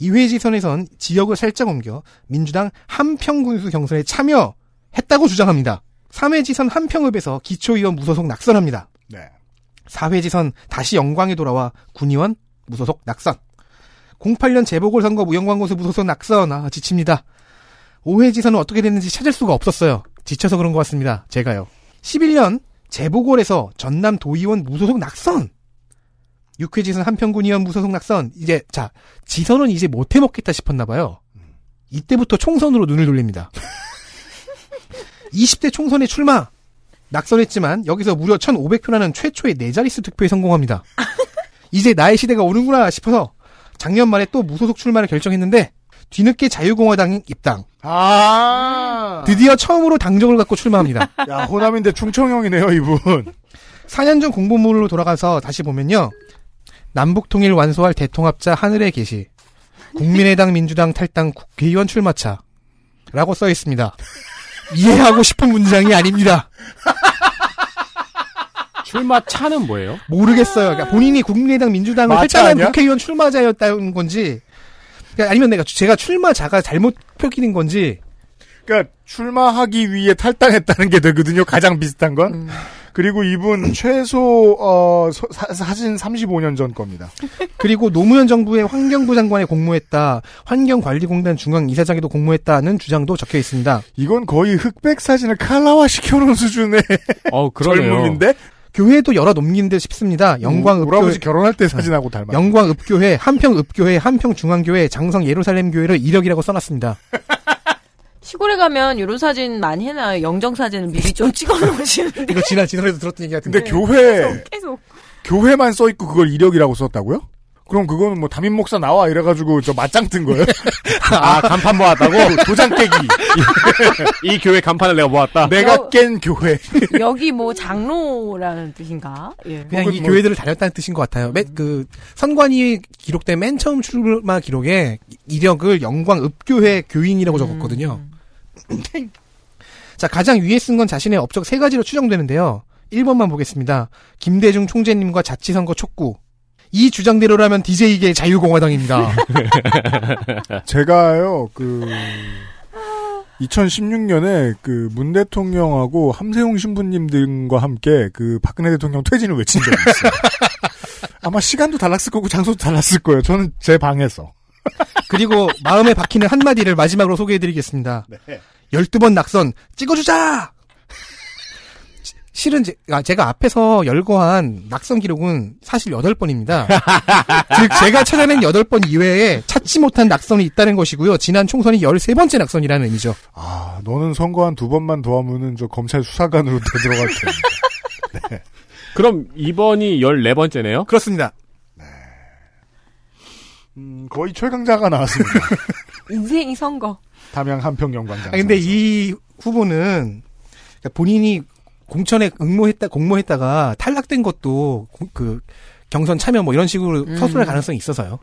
2회 지선에선 지역을 살짝 옮겨 민주당 한평군수 경선에 참여했다고 주장합니다. 3회 지선 한평읍에서 기초의원 무소속 낙선합니다. 네. 4회 지선 다시 영광에 돌아와 군의원 무소속 낙선. 08년 재보궐선거 무영광군수 무소속 낙선. 아, 지칩니다. 5회 지선은 어떻게 됐는지 찾을 수가 없었어요. 지쳐서 그런 것 같습니다. 제가요. 11년 재보궐에서 전남 도의원 무소속 낙선. 6회 지선 한평군의원 무소속 낙선. 이제 자 지선은 이제 못해 먹겠다 싶었나 봐요. 이때부터 총선으로 눈을 돌립니다. 20대 총선에 출마. 낙선했지만 여기서 무려 1,500표라는 최초의 네 자릿수 득표에 성공합니다. 이제 나의 시대가 오는구나 싶어서 작년 말에 또 무소속 출마를 결정했는데 뒤늦게 자유공화당 입당. 아. 드디어 처음으로 당적을 갖고 출마합니다. 야, 호남인데 충청형이네요, 이분. 4년 전 공보물로 돌아가서 다시 보면요. 남북 통일 완소할 대통합자 하늘에 계시. 국민의당 민주당 탈당 국회의원 출마차. 라고 써 있습니다. 이해하고 싶은 문장이 아닙니다. 출마 차는 뭐예요? 모르겠어요. 그러니까 본인이 국민의당 민주당을 탈당한? 국회의원 출마자였다는 건지, 그러니까 아니면 내가 제가 출마자가 잘못 표기된 건지, 그러니까 출마하기 위해 탈당했다는 게 되거든요. 가장 비슷한 건. 그리고 이분 최소 어 서- 사, 사진 35년 전 겁니다. 그리고 노무현 정부의 환경부 장관에 공모했다, 환경관리공단 중앙 이사장에도 공모했다는 주장도 적혀 있습니다. 이건 거의 흑백 사진을 칼라화 시켜놓은 수준의 어. 젊음인데 교회도 열어 듯 싶습니다. 영광 우리 아버지 읍교회, 결혼할 때 사진하고 닮았. 영광 읍교회, 한평 읍교회, 한평 중앙교회, 장성 예루살렘 교회를 이력이라고 써놨습니다. 시골에 가면 이런 사진 많이 해놔요. 영정 사진을 미리 좀 찍어놓으시는데. 이거 지난 지난에도 들었던 얘기 같은데. 근데 교회 계속. 교회만 써 있고 그걸 이력이라고 썼다고요? 그럼 그거는 뭐 담임 목사 나와 이래가지고 저 맞짱 뜬 거예요? 아, 간판 모았다고? 도장 깨기. 이 교회 간판을 내가 모았다. 내가 어. 깬 교회. 여기 뭐 장로라는 뜻인가? 예. 그냥 혹은 이 뭐- 교회들을 다녔다는 뜻인 것 같아요. 맨, 그, 선관위 기록된 맨 처음 출마 기록에 이력을 영광 읍교회 교인이라고 적었거든요. 자, 가장 위에 쓴 건 자신의 업적 세 가지로 추정되는데요. 1번만 보겠습니다. 김대중 총재님과 자치선거 촉구. 이 주장대로라면 DJ계 자유공화당입니다. 제가요 그 2016년에 그 문 대통령하고 함세웅 신부님 등과 함께 그 박근혜 대통령 퇴진을 외친 적이 있어요. 아마 시간도 달랐을 거고 장소도 달랐을 거예요. 저는 제 방에서. 그리고 마음에 박히는 한마디를 마지막으로 소개해드리겠습니다. 12번 낙선 찍어주자! 시- 실은 제, 아, 제가 앞에서 열거한 낙선 기록은 사실 8번입니다. 즉 제가 찾아낸 8번 이외에 찾지 못한 낙선이 있다는 것이고요. 지난 총선이 13번째 낙선이라는 의미죠. 아 너는 선거 한 두 번만 더 하면은 저 검찰 수사관으로 되들어갈 텐데. 그럼 이번이 14번째네요? 그렇습니다. 음, 거의 최강자가 나왔습니다. 인생이 선거. 담양 한평영 광장. 아, 근데 이 후보는 그러니까 본인이 공천에 응모했다, 공모했다가 탈락된 것도 고- 그 경선 참여 뭐 이런 식으로 음. 서술할 가능성이 있어서요.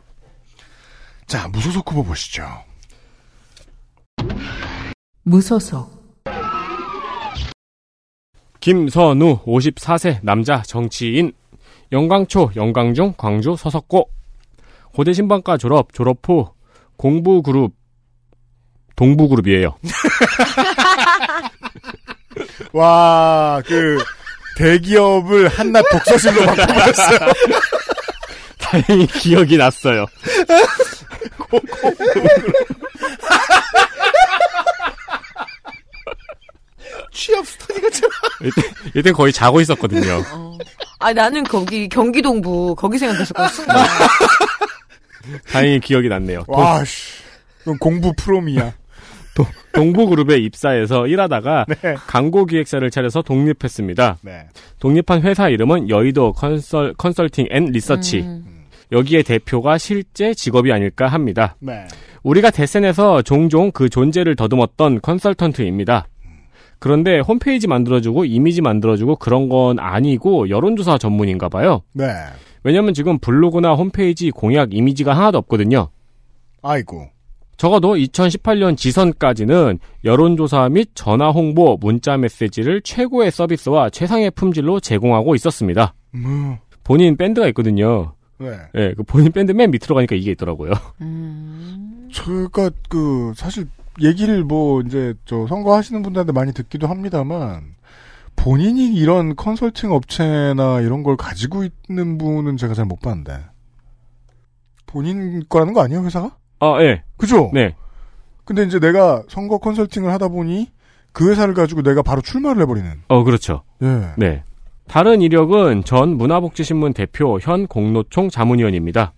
자 무소속 후보 보시죠. 무소속 김선우, 54세, 남자, 정치인. 영광초, 영광중, 광주, 서석고. 고대 신방과 졸업, 졸업 후, 공부 그룹, 동부 그룹이에요. 와, 그, 대기업을 한낱 독서실로 바꿔버렸어요. 다행히 기억이 났어요. 취업 스터디 같잖아. 이때, 이때 거의 자고 있었거든요. 어. 아 나는 거기 경기동부 거기 생각했었거든. 순간. 다행히 기억이 났네요. 와, 씨. 그럼 공부 프롬이야. 동부그룹에 입사해서 일하다가 네. 광고 기획사를 차려서 독립했습니다. 네. 독립한 회사 이름은 여의도 컨설, 컨설팅 앤 리서치. 음. 여기에 대표가 실제 직업이 아닐까 합니다. 네. 우리가 데센에서 종종 그 존재를 더듬었던 컨설턴트입니다. 그런데 홈페이지 만들어주고 이미지 만들어주고 그런 건 아니고 여론조사 전문인가 봐요. 네. 왜냐면 지금 블로그나 홈페이지 공약 이미지가 하나도 없거든요. 아이고. 적어도 2018년 지선까지는 여론조사 및 전화 홍보, 문자 메시지를 최고의 서비스와 최상의 품질로 제공하고 있었습니다. 뭐, 본인 밴드가 있거든요. 네. 예, 그 본인 밴드 맨 밑으로 가니까 이게 있더라고요. 음. 제가 그 사실 얘기를 뭐 이제 저 선거하시는 분들한테 많이 듣기도 합니다만 본인이 이런 컨설팅 업체나 이런 걸 가지고 있는 분은 제가 잘 못 봤는데 본인 거라는 거 아니에요 회사가? 아, 예. 그죠? 네. 근데 이제 내가 선거 컨설팅을 하다 보니 그 회사를 가지고 내가 바로 출마를 해버리는. 어, 그렇죠. 예. 네. 다른 이력은 전 문화복지신문 대표, 현 공로총 자문위원입니다.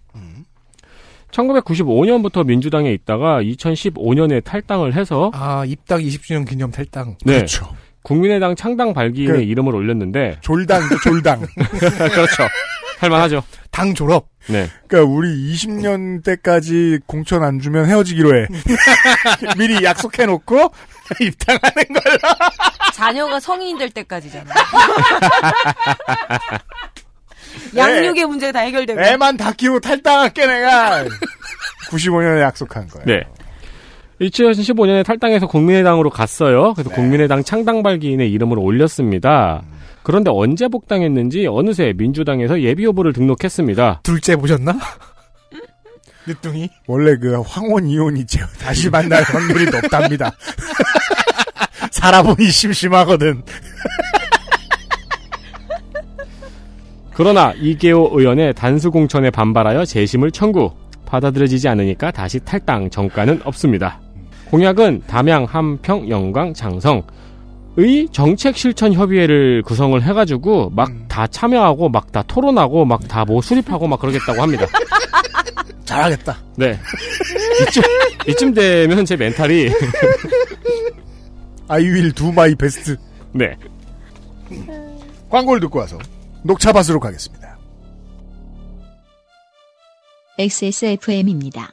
1995년부터 민주당에 있다가 2015년에 탈당을 해서 아, 입당 20주년 기념 탈당. 네. 그렇죠. 국민의당 창당 발기인에 그- 이름을 올렸는데 졸당, 졸당. 그렇죠. 할만하죠. 당 졸업. 네. 그러니까 우리 20년 때까지 공천 안 주면 헤어지기로 해. 미리 약속해놓고 입당하는 걸로. 자녀가 성인이 될 때까지잖아. 양육의 문제가 다 해결되고. 애만 다 키우고 탈당할게 내가. 95년에 약속한 거예요. 네. 2015년에 탈당해서 국민의당으로 갔어요. 그래서 네. 국민의당 창당 발기인의 이름을 올렸습니다. 그런데 언제 복당했는지 어느새 민주당에서 예비 후보를 등록했습니다. 둘째 보셨나? 늦둥이. 원래 그 황혼 이혼이 제- 다시 만날 확률이 높답니다. 살아보니 심심하거든. 그러나 이계호 의원의 단수 공천에 반발하여 재심을 청구. 받아들여지지 않으니까 다시 탈당 정가는 없습니다. 공약은 담양, 함평, 영광, 장성 의 정책 실천 협의회를 구성을 해가지고 막 다 참여하고 막 다 토론하고 막 다 뭐 수립하고 막 그러겠다고 합니다. 잘하겠다. 네. 이쯤, 이쯤 되면 제 멘탈이 I will do my best. 네. 광고를 듣고 와서 녹차밭으로 가겠습니다. XSFM입니다.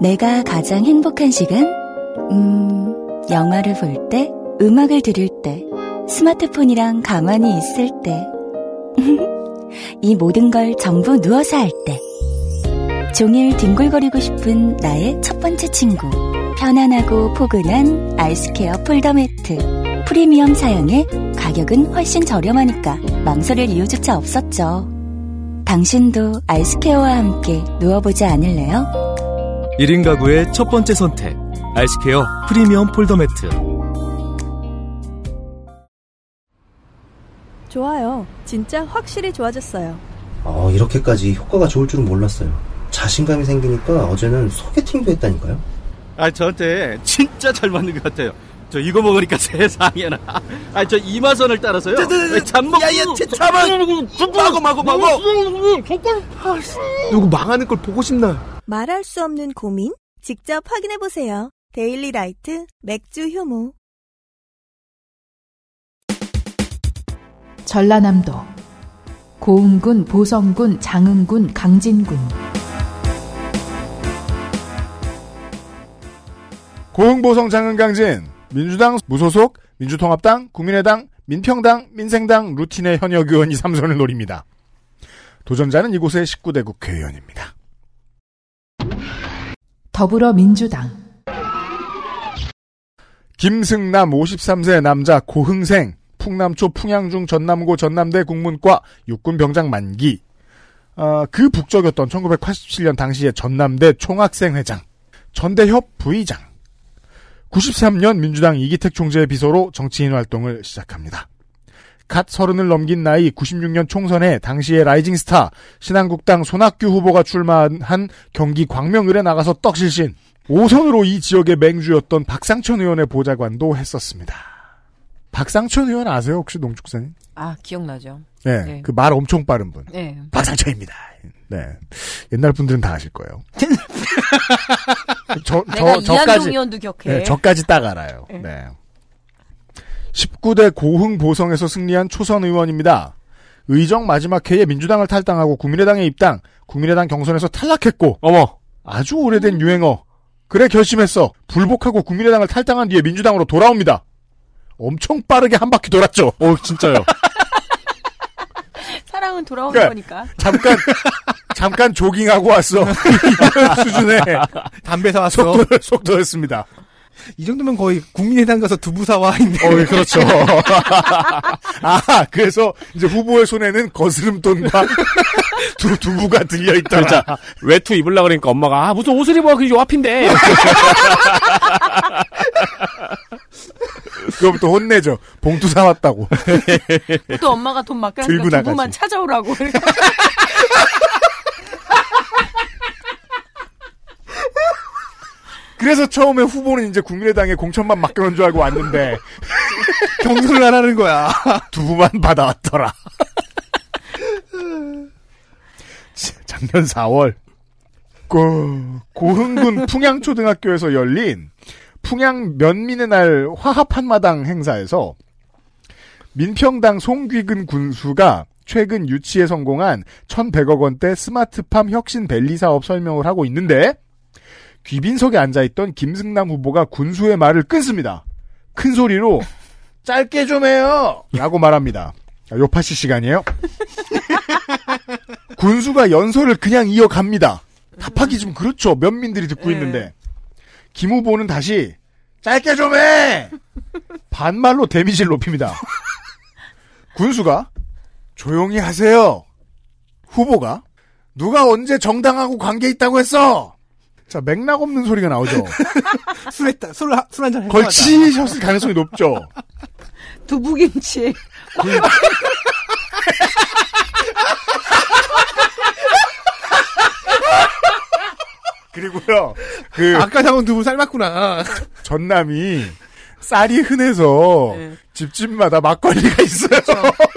내가 가장 행복한 시간? 음, 영화를 볼 때, 음악을 들을 때, 스마트폰이랑 가만히 있을 때. 이 모든 걸 전부 누워서 할 때. 종일 뒹굴거리고 싶은 나의 첫 번째 친구. 편안하고 포근한 아이스케어 폴더 매트. 프리미엄 사양에 가격은 훨씬 저렴하니까 망설일 이유조차 없었죠. 당신도 아이스케어와 함께 누워보지 않을래요? 1인 가구의 첫 번째 선택. 아이스케어 프리미엄 폴더 매트. 좋아요. 진짜 확실히 좋아졌어요. 어, 이렇게까지 효과가 좋을 줄은 몰랐어요. 자신감이 생기니까 어제는 소개팅도 했다니까요. 아, 저한테 진짜 잘 맞는 것 같아요. 저 이거 먹으니까 세상에나. 아, 저 이마선을 따라서요. 잠먹. 야야, 잠은 마고 마고 마고. 누구 망하는 걸 보고 싶나? 말할 수 없는 고민? 직접 확인해 보세요. 데일리 라이트 맥주 효모. 전라남도 고흥군, 보성군, 장흥군, 강진군 고흥보성 장흥강진 민주당 무소속 민주통합당 국민의당 민평당 민생당 루틴의 현역 의원이 삼선을 노립니다. 도전자는 이곳의 19대 국회의원입니다. 더불어민주당 김승남 53세 남자 고흥생 풍남초 풍양중 전남고 전남대 국문과 육군병장 만기 아, 그 북적였던 1987년 당시의 전남대 총학생회장 전대협 부의장 93년 민주당 이기택 총재의 비서로 정치인 활동을 시작합니다. 갓 서른을 넘긴 나이 96년 총선에 당시의 rising star 신한국당 손학규 후보가 출마한 경기 광명을에 나가서 떡실신 5선으로 이 지역의 맹주였던 박상천 의원의 보좌관도 했었습니다. 박상천 의원 아세요 혹시 농축산인? 아 기억나죠. 네, 네. 그 말 엄청 빠른 분. 네. 박상천입니다. 네, 옛날 분들은 다 아실 거예요. 저, 내가 저, 저까지, 의원도 기억해. 네, 저까지 딱 알아요. 네. 네. 19대 고흥 보성에서 승리한 초선 의원입니다. 의정 마지막 해에 민주당을 탈당하고 국민의당에 입당, 국민의당 경선에서 탈락했고, 어머, 아주 오래된 유행어. 그래 결심했어. 불복하고 국민의당을 탈당한 뒤에 민주당으로 돌아옵니다. 엄청 빠르게 한 바퀴 돌았죠. 어, 진짜요. 사랑은 돌아오는 그러니까 거니까. 잠깐 잠깐 조깅하고 왔어. 이런 수준의 담배 사왔어. 속도, 속도였습니다. 이 정도면 거의 국민의당 가서 두부 사와인데. 어, 그렇죠. 아, 그래서 이제 후보의 손에는 거스름돈과 두, 두부가 들려있더라. 진짜 외투 입으려 그러니까 엄마가 아 무슨 옷을 입어 그게 앞인데. 그거부터 혼내죠. 봉투 사왔다고. 또 엄마가 돈 나가지. 두부만 찾아오라고. 그래서 처음에 후보는 이제 국민의당에 공천만 맡겨놓은 줄 알고 왔는데 경선을 안 하는 거야. 두부만 받아왔더라. 작년 4월 고, 고흥군 풍양초등학교에서 열린 풍양 면민의 날 화합 한마당 행사에서 민평당 송귀근 군수가 최근 유치에 성공한 1,100억 원대 스마트팜 혁신 밸리 사업 설명을 하고 있는데 귀빈석에 앉아있던 김승남 후보가 군수의 말을 끊습니다. 큰 소리로 짧게 좀 해요! 라고 말합니다. 아, 요파시 시간이에요. 군수가 연설을 그냥 이어갑니다. 답하기 좀 그렇죠. 면민들이 듣고 네. 있는데. 김 후보는 다시 짧게 좀 해! 반말로 데미지를 높입니다. 군수가 조용히 하세요. 후보가 누가 언제 정당하고 관계 있다고 했어? 자, 맥락 없는 소리가 나오죠. 술 했다, 술, 술 한잔 했다. 걸치셨을 가능성이 높죠. 두부김치. 그리고요, 그, 아까 사온 두부 삶았구나. 전남이 쌀이 흔해서 네. 집집마다 막걸리가 있어요.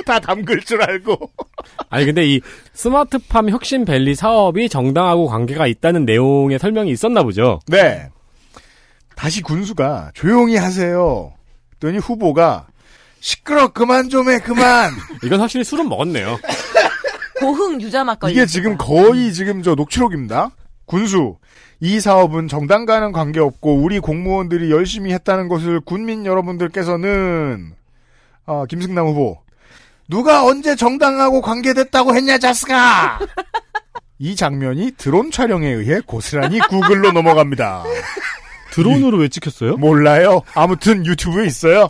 다 담글 줄 알고. 아니 근데 이 스마트팜 혁신 밸리 사업이 정당하고 관계가 있다는 내용의 설명이 있었나 보죠. 네. 다시 군수가 조용히 하세요. 그랬더니 후보가 시끄러 그만 좀 해 그만. 이건 확실히 술은 먹었네요. 고흥 유자 막걸리. 이게 지금 거의 지금 저 녹취록입니다. 군수 이 사업은 정당과는 관계없고 우리 공무원들이 열심히 했다는 것을 군민 여러분들께서는 아, 김승남 후보 누가 언제 정당하고 관계됐다고 했냐 자스가 이 장면이 드론 촬영에 의해 고스란히 구글로 넘어갑니다. 드론으로 왜 찍혔어요? 몰라요. 아무튼 유튜브에 있어요.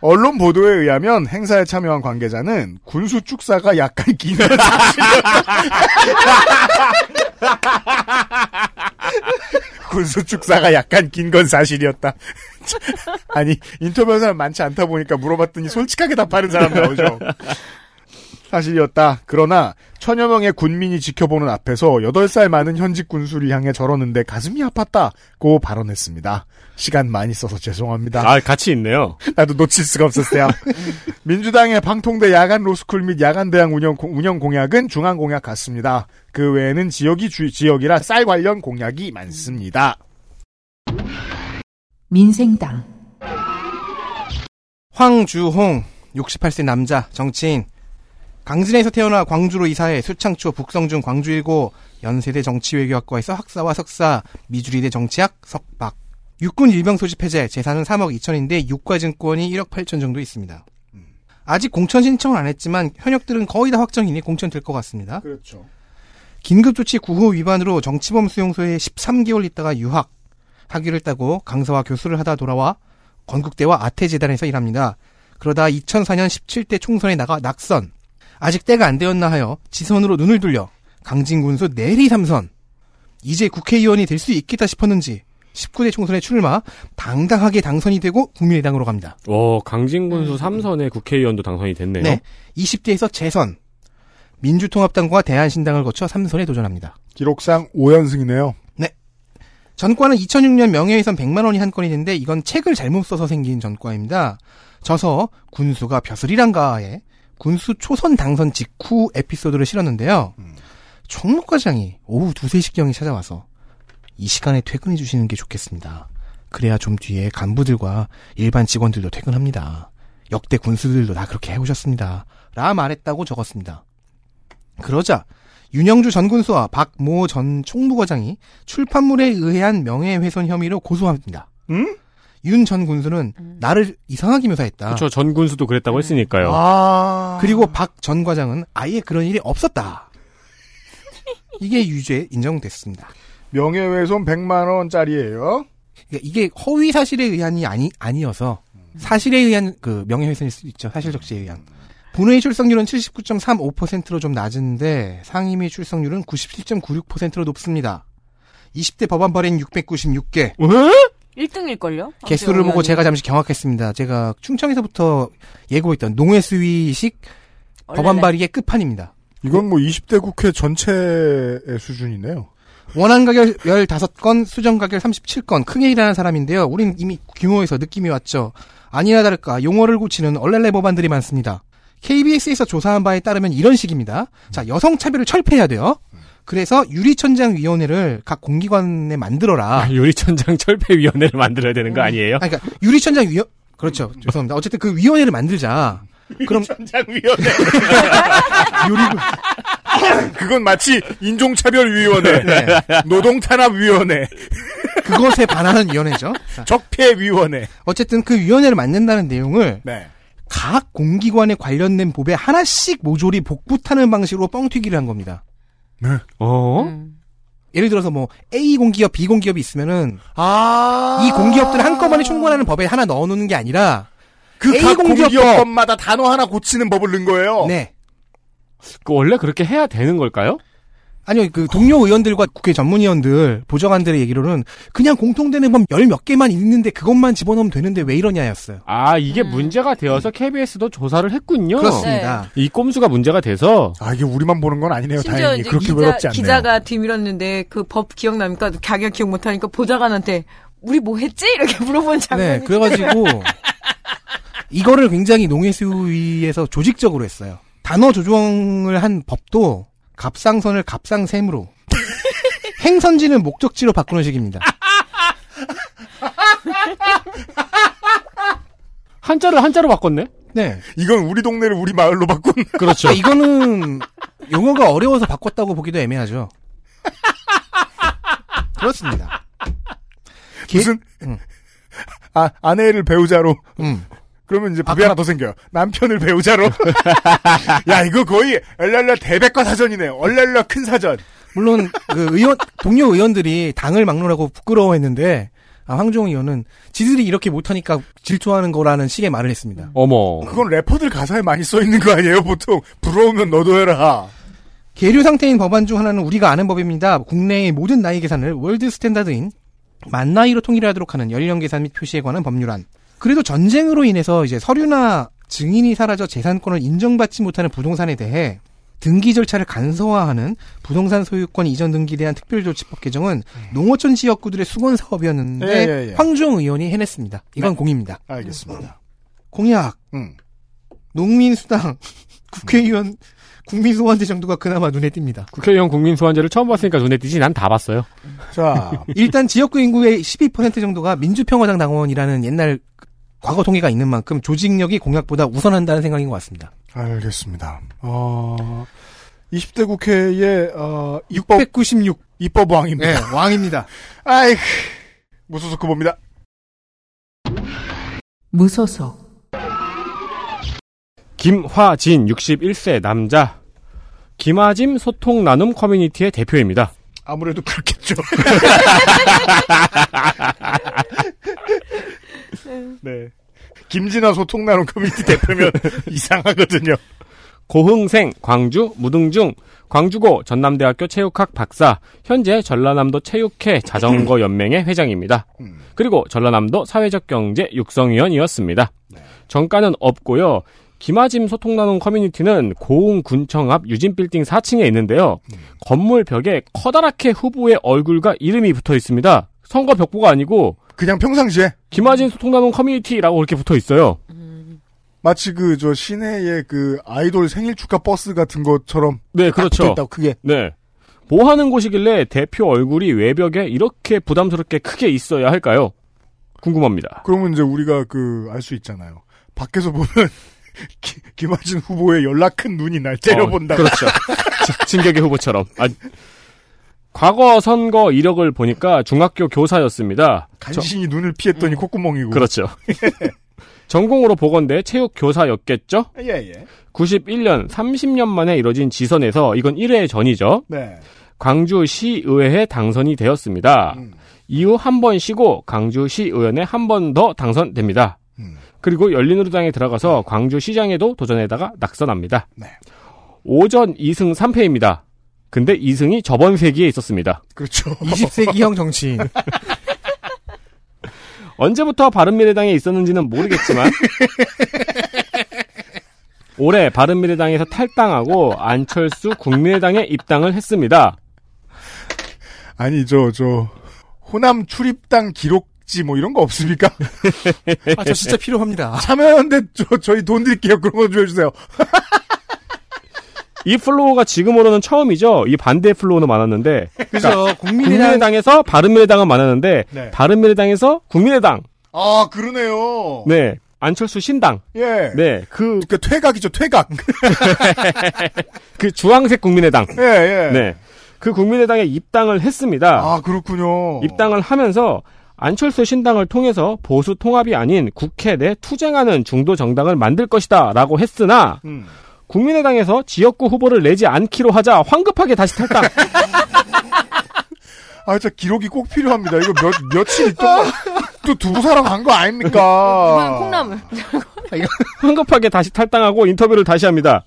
언론 보도에 의하면 행사에 참여한 관계자는 군수 축사가 약간 긴 군수 축사가 약간 긴 건 사실이었다. 아니 인터뷰한 사람 많지 않다 보니까 물어봤더니 솔직하게 답하는 사람 나오죠. 사실이었다. 그러나 천여 명의 군민이 지켜보는 앞에서 8살 많은 현직 군수를 향해 저러는데 가슴이 아팠다고 발언했습니다. 시간 많이 써서 죄송합니다. 아 같이 있네요. 나도 놓칠 수가 없었어요. 민주당의 방통대 야간 로스쿨 및 야간 대학 운영, 공- 운영 공약은 중앙 공약 같습니다. 그 외에는 지역이 주, 지역이라 쌀 관련 공약이 많습니다. 민생당 황주홍, 68세 남자, 정치인. 강진에서 태어나 광주로 이사해 수창초 북성중 광주일고 연세대 정치외교학과에서 학사와 석사, 미주리대 정치학 석박. 육군 일병 소집 해제, 재산은 3억 2천인데 육과증권이 1억 8천 정도 있습니다. 아직 공천 신청은 안 했지만 현역들은 거의 다 확정이니 공천될 것 같습니다. 그렇죠. 긴급조치 9호 위반으로 정치범 수용소에 13개월 있다가 유학, 학위를 따고 강사와 교수를 하다 돌아와 건국대와 아태재단에서 일합니다. 그러다 2004년 17대 총선에 나가 낙선. 아직 때가 안 되었나 하여 지선으로 눈을 돌려 강진군수 내리 삼선. 이제 국회의원이 될 수 있겠다 싶었는지 19대 총선에 출마, 당당하게 당선이 되고 국민의당으로 갑니다. 오, 강진군수 3선의 국회의원도 당선이 됐네요. 네. 20대에서 재선, 민주통합당과 대한신당을 거쳐 3선에 도전합니다. 기록상 5연승이네요. 네. 전과는 2006년 명예훼손 100만 원이 한 건이는데 이건 책을 잘못 써서 생긴 전과입니다. 져서 군수가 벼슬이란가에 군수 초선 당선 직후 에피소드를 실었는데요. 총무 과장이 오후 2, 3시경에 찾아와서 이 시간에 퇴근해 주시는 게 좋겠습니다. 그래야 좀 뒤에 간부들과 일반 직원들도 퇴근합니다. 역대 군수들도 다 그렇게 해오셨습니다. 라 말했다고 적었습니다. 그러자 윤영주 전 군수와 박모 전 총무과장이 출판물에 의한 명예훼손 혐의로 고소합니다. 윤전 군수는 나를 이상하게 묘사했다. 그렇죠. 전 군수도 그랬다고 했으니까요. 아. 그리고 박 전 과장은 아예 그런 일이 없었다. 이게 유죄 인정됐습니다. 명예훼손 100만 원짜리예요. 그러니까 이게 허위 사실에 의한이 아니 아니어서 사실에 의한 그 명예훼손일 수도 있죠. 사실 적시에 의한. 본회의 출석률은 79.35%로 좀 낮은데 상임위 출석률은 97.96%로 높습니다. 20대 법안 발행 696개. 1등일걸요? 개수를 보고 제가 잠시 경악했습니다. 제가 충청에서부터 예고했던 농해수위식 법안 발의의 끝판입니다. 이건 뭐 20대 국회 전체의 수준이네요. 원안 가결 15건, 수정 가결 37건, 크게 일하는 사람인데요. 우린 이미 규모에서 느낌이 왔죠. 아니나 다를까 용어를 고치는 얼렐레 법안들이 많습니다. KBS에서 조사한 바에 따르면 이런 식입니다. 자, 여성 차별을 철폐해야 돼요. 그래서 유리천장 위원회를 각 공기관에 만들어라. 유리천장 철폐위원회를 만들어야 되는 거 아니에요? 아, 그러니까 유리천장 위원 그렇죠. 죄송합니다. 어쨌든 그 위원회를 만들자. 그럼 천장위원회. 그건 마치 인종차별위원회, 네. 노동탄압위원회, 그것에 반하는 위원회죠. 자, 적폐위원회. 어쨌든 그 위원회를 만든다는 내용을 네. 각 공기관에 관련된 법에 하나씩 모조리 복붙하는 방식으로 뻥튀기를 한 겁니다. 어? 예를 들어서 뭐 A 공기업, B 공기업이 있으면은 아. 이 공기업들을 한꺼번에 총괄하는 법에 하나 넣어놓는 게 아니라 그 A 각 공기업 공기업마다 단어 하나 고치는 법을 넣은 거예요. 네. 그 원래 그렇게 해야 되는 걸까요? 아니요, 그 동료 의원들과 국회 전문위원들, 보좌관들의 얘기로는 그냥 공통되는 법 열 몇 개만 있는데 그것만 집어넣으면 되는데 왜 이러냐였어요. 아, 이게 문제가 되어서 KBS도 조사를 했군요. 그렇습니다. 이 꼼수가 문제가 돼서 아 이게 우리만 보는 건 아니네요. 심지어 다행히 그렇게 기자, 외롭지 않네요. 기자가 뒤밀었는데 그 법 기억납니까? 자기가 기억 못하니까 보좌관한테 우리 뭐 했지? 이렇게 물어본 장면이 네, 그래가지고 이거를 굉장히 농해수위에서 조직적으로 했어요. 단어 조정을 한 법도 갑상선을 갑상샘으로 행선지는 목적지로 바꾸는 식입니다. 한자를 한자로 바꿨네. 네. 이건 우리 동네를 우리 마을로 바꾼. 그렇죠. 그러니까 이거는 용어가 어려워서 바꿨다고 보기도 애매하죠. 그렇습니다. 개- 무슨 응. 아 아내를 배우자로. 음. 그러면 이제 법이 하나 더 생겨요. 남편을 배우자로. 야 이거 거의 얼랄라 대백과 사전이네요. 얼랄라 큰 사전. 물론 그 의원 동료 의원들이 당을 막론하고 부끄러워했는데 아, 황주홍 의원은 지들이 이렇게 못하니까 질투하는 거라는 식의 말을 했습니다. 어머. 그건 래퍼들 가사에 많이 써 있는 거 아니에요? 보통 부러우면 너도 해라. 계류 상태인 법안 중 하나는 우리가 아는 법입니다. 국내의 모든 나이 계산을 world standard인 만 나이로 통일하도록 하는 연령 계산 및 표시에 관한 법률안. 그래도 전쟁으로 인해서 이제 서류나 증인이 사라져 재산권을 인정받지 못하는 부동산에 대해 등기 절차를 간소화하는 부동산 소유권 이전 등기에 대한 특별조치법 개정은 농어촌 지역구들의 수건 사업이었는데 예, 예, 예. 황주영 의원이 해냈습니다. 이건 네. 공입니다. 알겠습니다. 공약, 음. 농민수당, 국회의원, 국민소환제 정도가 그나마 눈에 띕니다. 국회의원 국민소환제를 처음 봤으니까 눈에 띄지 난 다 봤어요. 자, 일단 지역구 인구의 12% 정도가 민주평화당 당원이라는 옛날 과거 통계가 있는 만큼 조직력이 공약보다 우선한다는 생각인 것 같습니다. 알겠습니다. 어, 20대 국회의 어, 입법 696 입법 왕입니다. 네, 왕입니다. 아이 무소속 후보입니다. 무소속 김화진 61세 남자. 김아짐 소통 나눔 커뮤니티의 대표입니다. 아무래도 그렇겠죠. 네. 김진아 소통 나눔 커뮤니티 대표면 이상하거든요. 고흥생, 광주, 무등중, 광주고 전남대학교 체육학 박사, 현재 전라남도 체육회 자전거 연맹의 회장입니다. 그리고 전라남도 사회적 경제 육성위원이었습니다. 전과는 없고요. 김아짐 소통 나눔 커뮤니티는 고흥 군청 앞 유진빌딩 4층에 있는데요. 건물 벽에 커다랗게 후보의 얼굴과 이름이 붙어 있습니다. 선거 벽보가 아니고 그냥 평상시에 김아진 소통 나눔 커뮤니티라고 이렇게 붙어 있어요. 마치 그 저 시내의 그 아이돌 생일 축하 버스 같은 것처럼 네, 딱 그렇죠. 붙어있다고, 그게 네. 뭐 하는 곳이길래 대표 얼굴이 외벽에 이렇게 부담스럽게 크게 있어야 할까요? 궁금합니다. 그러면 이제 우리가 그 알 수 있잖아요. 밖에서 보면 기- 김하진 후보의 연락 큰 눈이 날 째려본다. 어, 그렇죠. 진격의 후보처럼. 아, 과거 선거 이력을 보니까 중학교 교사였습니다. 간신히 눈을 피했더니 콧구멍이고. 그렇죠. 전공으로 보건대 체육 교사였겠죠? 예, 예. 91년 30년 만에 이뤄진 지선에서 이건 1회 전이죠. 네. 광주시의회에 당선이 되었습니다. 이후 한 번 쉬고 광주시의원에 한 번 더 당선됩니다. 그리고 열린우리당에 들어가서 광주시장에도 도전에다가 낙선합니다. 오전 2승 3패입니다. 근데 2승이 저번 세기에 있었습니다. 그렇죠. 20세기형 정치인. 언제부터 바른미래당에 있었는지는 모르겠지만 올해 바른미래당에서 탈당하고 안철수 국민의당에 입당을 했습니다. 아니 저 저 호남 출입당 기록지 뭐 이런 거 없습니까? 아, 저 진짜 필요합니다. 참여연대 저 저희 돈 드릴게요. 그런 거 좀 해주세요. 이 flow가 지금으로는 처음이죠. 이 반대 flow는 많았는데. 그죠. 그러니까 국민의당- 에서 바른미래당은 많았는데 네. 바른미래당에서 국민의당. 아 그러네요. 네. 안철수 신당. 예. 네. 그, 그 퇴각이죠. 퇴각. 그 주황색 국민의당. 예, 예. 네. 그 국민의당에 입당을 했습니다. 아 그렇군요. 입당을 하면서 안철수 신당을 통해서 보수 통합이 아닌 국회 내 투쟁하는 중도 정당을 만들 것이다 라고 했으나 음. 국민의당에서 지역구 후보를 내지 않기로 하자 황급하게 다시 탈당. 아, 진짜 기록이 꼭 필요합니다. 이거 몇, 며칠 또, 또 두부사랑 간 거 아닙니까? 콩나물. 황급하게 다시 탈당하고 인터뷰를 다시 합니다.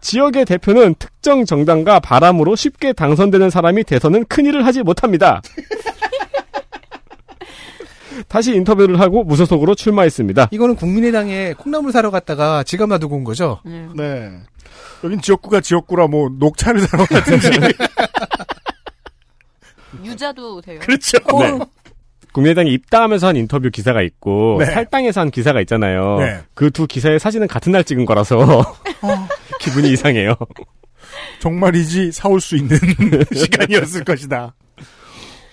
지역의 대표는 특정 정당과 바람으로 쉽게 당선되는 사람이 돼서는 큰일을 하지 못합니다. 다시 인터뷰를 하고 무소속으로 출마했습니다. 이거는 국민의당에 콩나물 사러 갔다가 지갑 놔두고 온 거죠? 네. 여긴 지역구가 지역구라 뭐 녹차를 사러 갔든지. 유자도 돼요. 그렇죠. 네. 국민의당에 입당하면서 한 인터뷰 기사가 있고 네. 탈당해서 한 기사가 있잖아요. 네. 그두 기사의 사진은 같은 날 찍은 거라서 기분이 이상해요. 정말이지 사올 수 있는 시간이었을 것이다.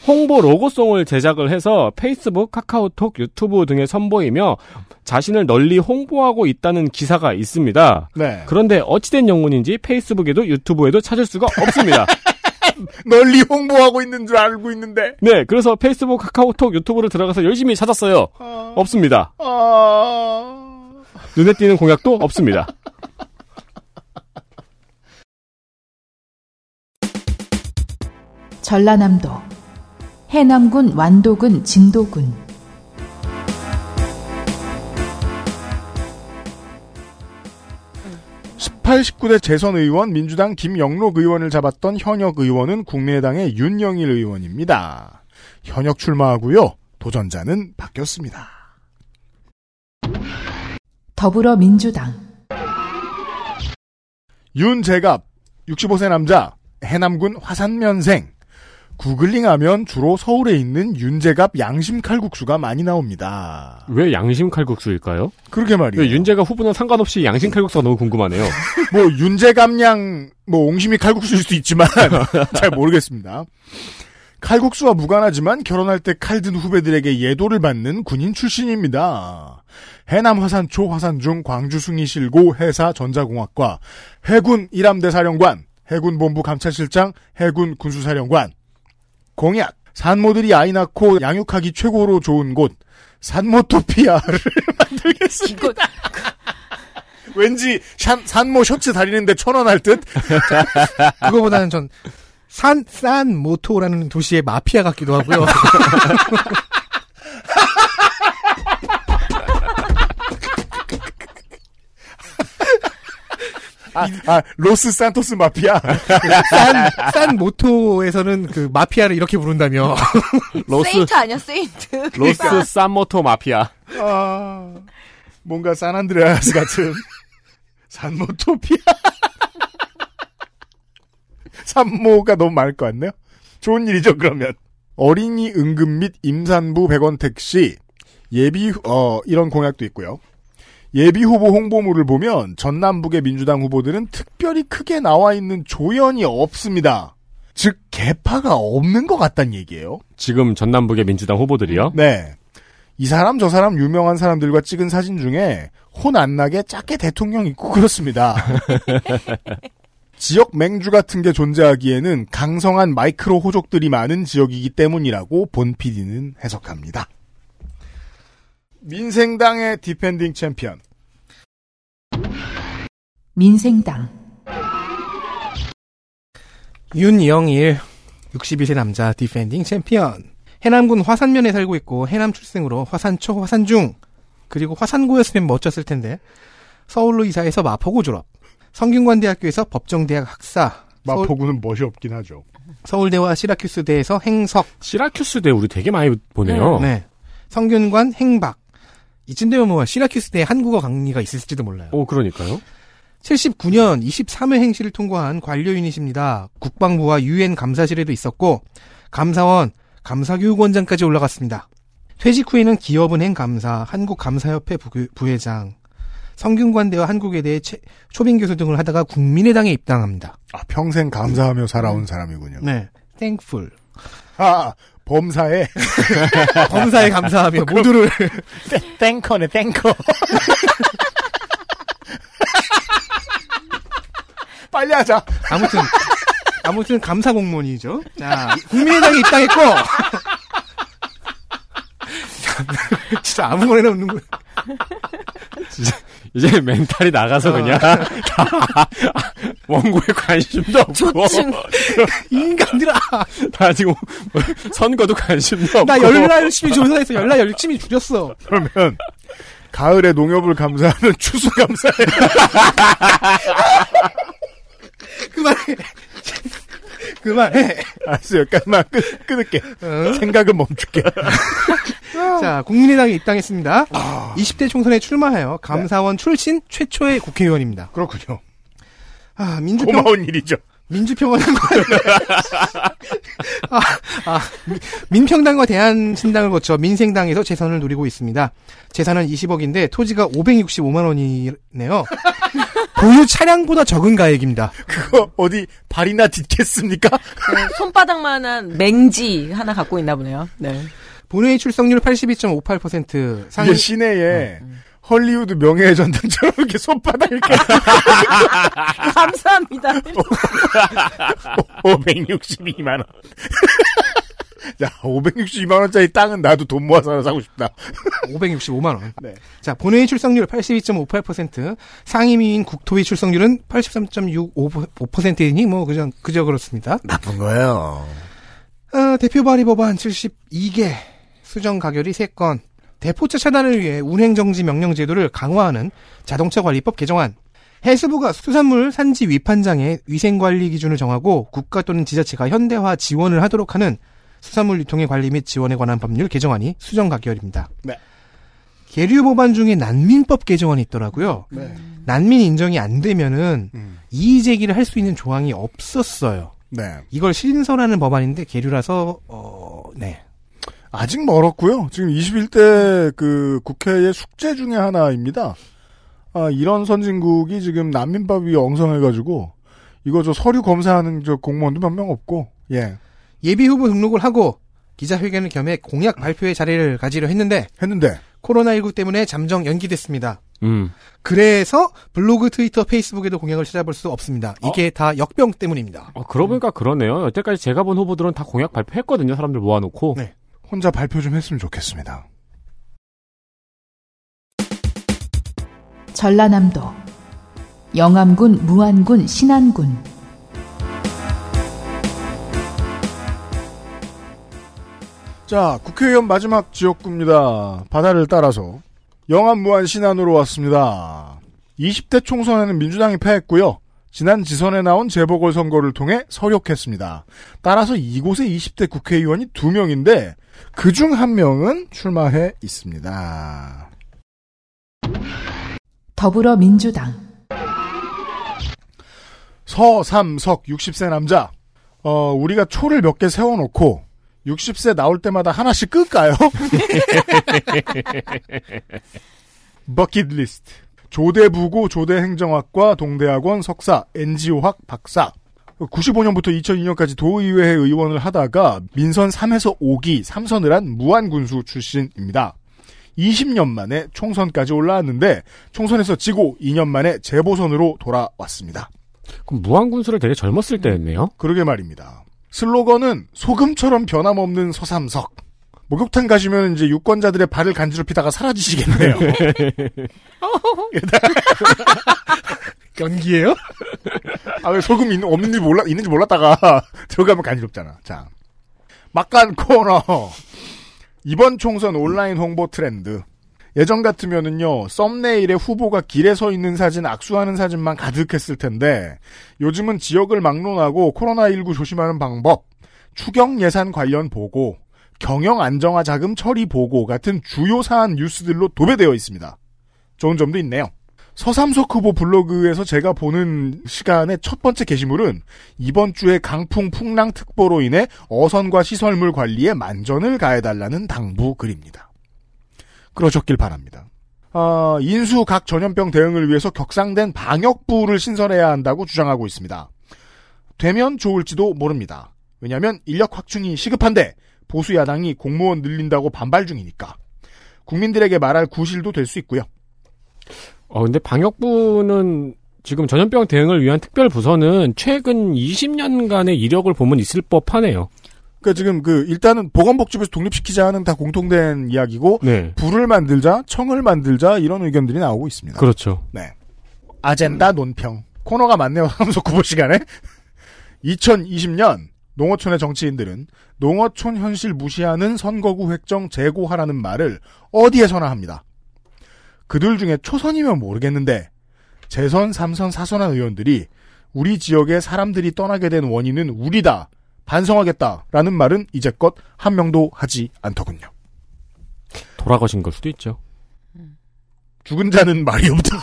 홍보 로고송을 제작을 해서 페이스북, 카카오톡, 유튜브 등에 선보이며 자신을 널리 홍보하고 있다는 기사가 있습니다. 네. 그런데 어찌된 영문인지 페이스북에도 유튜브에도 찾을 수가 없습니다. 널리 홍보하고 있는 줄 알고 있는데. 네, 그래서 페이스북, 카카오톡, 유튜브를 들어가서 열심히 찾았어요. 없습니다. 아... 눈에 띄는 공약도 없습니다. 전라남도 해남군 완도군 진도군 18, 19대 재선 의원 민주당 김영록 의원을 잡았던 현역 의원은 국민의당의 윤영일 의원입니다. 현역 출마하고요. 도전자는 바뀌었습니다. 더불어민주당 윤재갑 65세 남자 해남군 화산면생 구글링하면 주로 서울에 있는 윤재갑 양심 칼국수가 많이 나옵니다. 왜 양심 칼국수일까요? 그러게 말이에요. 왜 윤재가 후보는 상관없이 양심 칼국수가 너무 궁금하네요. 뭐 윤재감양 뭐 옹심이 칼국수일 수도 있지만 잘 모르겠습니다. 칼국수와 무관하지만 결혼할 때 칼든 후배들에게 예도를 받는 군인 출신입니다. 해남 화산 초 화산 중 광주 숭이실고 해사 전자공학과 해군 일함대 사령관 해군 본부 감찰실장 해군 군수사령관 공약 산모들이 아이 낳고 양육하기 최고로 좋은 곳 산모토피아를 만들겠습니다. 왠지 산, 산모 셔츠 다리는데 천 원 할 듯? 그거보다는 전 산, 산 모토라는 도시의 마피아 같기도 하고요. 아, 아, 로스 산토스 마피아. 산, 산 모토에서는 그 마피아를 이렇게 부른다며. 로스 세인트 아니야 세인트. 로스 산모토 마피아. 아, 뭔가 산안드레아스 같은 산모토피아. 산모가 너무 많을 것 같네요. 좋은 일이죠, 그러면. 어린이 응급 및 임산부 100원 택시, 예비, 어, 이런 공약도 있고요. 예비 후보 홍보물을 보면 전남북의 민주당 후보들은 특별히 크게 나와 있는 조연이 없습니다. 즉, 개파가 없는 것 같다는 얘기예요. 지금 전남북의 민주당 후보들이요? 네. 이 사람 저 사람 유명한 사람들과 찍은 사진 중에 혼 안 나게 작게 대통령 있고 그렇습니다. 지역 맹주 같은 게 존재하기에는 강성한 마이크로 호족들이 많은 지역이기 때문이라고 본 PD는 해석합니다. 민생당의 디펜딩 챔피언. 민생당. 윤영일 62세 남자 디펜딩 챔피언. 해남군 화산면에 살고 있고 해남 출생으로 화산초 화산중. 그리고 화산고였으면 멋졌을 텐데. 서울로 이사해서 마포고 졸업. 성균관대학교에서 법정대학 학사. 마포고는 멋이 없긴 하죠. 서울대와 시라큐스대에서 행석. 시라큐스대 우리 되게 많이 보네요. 네. 성균관 행박 이쯤 되면 뭐 시라큐스 대 한국어 강의가 있을지도 몰라요. 오 그러니까요. 79년 23회 행시를 통과한 관료 유닛입니다. 국방부와 유엔 감사실에도 있었고 감사원, 감사교육원장까지 올라갔습니다. 퇴직 후에는 기업은행 감사, 한국감사협회 부- 부회장, 성균관대와 한국외대의 채- 초빙 교수 등을 하다가 국민의당에 입당합니다. 아, 평생 감사하며 살아온 사람이군요. 네, 땡풀. 아, 범사에 범사에 감사하며 모두를 땡커네 땡커. 빨리 하자. 아무튼 아무튼 감사 공무원이죠. 자, 국민의당에 입당했고 진짜 아무거나 없는 거. 이제 멘탈이 나가서 그냥 다 원고에 관심도 없고. 인간들아. 다 지금 선거도 관심도 없고 나 열나 열심히 조사해서 열나 열심히 줄였어. 그러면 가을에 농협을 감사하면 추수 감사해. 그만해. 그만해. 알았어 여기까지만 끊, 끊을게. 생각은 멈출게. 자, 국민의당에 입당했습니다. 20대 총선에 출마하여 감사원 출신 최초의 국회의원입니다. 그렇군요. 아, 민주평 고마운 일이죠. 민주평화당과 아, 아, 미- 민평당과 대한신당을 거쳐 민생당에서 재선을 누리고 있습니다. 재산은 20억인데 토지가 565만 원이네요. 보유 차량보다 적은 가액입니다. 그거 어디 발이나 딛겠습니까? 네, 손바닥만한 맹지 하나 갖고 있나 보네요. 네. 본회의 출석률 82.58%. 상위 이게 시내에 헐리우드 명예의 전당처럼 이렇게 손바닥 이렇게 감사합니다. 562만 원. 자, 562만 원짜리 땅은 나도 돈 모아서 하나 사고 싶다. 565만 원. 네. 자, 본회의 출석률 82.58%, 상임위인 국토위 출석률은 83.65%이니 뭐 그저 그저 그렇습니다. 나쁜 거예요. 아, 대표 발의 법안 72개, 수정 가결이 3건, 대포차 차단을 위해 운행정지 명령 제도를 강화하는 자동차 관리법 개정안, 해수부가 수산물 산지 위판장의 위생관리 기준을 정하고 국가 또는 지자체가 현대화 지원을 하도록 하는 수산물 유통의 관리 및 지원에 관한 법률 개정안이 수정 가결입니다. 네. 계류 법안 중에 난민법 개정안이 있더라고요. 네. 난민 인정이 안 되면은 음. 이의 제기를 할 수 있는 조항이 없었어요. 네. 이걸 신설하는 법안인데 계류라서 어, 네. 아직 멀었고요. 지금 21대 그 국회의 숙제 중에 하나입니다. 아, 이런 선진국이 지금 난민법이 엉성해가지고 이거 저 서류 검사하는 저 공무원도 몇 명 없고 예 예비 후보 등록을 하고 기자회견을 겸해 공약 발표의 자리를 가지려 했는데 했는데 코로나19 때문에 잠정 연기됐습니다. 음. 그래서 블로그, 트위터, 페이스북에도 공약을 찾아볼 수 없습니다. 이게 다 역병 때문입니다. 어, 그러고 보니까 그러네요. 여태까지 제가 본 후보들은 다 공약 발표했거든요. 사람들 모아놓고. 네. 혼자 발표 좀 했으면 좋겠습니다. 전라남도 영암군, 무안군, 신안군 자, 국회의원 마지막 지역구입니다. 바다를 따라서 영암 무안 신안으로 왔습니다. 20대 총선에는 민주당이 패했고요. 지난 지선에 나온 재보궐선거를 통해 서력했습니다. 따라서 이곳에 20대 국회의원이 2명인데 그중 한 명은 출마해 있습니다. 더불어민주당 서삼석 60세 남자. 어, 우리가 초를 몇 개 세워놓고 60세 나올 때마다 하나씩 끌까요? 버킷리스트. 조대부고 조대행정학과 동대학원 석사, NGO학 박사. 95년부터 2002년까지 도의회 의원을 하다가 민선 3에서 5기 3선을 한 무안군수 출신입니다. 20년 만에 총선까지 올라왔는데 총선에서 지고 2년 만에 재보선으로 돌아왔습니다. 그럼 무한군수를 되게 젊었을 때였네요. 그러게 말입니다. 슬로건은 소금처럼 변함없는 서삼석. 목욕탕 가시면 이제 유권자들의 발을 간지럽히다가 사라지시겠네요. 연기예요? 아, 왜 소금 있는, 없는지 몰라, 있는지 몰랐다가 들어가면 간지럽잖아. 자. 막간 코너. 이번 총선 온라인 홍보 트렌드. 예전 같으면은요, 썸네일에 후보가 길에 서 있는 사진, 악수하는 사진만 가득했을 텐데, 요즘은 지역을 막론하고 코로나19 조심하는 방법, 추경 예산 관련 보고, 경영 안정화 자금 처리 보고 같은 주요 사안 뉴스들로 도배되어 있습니다. 좋은 점도 있네요. 서삼석 후보 블로그에서 제가 보는 시간의 첫 번째 게시물은 이번 주에 강풍 풍랑 특보로 인해 어선과 시설물 관리에 만전을 가해달라는 당부 글입니다. 그러셨길 바랍니다. 아, 인수 각 전염병 대응을 위해서 격상된 방역부를 신설해야 한다고 주장하고 있습니다. 되면 좋을지도 모릅니다. 왜냐하면 인력 확충이 시급한데 보수 야당이 공무원 늘린다고 반발 중이니까 국민들에게 말할 구실도 될 수 있고요. 어, 근데 방역부는 지금 전염병 대응을 위한 특별 부서는 최근 20년간의 이력을 보면 있을 법하네요. 그러니까 지금 그 일단은 보건복지부에서 독립시키자는 다 공통된 이야기고 네. 부를 만들자, 청을 만들자 이런 의견들이 나오고 있습니다. 그렇죠. 네. 아젠다 논평 코너가 많네요. 하면서 구보 시간에 2020년 농어촌의 정치인들은 농어촌 현실 무시하는 선거구 획정 재고하라는 말을 어디에서나 합니다. 그들 중에 초선이면 모르겠는데 재선, 삼선, 사선한 의원들이 우리 지역에 사람들이 떠나게 된 원인은 우리다. 반성하겠다라는 말은 이제껏 한 명도 하지 않더군요. 돌아가신 걸 수도 있죠. 죽은 자는 말이 없다.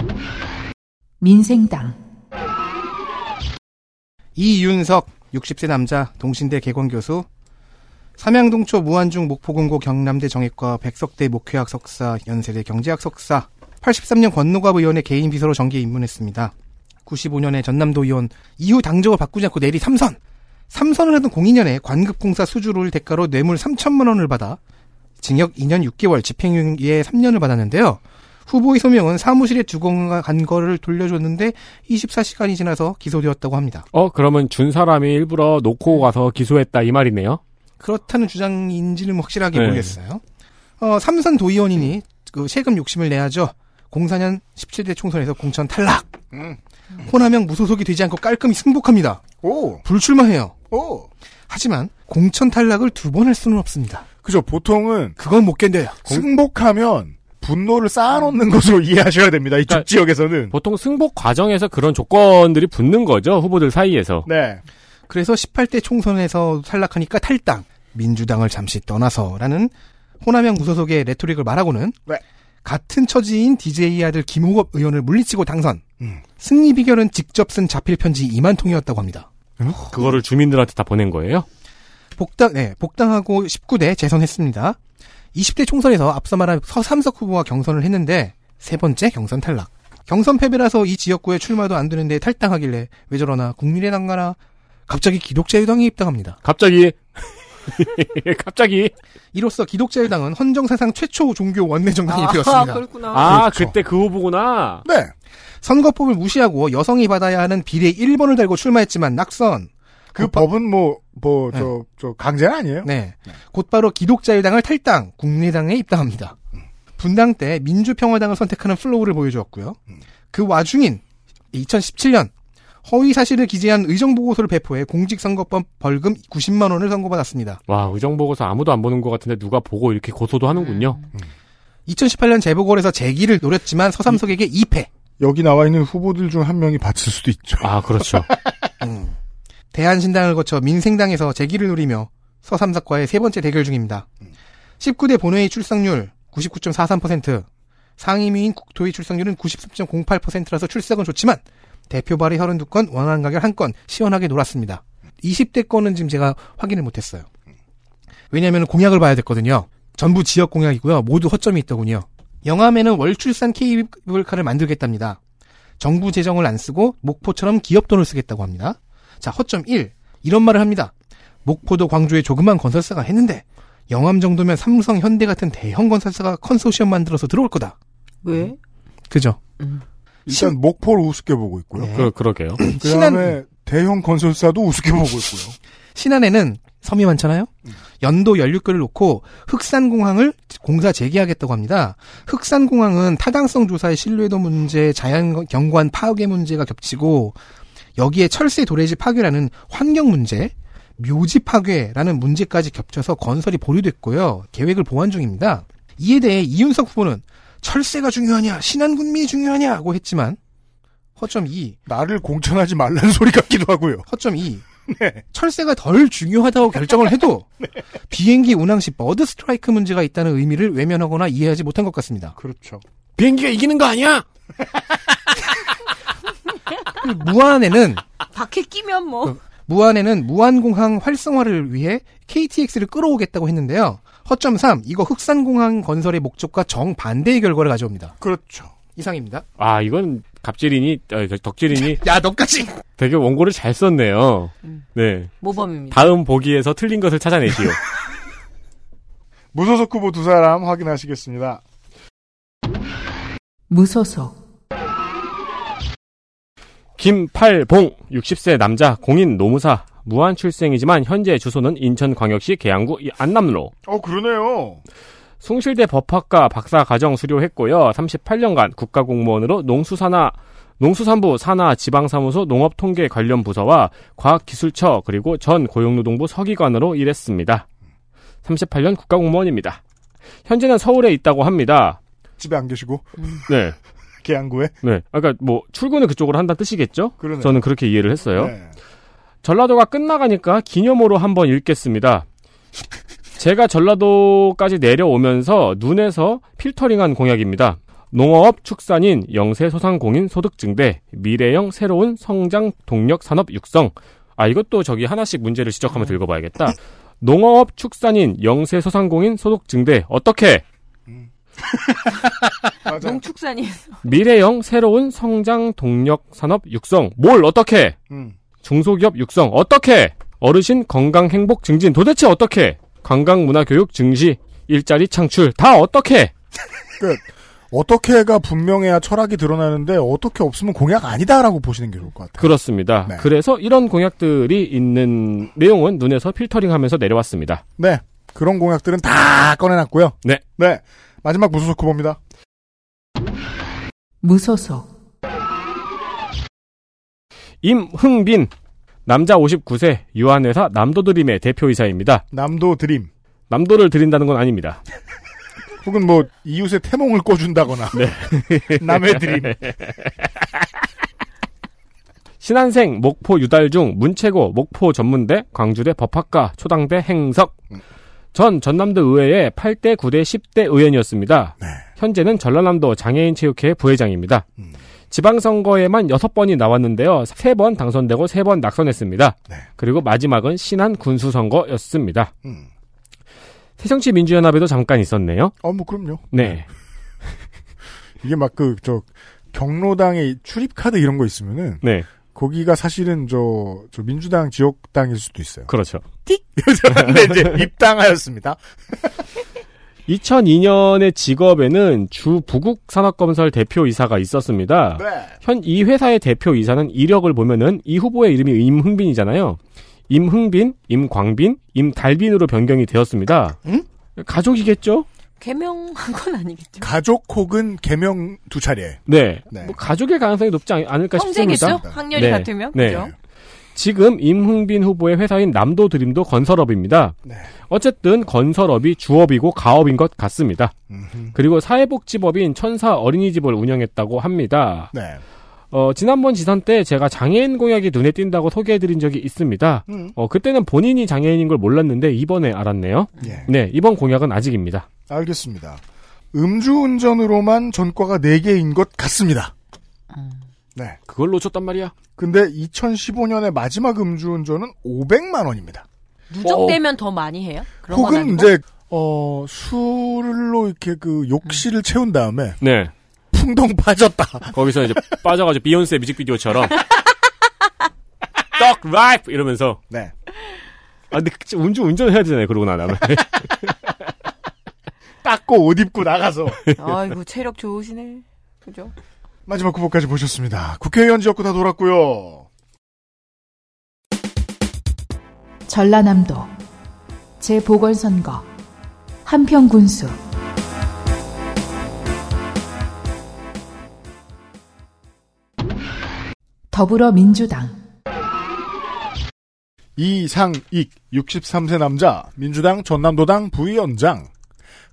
민생당 이윤석 60세 남자 동신대 개건교수 삼양동초 무안중 목포공고 경남대 정액과 백석대 목회학 석사 연세대 경제학 석사 83년 권노갑 의원의 개인 비서로 정기에 입문했습니다. 95년에 전남도 의원 이후 당적을 바꾸지 않고 내리 3선 3선을 하던 02년에 관급공사 수주를 대가로 뇌물 3천만 원을 받아 징역 2년 6개월 집행유예 3년을 받았는데요. 후보의 소명은 사무실에 두고 간 거를 돌려줬는데 24시간이 지나서 기소되었다고 합니다. 어, 그러면 준 사람이 일부러 놓고 가서 기소했다 이 말이네요. 그렇다는 주장인지는 확실하게 네. 모르겠어요. 어, 삼선 도의원이니 그 세금 욕심을 내야죠. 04년 17대 총선에서 공천 탈락. 음. 호남형 무소속이 되지 않고 깔끔히 승복합니다. 오. 불출마해요. 오. 하지만 공천 탈락을 두 번 할 수는 없습니다. 그죠. 보통은 그건 못 견뎌요. 승복하면 분노를 쌓아놓는 것으로 이해하셔야 됩니다. 이쪽 그러니까 지역에서는. 보통 승복 과정에서 그런 조건들이 붙는 거죠. 후보들 사이에서. 네. 그래서 18대 총선에서 탈락하니까 탈당, 민주당을 잠시 떠나서라는 호남형 무소속의 레토릭을 말하고는 네. 같은 처지인 DJ 아들 김호겁 의원을 물리치고 당선. 음. 승리 비결은 직접 쓴 자필 편지 2만 통이었다고 합니다. 그거를 주민들한테 다 보낸 거예요? 복당, 네, 복당하고 19대 재선했습니다. 20대 총선에서 앞서 말한 서삼석 후보와 경선을 했는데 세 번째 경선 탈락. 경선 패배라서 이 지역구에 출마도 안 되는데 탈당하길래 왜 저러나 국민의당 가나 갑자기 기독자유당에 입당합니다. 갑자기 갑자기 이로써 기독자유당은 헌정사상 최초 종교 원내 정당이 아, 되었습니다. 그렇구나. 아 그렇죠. 그때 그 후보구나. 네. 선거법을 무시하고 여성이 받아야 하는 비례 1번을 달고 출마했지만 낙선. 그 곧바- 법은 뭐, 뭐, 저, 저, 강제는 아니에요? 네. 곧바로 기독자유당을 탈당, 국민의당에 입당합니다. 분당 때 민주평화당을 선택하는 flow를 보여주었고요. 그 와중인 2017년 허위 사실을 기재한 의정보고서를 배포해 공직선거법 벌금 90만 원을 선고받았습니다. 와 의정 보고서 아무도 안 보는 것 같은데 누가 보고 이렇게 고소도 하는군요. 2018년 재보궐에서 재기를 노렸지만 서삼석에게 2패. 여기 나와 있는 후보들 중 한 명이 바칠 수도 있죠. 아, 그렇죠. 음. 대한신당을 거쳐 민생당에서 재기를 노리며 서삼사과의 세 번째 대결 중입니다. 19대 본회의 출석률 99.43%, 상임위인 국토위 출석률은 93.08%라서 출석은 좋지만 대표 발의 32건, 왕안 가결 1건 시원하게 놀았습니다. 20대 건은 지금 제가 확인을 못했어요. 왜냐하면 공약을 봐야 됐거든요. 전부 지역 공약이고요. 모두 허점이 있더군요. 영암에는 월출산 케이블카를 만들겠답니다. 정부 재정을 안 쓰고 목포처럼 기업 돈을 쓰겠다고 합니다. 자, 허점 1. 이런 말을 합니다. 목포도 광주에 조그만 건설사가 했는데 영암 정도면 삼성, 현대 같은 대형 건설사가 컨소시엄 만들어서 들어올 거다. 왜? 그죠? 일단 목포를 우습게 보고 있고요. 네. 그, 그러게요. 그 다음에 대형 건설사도 우습게 보고 있고요. 신안에는 섬이 많잖아요. 연도 연료끓을 놓고 흑산공항을 공사 재개하겠다고 합니다. 흑산공항은 타당성 조사의 신뢰도 문제, 자연 경관 파괴 문제가 겹치고 여기에 철새 도래지 파괴라는 환경 문제, 묘지 파괴라는 문제까지 겹쳐서 건설이 보류됐고요. 계획을 보완 중입니다. 이에 대해 이윤석 후보는 철새가 중요하냐, 신안군민이 중요하냐고 했지만 허점 2. 나를 공천하지 말라는 소리 같기도 하고요. 허점 2. 철새가 덜 중요하다고 결정을 해도 비행기 운항 시 버드 스트라이크 문제가 있다는 의미를 외면하거나 이해하지 못한 것 같습니다. 그렇죠. 비행기가 이기는 거 아니야? 그 무안에는 밖에 끼면 뭐. 무안에는 무안공항 활성화를 위해 KTX를 끌어오겠다고 했는데요. 허점 3. 이거 흑산공항 건설의 목적과 정반대의 결과를 가져옵니다. 그렇죠. 이상입니다. 아, 이건 갑질이니, 어, 덕질이니. 야, 너까지! 되게 원고를 잘 썼네요. 네. 모범입니다. 다음 보기에서 틀린 것을 찾아내시오. 무소속 후보 두 사람 확인하시겠습니다. 무소속 김팔봉 60세 남자 공인 노무사 무한 출생이지만 현재 주소는 인천광역시 계양구 안남로. 어 그러네요. 숭실대 법학과 박사 과정 수료했고요. 38년간 국가공무원으로 농수산화 농수산부 산하 지방사무소 농업통계 관련 부서와 과학기술처 그리고 전 고용노동부 서기관으로 일했습니다. 38년 국가공무원입니다. 현재는 서울에 있다고 합니다. 집에 안 계시고 네. 계양구에 네. 아까 뭐 출근을 그쪽으로 한다는 뜻이겠죠? 그러네요. 저는 그렇게 이해를 했어요. 네. 전라도가 끝나가니까 기념으로 한번 읽겠습니다. 제가 전라도까지 내려오면서 눈에서 필터링한 공약입니다. 농업 축산인 영세 소상공인 소득 증대, 미래형 새로운 성장 동력 산업 육성. 아 이것도 저기 하나씩 문제를 지적하면서 읽어봐야겠다. 농업 축산인 영세 소상공인 소득 증대 어떻게? 농축산이 미래형 새로운 성장 동력 산업 육성 뭘 어떻게? 음. 중소기업 육성 어떻게? 어르신 건강 행복 증진 도대체 어떻게? 관광 문화 교육 증시 일자리 창출 다 어떻게? 그 어떻게가 분명해야 철학이 드러나는데 어떻게 없으면 공약 아니다라고 보시는 게 좋을 것 같아요. 그렇습니다. 네. 그래서 이런 공약들이 있는 내용은 눈에서 필터링하면서 내려왔습니다. 네. 그런 공약들은 다 꺼내놨고요. 네. 네. 마지막 무소속 후보입니다. 무소속 임흥빈 남자 59세 유한회사 남도드림의 대표이사입니다. 남도 드림. 남도를 드린다는 건 아닙니다. 혹은 뭐 이웃의 태몽을 꿔준다거나. 네. 남의 드림. 신한생 목포 유달중 문체고 목포 전문대 광주대 법학과 초당대 행석 전 전남도 의회의 8대 9대 10대 의원이었습니다. 현재는 전라남도 장애인 체육회 부회장입니다. 지방선거에만 6번이 나왔는데요. 3번 당선되고 3번 낙선했습니다. 그리고 마지막은 신안 군수선거였습니다. 음. 새정치민주연합에도 잠깐 있었네요. 어, 뭐 그럼요. 네. 이게 막 그 저 경로당에 출입 카드 이런 거 있으면은 네. 거기가 사실은 저, 저 민주당 지역당일 수도 있어요. 그렇죠. 네, 이제 입당하였습니다. 2002년의 직업에는 주 부국 산업건설 대표이사가 있었습니다. 네. 현이 회사의 대표이사는 이력을 보면은 이 후보의 이름이 임흥빈이잖아요. 임흥빈, 임광빈, 임달빈으로 변경이 되었습니다. 가족이겠죠? 개명한 건 아니겠죠. 가족 혹은 개명 두 차례. 네. 네. 뭐 가족의 가능성이 높지 않, 않을까 형제겠죠? 싶습니다. 학렬이 같으면, 네. 그죠? 지금 임흥빈 후보의 회사인 남도드림도 건설업입니다. 네. 어쨌든 건설업이 주업이고 가업인 것 같습니다. 그리고 사회복지법인 천사 어린이집을 운영했다고 합니다. 네. 어, 지난번 지선 때 제가 장애인 공약이 눈에 띈다고 소개해드린 적이 있습니다. 음. 어, 그때는 본인이 장애인인 걸 몰랐는데 이번에 알았네요. 예. 네, 이번 공약은 아직입니다. 알겠습니다. 음주운전으로만 전과가 4개인 것 같습니다. 네. 그걸 놓쳤단 말이야. 근데 2015년의 마지막 음주운전은 500만 원입니다. 누적되면 더 많이 해요? 혹은? 이제 어 술로 이렇게 그 욕실을 채운 다음에 네. 풍덩 빠졌다. 거기서 이제 빠져가지고 비욘세 뮤직비디오처럼 떡 라이프 이러면서 네. 아 근데 그- 운전 운전해야 되잖아요. 그러고 나면 닦고 옷 입고 나가서 아이고 체력 좋으시네. 그죠? 마지막 후보까지 보셨습니다. 국회의원 지역구 다 돌았고요. 전라남도 재보궐선거 한평군수 더불어민주당 이상익 63세 남자 민주당 전남도당 부위원장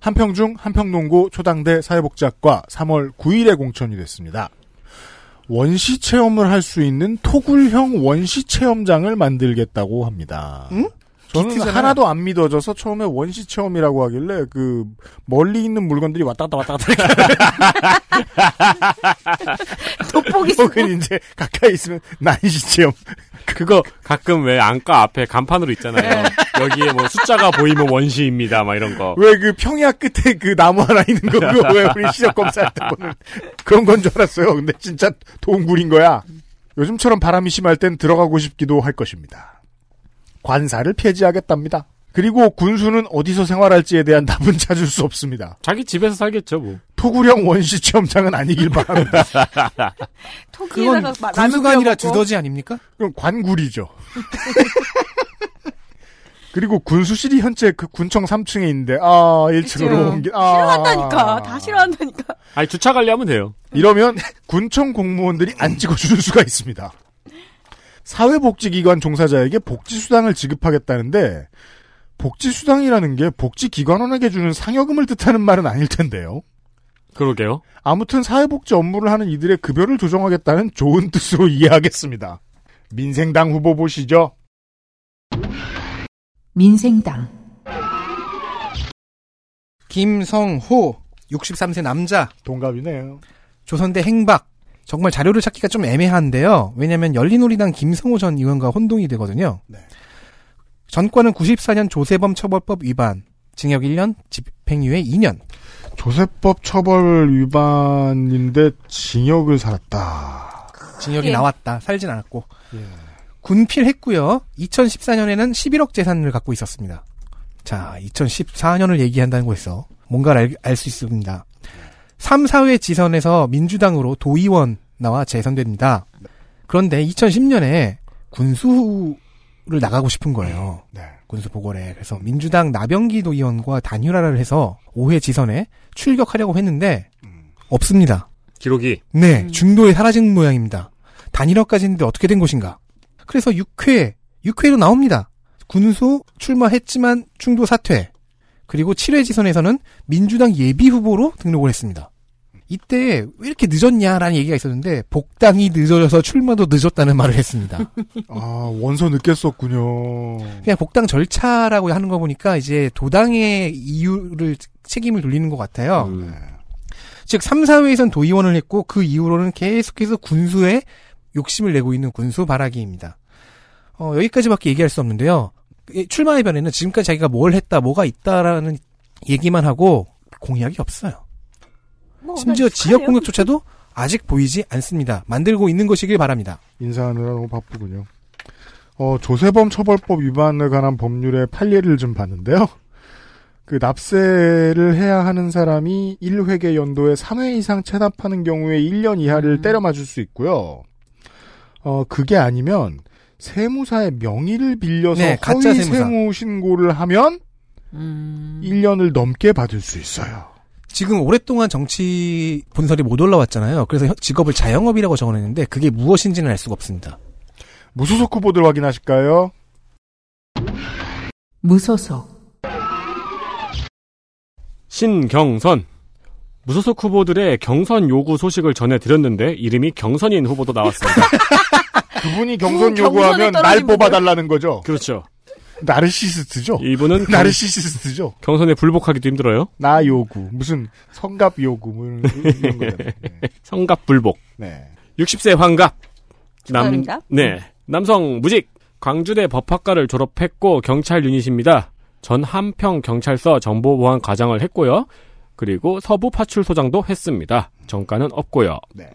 한평중 한평농고 초당대 사회복지학과 3월 9일에 공천이 됐습니다. 원시 체험을 할 수 있는 토굴형 원시 체험장을 만들겠다고 합니다. 저는 기트잖아요. 하나도 안 믿어져서 처음에 원시 체험이라고 하길래 그 멀리 있는 물건들이 왔다 갔다 왔다 갔다 돋보기 혹은 이제 가까이 있으면 난시 체험 그거 가끔 왜 안과 앞에 간판으로 있잖아요. 여기에 뭐 숫자가 보이면 원시입니다. 막 이런 거. 왜 그 평야 끝에 그 나무 하나 있는 거, 그거 왜 우리 시력 검사할 때 보는 그런 건 줄 알았어요. 근데 진짜 동굴인 거야. 요즘처럼 바람이 심할 땐 들어가고 싶기도 할 것입니다. 관사를 폐지하겠답니다. 그리고 군수는 어디서 생활할지에 대한 답은 찾을 수 없습니다. 자기 집에서 살겠죠, 뭐. 토굴형 원시 체험장은 아니길 바랍니다. 그건 군수가 아니라 두더지 아닙니까? 그럼 관굴이죠. 그리고 군수실이 현재 그 군청 3층에 있는데 아 1층으로 옮기 아 싫어한다니까. 다 싫어한다니까. 아니 주차 관리하면 돼요. 이러면 군청 공무원들이 안 찍어주는 수가 있습니다. 사회복지기관 종사자에게 복지수당을 지급하겠다는데 복지수당이라는 게 복지기관원에게 주는 상여금을 뜻하는 말은 아닐 텐데요. 그러게요. 아무튼 사회복지 업무를 하는 이들의 급여를 조정하겠다는 좋은 뜻으로 이해하겠습니다. 민생당 후보 보시죠. 민생당 김성호 63세 남자 동갑이네요. 조선대 행박 정말 자료를 찾기가 좀 애매한데요. 왜냐하면 열린우리당 김성호 전 의원과 혼동이 되거든요. 전과는 94년 조세범 처벌법 위반, 징역 1년, 집행유예 2년. 조세법 처벌 위반인데 징역을 살았다. 징역이 예. 나왔다. 살진 않았고. 군필했고요. 2014년에는 11억 재산을 갖고 있었습니다. 자, 2014년을 얘기한다는 거에서 뭔가를 알수 있습니다. 3, 4회 지선에서 민주당으로 도의원 나와 재선됩니다. 그런데 2010년에 군수를 나가고 싶은 거예요. 군수 보궐에. 그래서 민주당 나병기 도 의원과 단일화를 해서 5회 지선에 출격하려고 했는데 없습니다. 기록이. 네, 중도에 사라진 모양입니다. 단일화까지 했는데 어떻게 된 것인가? 그래서 6회, 6회로 나옵니다. 군수 출마했지만 중도 사퇴. 그리고 7회 지선에서는 민주당 예비 후보로 등록을 했습니다. 이때 왜 이렇게 늦었냐라는 얘기가 있었는데 복당이 늦어져서 출마도 늦었다는 말을 했습니다. 아 원서 늦게 썼군요. 그냥 복당 절차라고 하는 거 보니까 이제 도당의 이유를 책임을 돌리는 것 같아요. 즉 3, 4회에선 도의원을 했고 그 이후로는 계속해서 군수에 욕심을 내고 있는 군수 바라기입니다. 어, 여기까지밖에 얘기할 수 없는데요. 이 출마 해변에는 지금까지 자기가 뭘 했다, 뭐가 있다라는 얘기만 하고 공약이 없어요. 심지어 지역 공약조차도 아직 보이지 않습니다. 만들고 있는 것이길 바랍니다. 인사하느라 너무 바쁘군요. 어, 조세범 처벌법 위반에 관한 법률의 판례를 좀 봤는데요. 그 납세를 해야 하는 사람이 1회계 연도에 3회 이상 체납하는 경우에 1년 이하를 때려 맞을 수 있고요. 어, 그게 아니면 세무사의 명의를 빌려서 네, 가짜 허위 세무사. 세무 신고를 하면 1년을 넘게 받을 수 있어요. 지금 오랫동안 정치 본설이 못 올라왔잖아요. 그래서 현- 직업을 자영업이라고 적어냈는데 그게 무엇인지는 알 수가 없습니다. 무소속 후보들 확인하실까요? 무소속 신경선. 무소속 후보들의 경선 요구 소식을 전해드렸는데 이름이 경선인 후보도 나왔습니다. 그분이 경선 그 요구하면 날 뽑아달라는 거죠. 그렇죠. 나르시스트죠. 이분은 경- 나르시스트죠. 경선에 불복하기도 힘들어요. 나 요구 무슨 성갑 요구 뭐 이런, 이런 거잖아요. 성갑 불복. 네. 60세 환갑. 축하드립니다. 네. 남성 무직. 광주대 법학과를 졸업했고 경찰 유닛입니다. 전 한평 경찰서 정보보안 과장을 했고요. 그리고 서부 파출소장도 했습니다. 정가는 없고요. 네.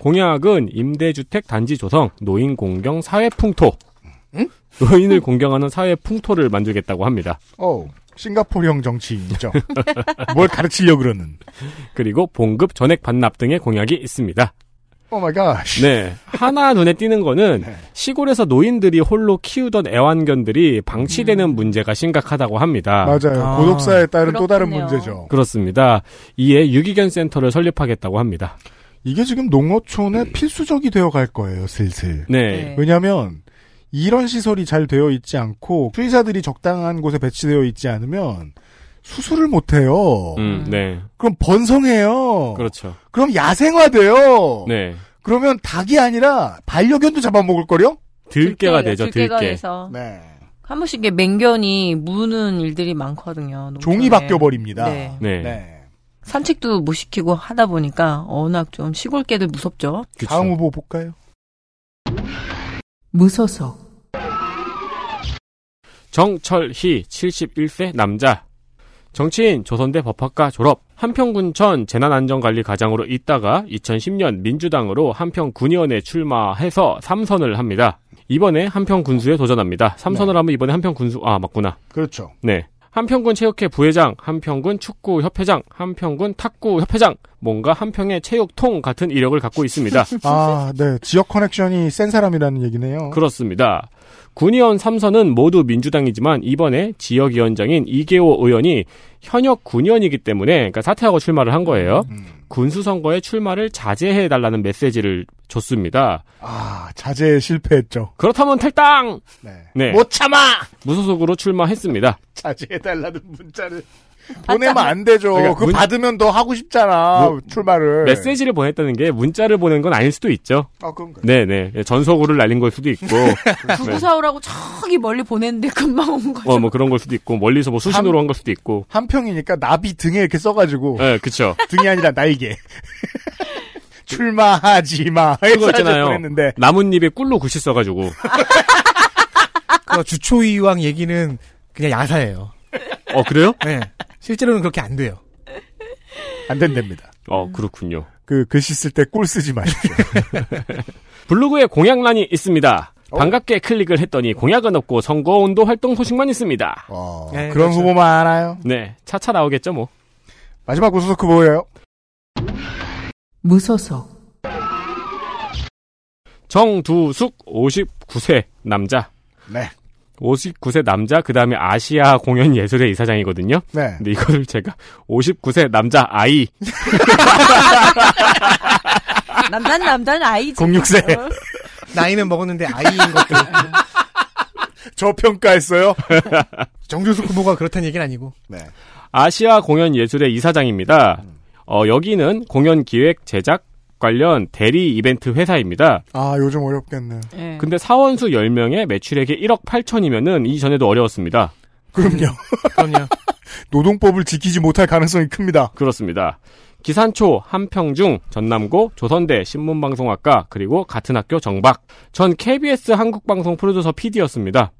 공약은 임대주택 단지 조성, 노인 공경 사회 풍토. 노인을 공경하는 사회 풍토를 만들겠다고 합니다. 어, 싱가포르형 정치인이죠. 뭘 가르치려 그러는. 그리고 봉급 전액 반납 등의 공약이 있습니다. Oh my god. 네. 하나 눈에 띄는 거는 시골에서 노인들이 홀로 키우던 애완견들이 방치되는 문제가 심각하다고 합니다. 맞아요. 고독사에 따른 또 다른 문제죠. 그렇습니다. 이에 유기견 센터를 설립하겠다고 합니다. 이게 지금 농어촌에 필수적이 되어 갈 거예요, 슬슬. 네. 왜냐하면 이런 시설이 잘 되어 있지 않고 수의사들이 적당한 곳에 배치되어 있지 않으면 수술을 못 해요. 음, 네. 그럼 번성해요. 그렇죠. 그럼 야생화돼요. 네. 그러면 닭이 아니라 반려견도 잡아먹을 거요? 들깨가 되죠, 들깨가 들깨. 돼서 네. 한 번씩 이게 맹견이 무는 일들이 많거든요. 농촌에. 종이 바뀌어 버립니다. 네. 네. 산책도 못 시키고 하다 보니까 워낙 좀 시골 개들 무섭죠. 다음 후보 볼까요? 무소속 정철희 71세 남자. 정치인 조선대 법학과 졸업. 한평군천 재난안전관리과장으로 있다가 2010년 민주당으로 한평군의원에 출마해서 3선을 합니다. 이번에 한평군수에 도전합니다. 3선을 하면 이번에 한평군수 아 맞구나. 그렇죠. 네. 한평군 체육회 부회장, 한평군 축구협회장, 한평군 탁구협회장, 뭔가 한평의 체육통 같은 이력을 갖고 있습니다. 아, 네. 지역 커넥션이 센 사람이라는 얘기네요. 그렇습니다. 군의원 3선은 모두 민주당이지만 이번에 지역위원장인 이계호 의원이 현역 군의원이기 때문에 그러니까 사퇴하고 출마를 한 거예요. 음. 군수 선거에 출마를 자제해 달라는 메시지를 줬습니다. 아, 자제 실패했죠. 그렇다면 탈당! 네. 못 참아! 무소속으로 출마했습니다. 자제해 달라는 문자를 보내면 안 되죠. 그러니까 그거 문- 받으면 더 하고 싶잖아. 뭐- 출마를. 메시지를 보냈다는 게 문자를 보낸 건 아닐 수도 있죠. 아, 그런가요? 네네. 전속으로를 날린 걸 수도 있고. 네. 사오라고 저기 멀리 보냈는데 금방 온 거죠. 어, 뭐 그런 걸 수도 있고, 멀리서 뭐 수신호로 한 걸 수도 있고. 한 평이니까 나비 등에 이렇게 써 가지고. 네, 그쵸. 등이 아니라 날개. 출마하지 마. 그거 있잖아요. 보냈는데. 나뭇잎에 꿀로 글씨 써 가지고. 그 주초이왕 얘기는 그냥 야사예요. 어, 그래요? 네. 실제로는 그렇게 안 돼요. 안 된답니다. 어, 그렇군요. 그 글씨 쓸때꿀 쓰지 마십시오. 블로그에 공약란이 있습니다. 반갑게 클릭을 했더니 공약은 없고 선거 운동 활동 소식만 있습니다. 네, 그런 후보만 알아요. 네, 차차 나오겠죠, 뭐. 마지막 우수석 후보예요. 무소속 정두숙 59세 남자. 네. 59세 남자, 그 다음에 아시아 공연 예술의 이사장이거든요. 네. 근데 이거를 제가 59세 남자 아이. 남자는 남자는 아이지. 06세. 나이는 먹었는데 아이인 것도. 저평가했어요. 정주숙 후보가 그렇다는 얘기는 아니고. 네. 아시아 공연 예술의 이사장입니다. 어, 여기는 공연 기획 제작 관련 대리 이벤트 회사입니다. 아, 요즘 어렵겠네. 네. 근데 사원수 10명에 매출액이 1억 8천이면은 이전에도 어려웠습니다. 그럼요. 그럼요. 노동법을 지키지 못할 가능성이 큽니다. 그렇습니다. 기산초, 한평중, 전남고, 조선대 신문방송학과, 그리고 같은 학교 정박. 전 KBS 한국방송 프로듀서 PD였습니다.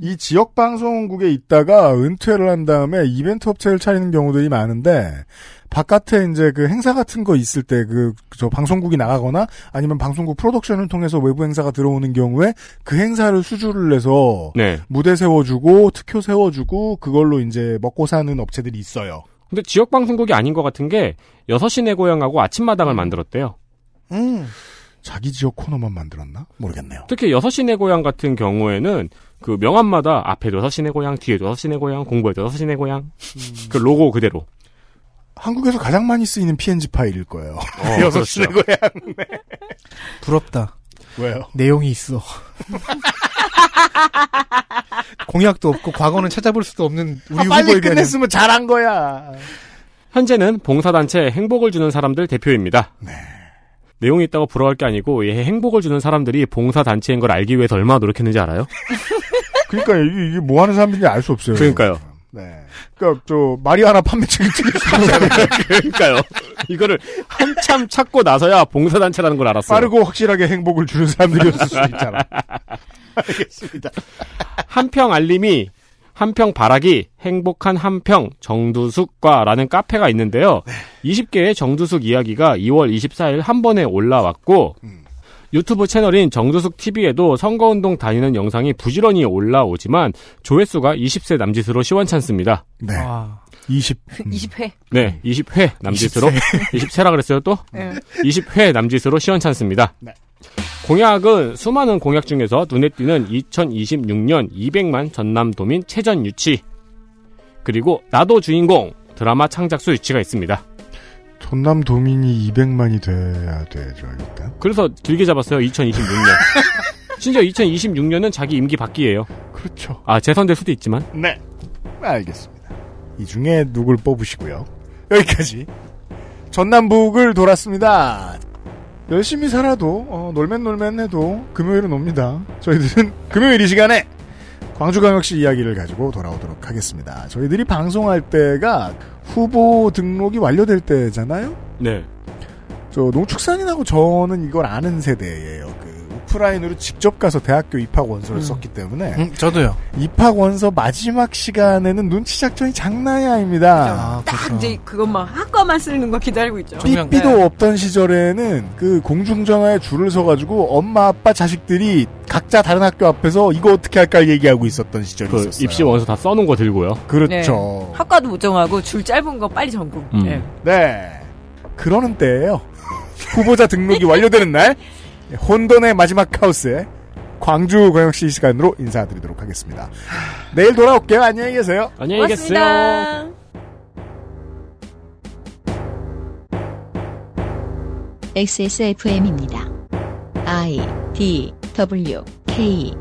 이 지역 방송국에 있다가 은퇴를 한 다음에 이벤트 업체를 차리는 경우들이 많은데 바깥에 이제 그 행사 같은 거 있을 때 그 저 방송국이 나가거나 아니면 방송국 프로덕션을 통해서 외부 행사가 들어오는 경우에 그 행사를 수주를 내서 네. 무대 세워주고 특효 세워주고 그걸로 이제 먹고 사는 업체들이 있어요. 근데 지역 방송국이 아닌 것 같은 게 6시 내 고향하고 아침마당을 만들었대요. 음. 자기 지역 코너만 만들었나? 모르겠네요. 특히 6시 내 고향 같은 경우에는 그 명함마다 앞에도 6시 내 고향, 뒤에도 6시 내 고향, 공부에도 6시 내 고향. 그 로고 그대로. 한국에서 가장 많이 쓰이는 PNG 파일일 거예요. 어, 여섯 시내 그렇죠. 고향. 부럽다. 왜요? 내용이 있어. 공약도 없고 과거는 찾아볼 수도 없는 우리 아, 후보에 빨리 대한 끝냈으면 잘한 거야. 현재는 봉사단체 행복을 주는 사람들 대표입니다. 내용이 있다고 부러워할 게 아니고 이 행복을 주는 사람들이 봉사 단체인 걸 알기 위해서 얼마나 노력했는지 알아요? 그러니까 이게, 이게 뭐 하는 사람인지 알 수 없어요. 그러니까요. 네. 그러니까 저 마리아나 판매책을. 그러니까요. 이거를 한참 찾고 나서야 봉사 단체라는 걸 알았어요. 빠르고 확실하게 행복을 주는 사람들이었을 수 있잖아. 알겠습니다. 한평 알림이 한평 바라기 행복한 한평 정두숙과라는 카페가 있는데요. 20개의 정두숙 이야기가 2월 24일 한 번에 올라왔고 유튜브 채널인 정두숙 TV에도 선거운동 다니는 영상이 부지런히 올라오지만 조회수가 20세 남짓으로 시원찮습니다. 네. 20. 20회. 네, 20회 남짓으로 20세. 라 그랬어요 또? 네. 20회 남짓으로 시원찮습니다. 네. 공약은 수많은 공약 중에서 눈에 띄는 2026년 200만 전남도민 체전 유치 그리고 나도 주인공 드라마 창작수 유치가 있습니다. 전남 도민이 200만이 돼야 되죠, 일단. 그래서 길게 잡았어요. 2026년. 심지어 2026년은 자기 임기 바뀌에요. 그렇죠. 아 재선될 수도 있지만. 네. 알겠습니다. 이 중에 누굴 뽑으시고요. 여기까지. 전남북을 돌았습니다. 열심히 살아도 어, 놀면 놀면 해도 금요일은 옵니다. 저희들은 금요일 이 시간에 광주광역시 이야기를 가지고 돌아오도록 하겠습니다. 저희들이 방송할 때가 후보 등록이 완료될 때잖아요. 네. 저 농축산인하고 저는 이걸 아는 세대예요. 그 오프라인으로 직접 가서 대학교 입학 원서를 썼기 때문에 음, 저도요. 입학 원서 마지막 시간에는 눈치 작전이 장난이 아닙니다. 딱 이제 그것만 학과만 쓰는 거 기다리고 있죠. 삐삐도 없던 시절에는 그 공중전화에 줄을 서가지고 엄마 아빠 자식들이 각자 다른 학교 앞에서 이거 어떻게 할까 얘기하고 있었던 시절이 그 있었어요. 입시 원서 다 써놓은 거 들고요. 그렇죠. 학과도 못 정하고 줄 짧은 거 빨리 전공. 음. 네. 네. 그러는 때예요. 후보자 등록이 완료되는 날 혼돈의 마지막 하우스에 광주 광역시 시간으로 인사드리도록 하겠습니다. 내일 돌아올게요. 안녕히 계세요. 안녕히 계세요. 고맙습니다. XSFM입니다. I D W K